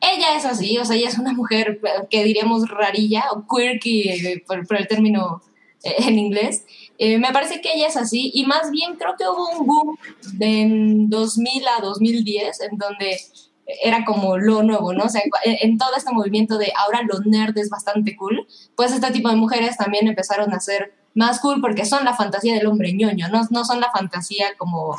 ella es así, o sea, ella es una mujer eh, que diríamos rarilla o quirky eh, por, por el término en inglés. Eh, me parece que ella es así y más bien creo que hubo un boom de en 2000 a 2010 en donde era como lo nuevo, ¿no? O sea, en todo este movimiento de ahora lo nerd es bastante cool, pues este tipo de mujeres también empezaron a ser más cool porque son la fantasía del hombre ñoño, no, no son la fantasía como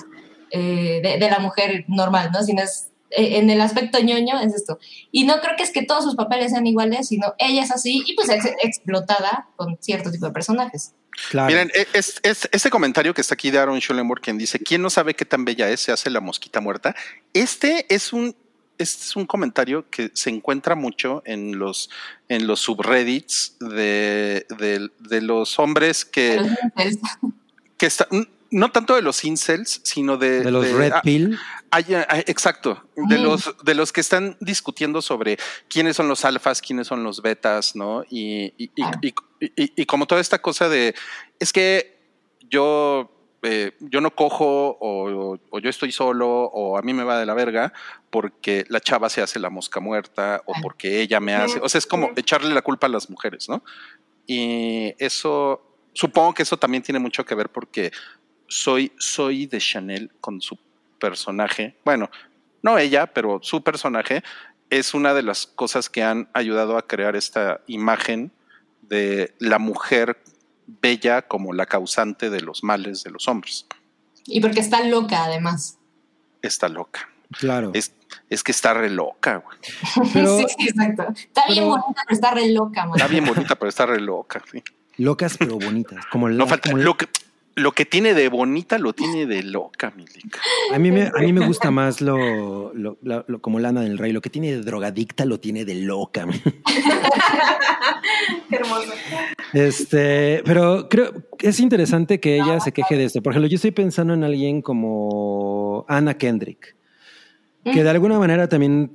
eh, de, de la mujer normal, ¿no? Sino es, en el aspecto ñoño es esto. Y no creo que es que todos sus papeles sean iguales, sino ella es así y pues es explotada con cierto tipo de personajes. Claro. Miren, e- es, es- este comentario que está aquí de Aaron Schulenburg, quien dice, ¿quién no sabe qué tan bella es? Se hace la mosquita muerta. Este es un, este es un comentario que se encuentra mucho en los, en los subreddits de, de- de los hombres que, Los incels. que están, no tanto de los incels, sino de, de los de- Red ah, Pill. Ay, exacto. De los, de los que están discutiendo sobre quiénes son los alfas, quiénes son los betas, ¿no? Y, y, y- y- como toda esta cosa de es que yo, eh, yo no cojo o, o yo estoy solo o a mí me va de la verga porque la chava se hace la mosca muerta o porque ella me hace. O sea, es como echarle la culpa a las mujeres, ¿no? Y eso, supongo que eso también tiene mucho que ver porque soy, soy de Chanel con su personaje. Bueno, no ella, pero su personaje es una de las cosas que han ayudado a crear esta imagen de la mujer bella como la causante de los males de los hombres. Y porque está loca, además. Está loca. Claro. Es, es que está re loca, güey. Pero- sí, sí, exacto. Está bien bonita, pero está re loca, man. Está bien bonita, pero está re loca. sí. Locas pero bonitas. Como la- No falta. como- Lo que, lo que tiene de bonita lo tiene de loca, mi lica. a, mí me, a mí me gusta más lo, lo- la- lo- como Lana del Rey. Lo que tiene de drogadicta lo tiene de loca. Qué hermoso. Este, pero creo que es interesante que ella se queje de esto. Por ejemplo, yo estoy pensando en alguien como Anna Kendrick, que de alguna manera también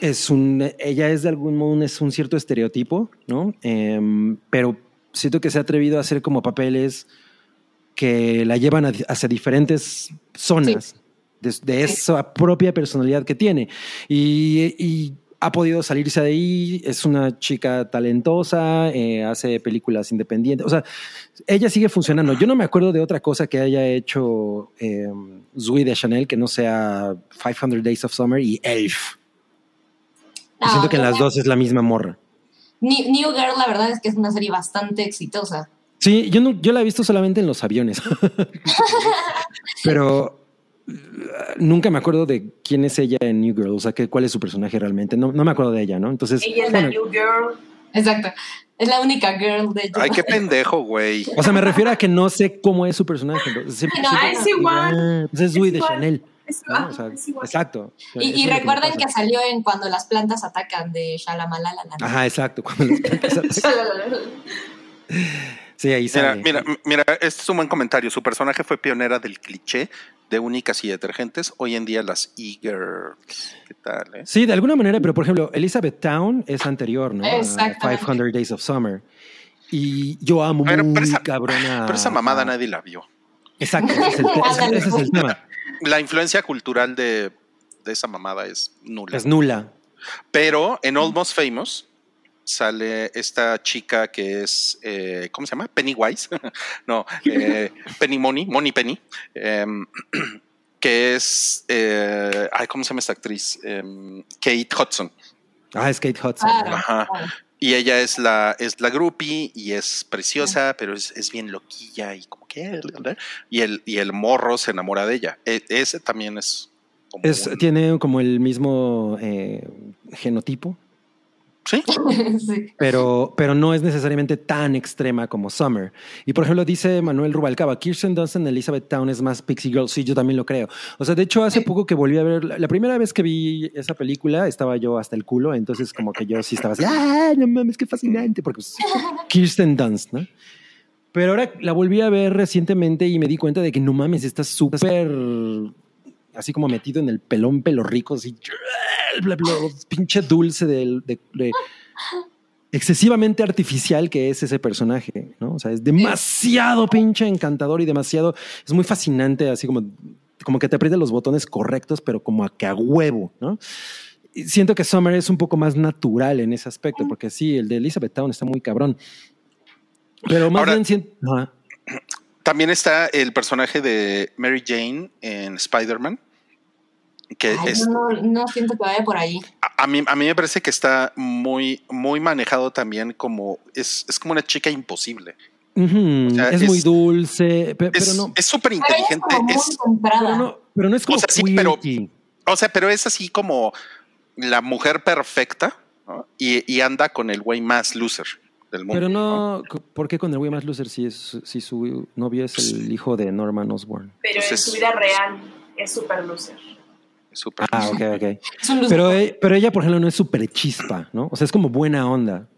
es un, ella es de algún modo un, es un cierto estereotipo, ¿no? Em, pero siento que se ha atrevido a hacer como papeles que la llevan hacia diferentes zonas de, de esa propia personalidad que tiene. Y, y ha podido salirse de ahí, es una chica talentosa, eh, hace películas independientes, o sea, ella sigue funcionando. Yo no me acuerdo de otra cosa que haya hecho eh, Zooey de Chanel que no sea 500 Days of Summer y Elf. No, Siento que en las dos es la misma morra. New Girl, la verdad es que es una serie bastante exitosa. Sí, yo, no, yo la he visto solamente en los aviones. Pero uh, nunca me acuerdo de quién es ella en New Girl, o sea, que, cuál es su personaje realmente. No, no me acuerdo de ella, ¿no? Entonces, Ella es la New Girl. Exacto. Es la única girl de Ay, qué pendejo, güey. o sea, me refiero a que no sé cómo es su personaje. No, es igual. Es Es de. Chanel. Es, ¿no? O sea, es igual. exacto. Y, y que recuerden que pasa. salió en Cuando las plantas atacan de Shalamalala. Ajá, exacto. cuando las plantas atacan. Sí, ahí Mira, sale. mira, este es un buen comentario. Su personaje fue pionera del cliché de únicas y detergentes. Hoy en día las e-girls. ¿Qué tal, eh? Sí, de alguna manera, pero por ejemplo, Elizabeth Town es anterior, ¿no? A Exactamente. 500 Days of Summer. Y yo amo Pero- muy pero esa- cabrona. Pero esa mamada nadie la vio. Exacto, ese es el, te- ese es el tema. La influencia cultural de, de esa mamada es nula. Es nula. Pero en Almost Famous sale esta chica que es, eh, ¿cómo se llama? Pennywise. no, eh, Penny Money, Money Penny. em, que es, eh, ay, ¿cómo se llama esta actriz? Em, Kate Hudson. Ah, es Kate Hudson. Claro. Ajá. Y ella es la, es la groupie y es preciosa, pero es, es bien loquilla y como que... Y el, y el morro se enamora de ella. E- ese también es... como Es, un- tiene como el mismo eh, genotipo, sí, sí. pero, pero no es necesariamente tan extrema como Summer. Y por ejemplo, dice Manuel Rubalcaba, Kirsten Dunst en Elizabeth Town es más Pixie Girl. Sí, yo también lo creo. O sea, de hecho, hace poco que volví a ver, la, la primera vez que vi esa película, estaba yo hasta el culo, entonces como que yo sí estaba así, ¡ah, no mames, qué fascinante! Porque pues, Kirsten Dunst, ¿no? Pero ahora la volví a ver recientemente y me di cuenta de que no mames, está súper así como metido en el pelón pelo rico, así bla, bla, pinche dulce del, de, de- excesivamente artificial que es ese personaje, ¿no? O sea, es demasiado pinche encantador y demasiado, es muy fascinante, así como, como que te aprieta los botones correctos, pero como a que a huevo, ¿no? Y siento que Summer es un poco más natural en ese aspecto, porque sí, el de Elizabeth Town está muy cabrón. Pero más Ahora- bien siento... También está el personaje de Mary Jane en Spider-Man. Que Ay, es, no, no siento que vaya por ahí. a, a mí, a mí me parece que está muy, muy manejado también como. Es, es como una chica imposible. Sea, es, es- muy dulce, pe- pero Es no... es súper inteligente. Pero no, pero no es como O sea, sí, pero- o sea, pero es así como la mujer perfecta ¿no? y, y anda con el güey más loser. Del mundo. Pero no, ¿por qué con el güey más loser si, es, si su novio es el hijo de Norman Osborn? Pero Pues en su vida real es super loser. Es súper. Ah, ok, ok. Es un loser. Pero, e- pero ella, por ejemplo, no es súper chispa, ¿no? O sea, es como buena onda.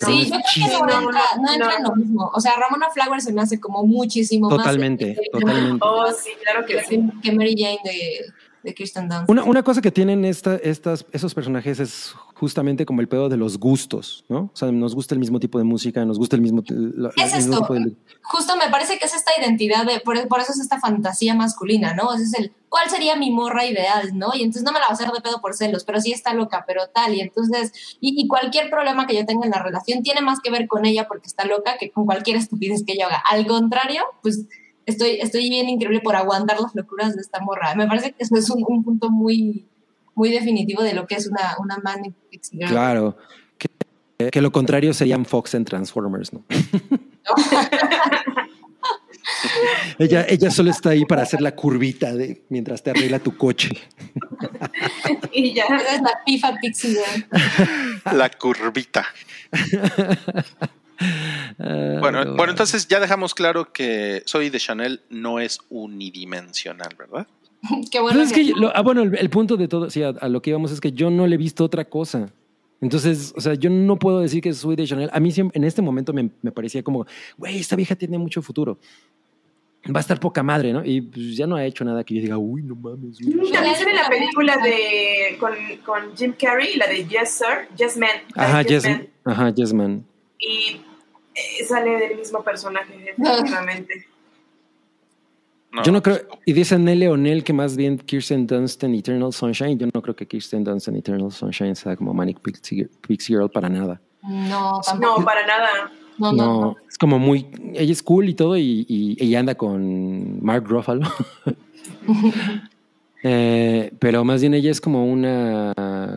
No Sí, yo creo que no, No, entra, no no, entra no. en lo mismo. O sea, Ramona Flowers se me hace como muchísimo Totalmente, más. totalmente. Oh, sí, claro que sí. Que Mary Jane de, de Kirsten Dunst. Una, una cosa que tienen esta, estas, esos personajes es justamente como el pedo de los gustos, ¿no? O sea, nos gusta el mismo tipo de música, nos gusta el mismo, la- Es mismo esto. tipo de... Justo me parece que es esta identidad, de, por, por eso es esta fantasía masculina, ¿no? Es el, ¿cuál sería mi morra ideal, no? Y entonces no me la va a hacer de pedo por celos, pero sí está loca, pero tal. Y entonces, y, y cualquier problema que yo tenga en la relación tiene más que ver con ella porque está loca que con cualquier estupidez que ella haga. Al contrario, pues estoy, estoy bien increíble por aguantar las locuras de esta morra. Me parece que eso es un, un punto muy, muy definitivo de lo que es una, una manic pixie girl. Claro. Que, que lo contrario serían Fox en Transformers, ¿no? ella, ella solo está ahí para hacer la curvita de mientras te arregla tu coche. Y ya. Esa es la pifa pixie girl. La curvita. Bueno, no. bueno, entonces ya dejamos claro que Soy de Chanel no es unidimensional, ¿verdad? Qué bueno. Pues es que, que- lo- ah, bueno, el, el punto de todo, sí, a, a lo que íbamos es que yo no le he visto otra cosa. Entonces, o sea, yo no puedo decir que soy de Chanel. A mí siempre, en este momento me, me parecía como, güey, esta vieja tiene mucho futuro. Va a estar poca madre, ¿no? Y pues, ya no ha hecho nada que yo diga, uy, no mames. güey". También sale la película de con, con Jim Carrey, la de Yes Sir, Yes Man. la Ajá, Yes yes, Man. ajá, yes, man. Y eh, sale del mismo personaje, definitivamente. Yo no creo, y dice Nelly O'Neill que más bien Kirsten Dunst en Eternal Sunshine. Yo no creo que Kirsten Dunst en Eternal Sunshine sea como Manic Pixie, Pixie Girl para nada. No, tampoco. No, para nada. No, no, No, no. es como muy. Ella es cool y todo, y, y ella anda con Mark Ruffalo. Eh, pero más bien ella es como una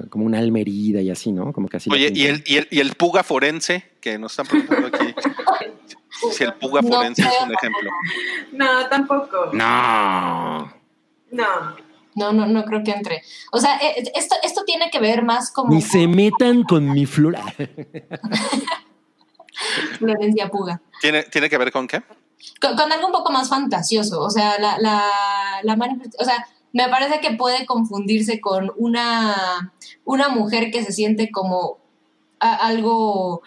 como una alma herida y así, ¿no? Como que así. Oye, ¿y el, y, el, y el puga forense que nos están preguntando aquí? si el puga No forense es un ejemplo. No, tampoco. No. No. No, no, no creo que entre. O sea, eh, esto, esto tiene que ver más como Ni se metan con mi flora. Florencia Puga. ¿Tiene, ¿Tiene que ver con qué? Con, con algo un poco más fantasioso. O sea, la, la, la o sea, me parece que puede confundirse con una, una mujer que se siente como a- algo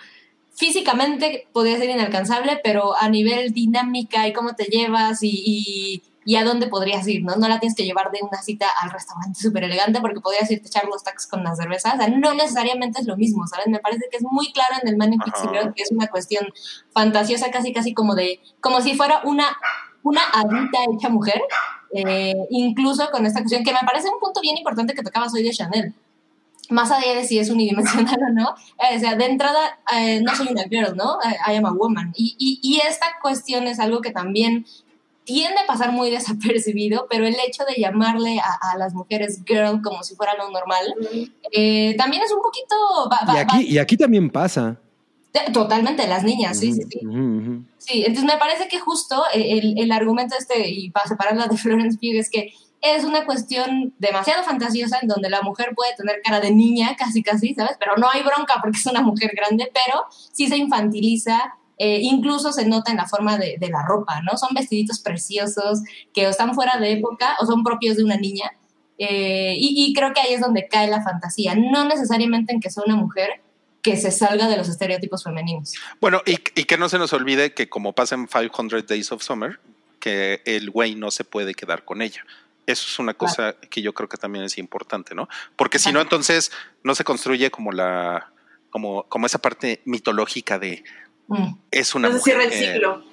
físicamente podría ser inalcanzable, pero a nivel dinámica y cómo te llevas y, y, y a dónde podrías ir, ¿no? No la tienes que llevar de una cita al restaurante súper elegante porque podrías irte a echar los tacos con las cervezas. O sea, no necesariamente es lo mismo, ¿sabes? Me parece que es muy claro en el Man in Pixie que es una cuestión fantasiosa, casi casi como de, como si fuera una, una adulta hecha mujer, eh, incluso con esta cuestión, que me parece un punto bien importante que tocabas hoy de Chanel. Más allá de si es unidimensional o no, eh, o sea, de entrada, eh, no soy una girl, ¿no? I, I am a woman. Y, y, y esta cuestión es algo que también tiende a pasar muy desapercibido, pero el hecho de llamarle a, a las mujeres girl como si fuera lo normal, eh, también es un poquito... va- va- Y aquí, y aquí también pasa. Totalmente, las niñas, sí, sí, sí. Sí, entonces me parece que justo el, el argumento este, y para separarla de Florence Pugh, es que es una cuestión demasiado fantasiosa en donde la mujer puede tener cara de niña, casi casi, ¿sabes? Pero no hay bronca porque es una mujer grande, pero sí se infantiliza, eh, incluso se nota en la forma de, de la ropa, ¿no? Son vestiditos preciosos que o están fuera de época o son propios de una niña. eh, y, y creo que ahí es donde cae la fantasía, no necesariamente en que sea una mujer que se salga de los estereotipos femeninos. Bueno, y, y que no se nos olvide que como pasa en 500 Days of Summer, que el güey no se puede quedar con ella. Eso es una cosa que yo creo que también es importante, ¿no? Porque si no, entonces no se construye como la, como, como esa parte mitológica de Mm. es una No se mujer. cierra el ciclo.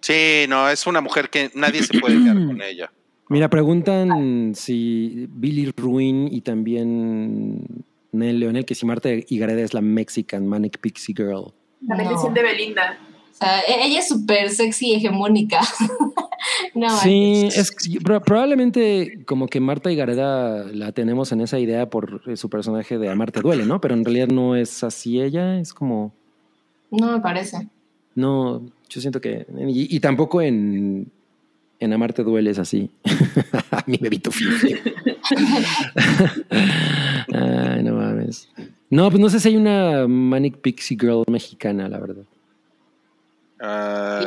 sí, no, es una mujer que nadie se puede quedar con ella. Mira, preguntan si Billy Ruin y también Leonel, que si Marta Higareda es la Mexican Manic Pixie Girl. La No. maldición de Belinda. O sea, e- ella es súper sexy y hegemónica. no, Sí, es probablemente como que Marta Higareda la tenemos en esa idea por eh, su personaje de Amarte duele, ¿no? Pero en realidad no es así ella, es como No me parece. no, yo siento que y, y tampoco en en Amarte duele es así. Mi bebito fifi. Ay, no mames. No, pues no sé si hay una Manic Pixie Girl mexicana, la verdad. Ah,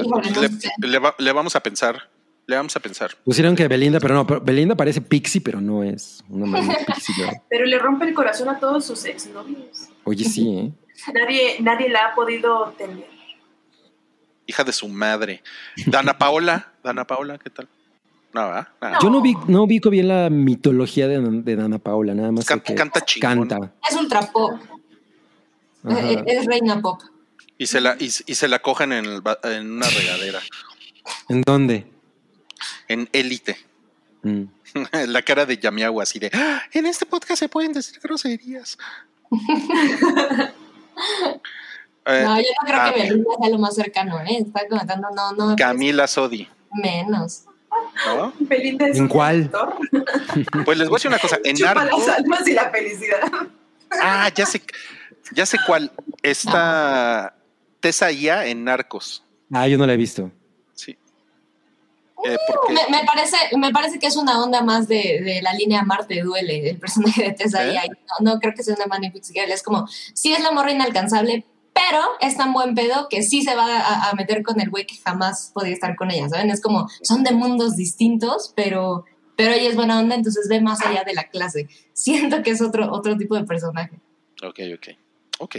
va- le vamos a pensar. Le vamos a pensar. Pusieron que Belinda, pero no, pero Belinda parece Pixie, pero no es una Manic Pixie Girl. Pero le rompe el corazón a todos sus exnovios. Oye, sí, ¿eh? Nadie, nadie la ha podido tener. Hija de su madre. Dana Paola. Dana Paola, ¿qué tal? No, ¿verdad? Nada. Yo no vi, no ubico bien la mitología de, de Dana Paula, nada más Canta- que canta chingón. canta. Es ultra pop. Ajá. Eh, Es reina pop. Y se la, y, y se la cogen en, el ba- en una regadera. ¿En dónde? En élite. Mm. la cara de Yamiagua así de "Ah, en este podcast se pueden decir groserías. Eh, No, yo no creo ah, que Belinda sea lo más cercano, ¿eh? Está comentando, no, no. Camila Sodi, menos. ¿No? Belinda es ¿En cuál? Pues les voy a decir una cosa, en Chupa Narcos, las almas y la felicidad. ah, ya sé, ya sé cuál, está Tessa Ia en Narcos, Ah, yo no la he visto. sí. Eh, porque, Me, me parece, me parece que es una onda más de, de la línea Marte duele, el personaje de Tessa ¿Eh? Ia. No, no creo que sea una Girl. Es como, sí es la morra inalcanzable, pero es tan buen pedo que sí se va a, a meter con el güey que jamás podía estar con ella, ¿saben? Es como, son de mundos distintos, pero, pero ella es buena onda, entonces ve más allá de la clase. Siento que es otro, otro tipo de personaje. ok, ok, ok.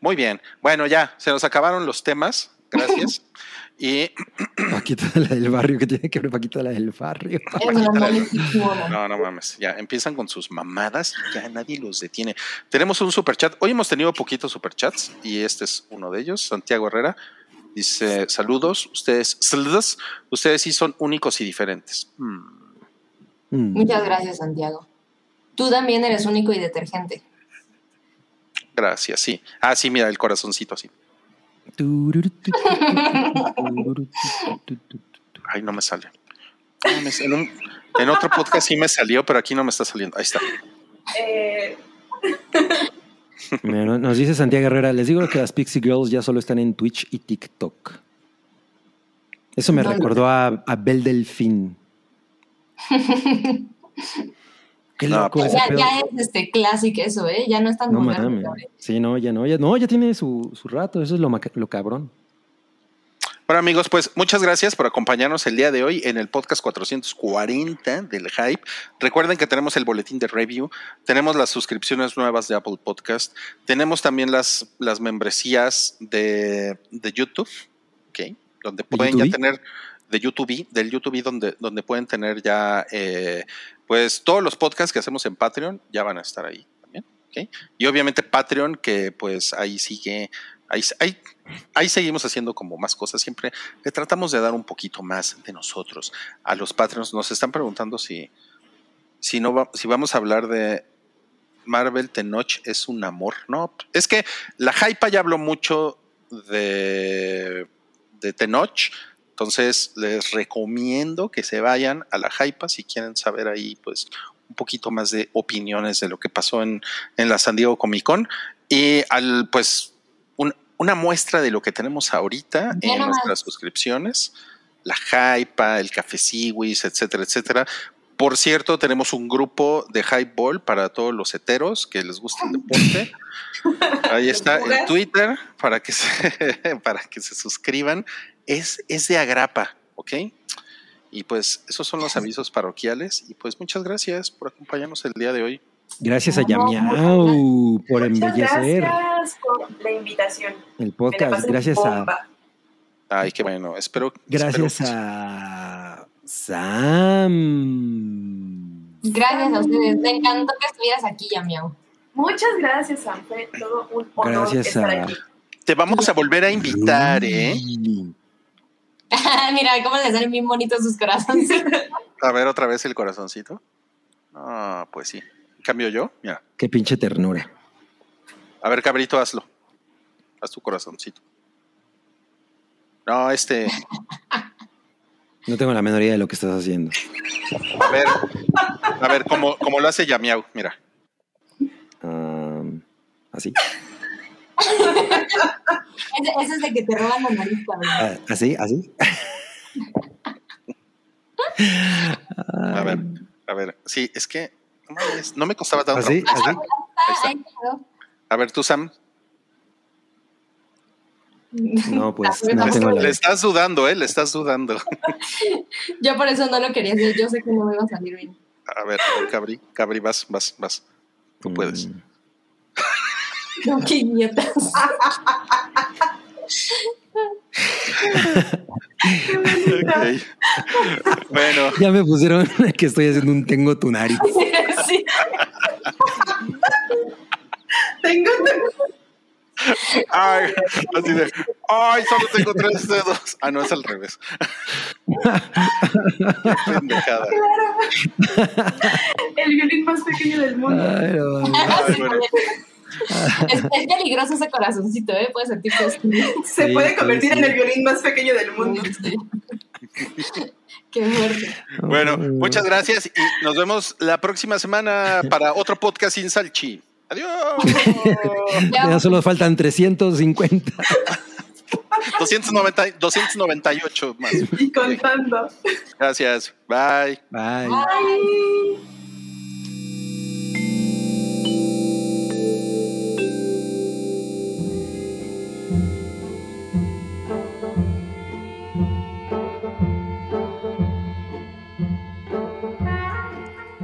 Muy bien, bueno, ya, se nos acabaron los temas, gracias. y Paquita la del barrio, que tiene que ver Paquita la del barrio. No, no mames. Ya empiezan con sus mamadas y ya nadie los detiene. Tenemos un superchat. Hoy hemos tenido poquitos superchats y este es uno de ellos. Santiago Herrera dice: Saludos, ustedes, saludos, ustedes sí son únicos y diferentes. Hmm. Mm. Muchas gracias, Santiago. Tú también eres único y detergente. Gracias, sí. Ah, sí, mira, el corazoncito así. Ay, no me sale. En, un- en otro podcast sí me salió, pero aquí no me está saliendo. Ahí está. Eh, Mira, Nos dice Santiago Herrera, les digo que las Pixie Girls ya solo están en Twitch y TikTok. Eso me recordó a, a Bel Delfín. Qué No, loco pues ese Ya, pedo. ya es este clásico eso, ¿eh? Ya no es tan No moderno. Sí, no, ya no, ya no, ya tiene su, su rato, eso es lo, lo cabrón. Bueno amigos, pues muchas gracias por acompañarnos el día de hoy en el podcast 440 del Hype. Recuerden que tenemos el boletín de review, tenemos las suscripciones nuevas de Apple Podcast, tenemos también las, las membresías de, de YouTube, ¿ok? donde pueden ya tener de YouTube, del YouTube donde, donde pueden tener ya eh, pues todos los podcasts que hacemos en Patreon ya van a estar ahí también. Y obviamente Patreon que pues ahí sigue Ahí, ahí, ahí seguimos haciendo como más cosas. Siempre le tratamos de dar un poquito más de nosotros a los Patreons. Nos están preguntando si, si, no va- si vamos a hablar de Marvel Tenoch es un amor. No, es que la Hypa ya habló mucho de, de Tenoch. Entonces les recomiendo que se vayan a la Hypa si quieren saber ahí pues un poquito más de opiniones de lo que pasó en, en la San Diego Comic Con y al pues un- una muestra de lo que tenemos ahorita Ya en nomás. nuestras suscripciones, la Hypa, el Café Siwis, etcétera, etcétera. Por cierto, tenemos un grupo de Hype Ball para todos los heteros que les gusta el deporte. Ahí está en. Twitter para que se, para que se suscriban. Es, es de Agrapa, ¿ok? Y pues esos son los avisos parroquiales. Y pues muchas gracias por acompañarnos el día de hoy. Gracias a Yamiau por muchas embellecer gracias por la invitación. el podcast. Gracias a. Ay, qué bueno. Espero. gracias espero- a Sam. Gracias a ustedes. Me encantó que estuvieras aquí, Yamiau. Muchas gracias, Sam. Fue todo un honor Gracias estar a- aquí. Te vamos a volver a invitar, ¿eh? Mira cómo le salen bien bonitos sus corazones. A ver otra vez el corazoncito. Ah, pues sí. Cambio yo. Mira. Qué pinche ternura. A ver, cabrito, hazlo. Haz tu corazoncito. No, este. No tengo la menor idea de lo que estás haciendo. A ver. A ver, como, como lo hace Yamiau. Mira. Am, ¿Así? Ese, ese es de que te roban la nariz. Ah, ¿Así? ¿Así? A ver. A ver. Sí, es que. No, me costaba tanto. ¿Así? ¿Así? Ahí. A ver, tú, Sam. No, pues no Le estás dudando, ¿eh? Le estás dudando. Yo por eso no lo quería hacer. Yo sé que no me iba a salir bien. A ver, Cabri, Cabri, vas, vas, vas. Tú puedes. Mm. Qué idiotas. Ok. Bueno, Ya me pusieron que estoy haciendo un tengo tu nariz. Sí. Tengo ay, así de, ay, solo tengo tres dedos. Ah, no, es al revés. Qué pendejada. el violín más pequeño del mundo. Ay, no mames. Ay, bueno. Es, es peligroso ese corazoncito, ¿eh? Puede sentirse así. Se Sí, puede convertir sí. en el violín más pequeño del mundo. Sí. Qué fuerte. Bueno, muchas gracias y nos vemos la próxima semana para otro podcast sin salchi. Adiós. Ya solo faltan 350. 290, 298 más. Y contando. Gracias. Bye. Bye. Ay.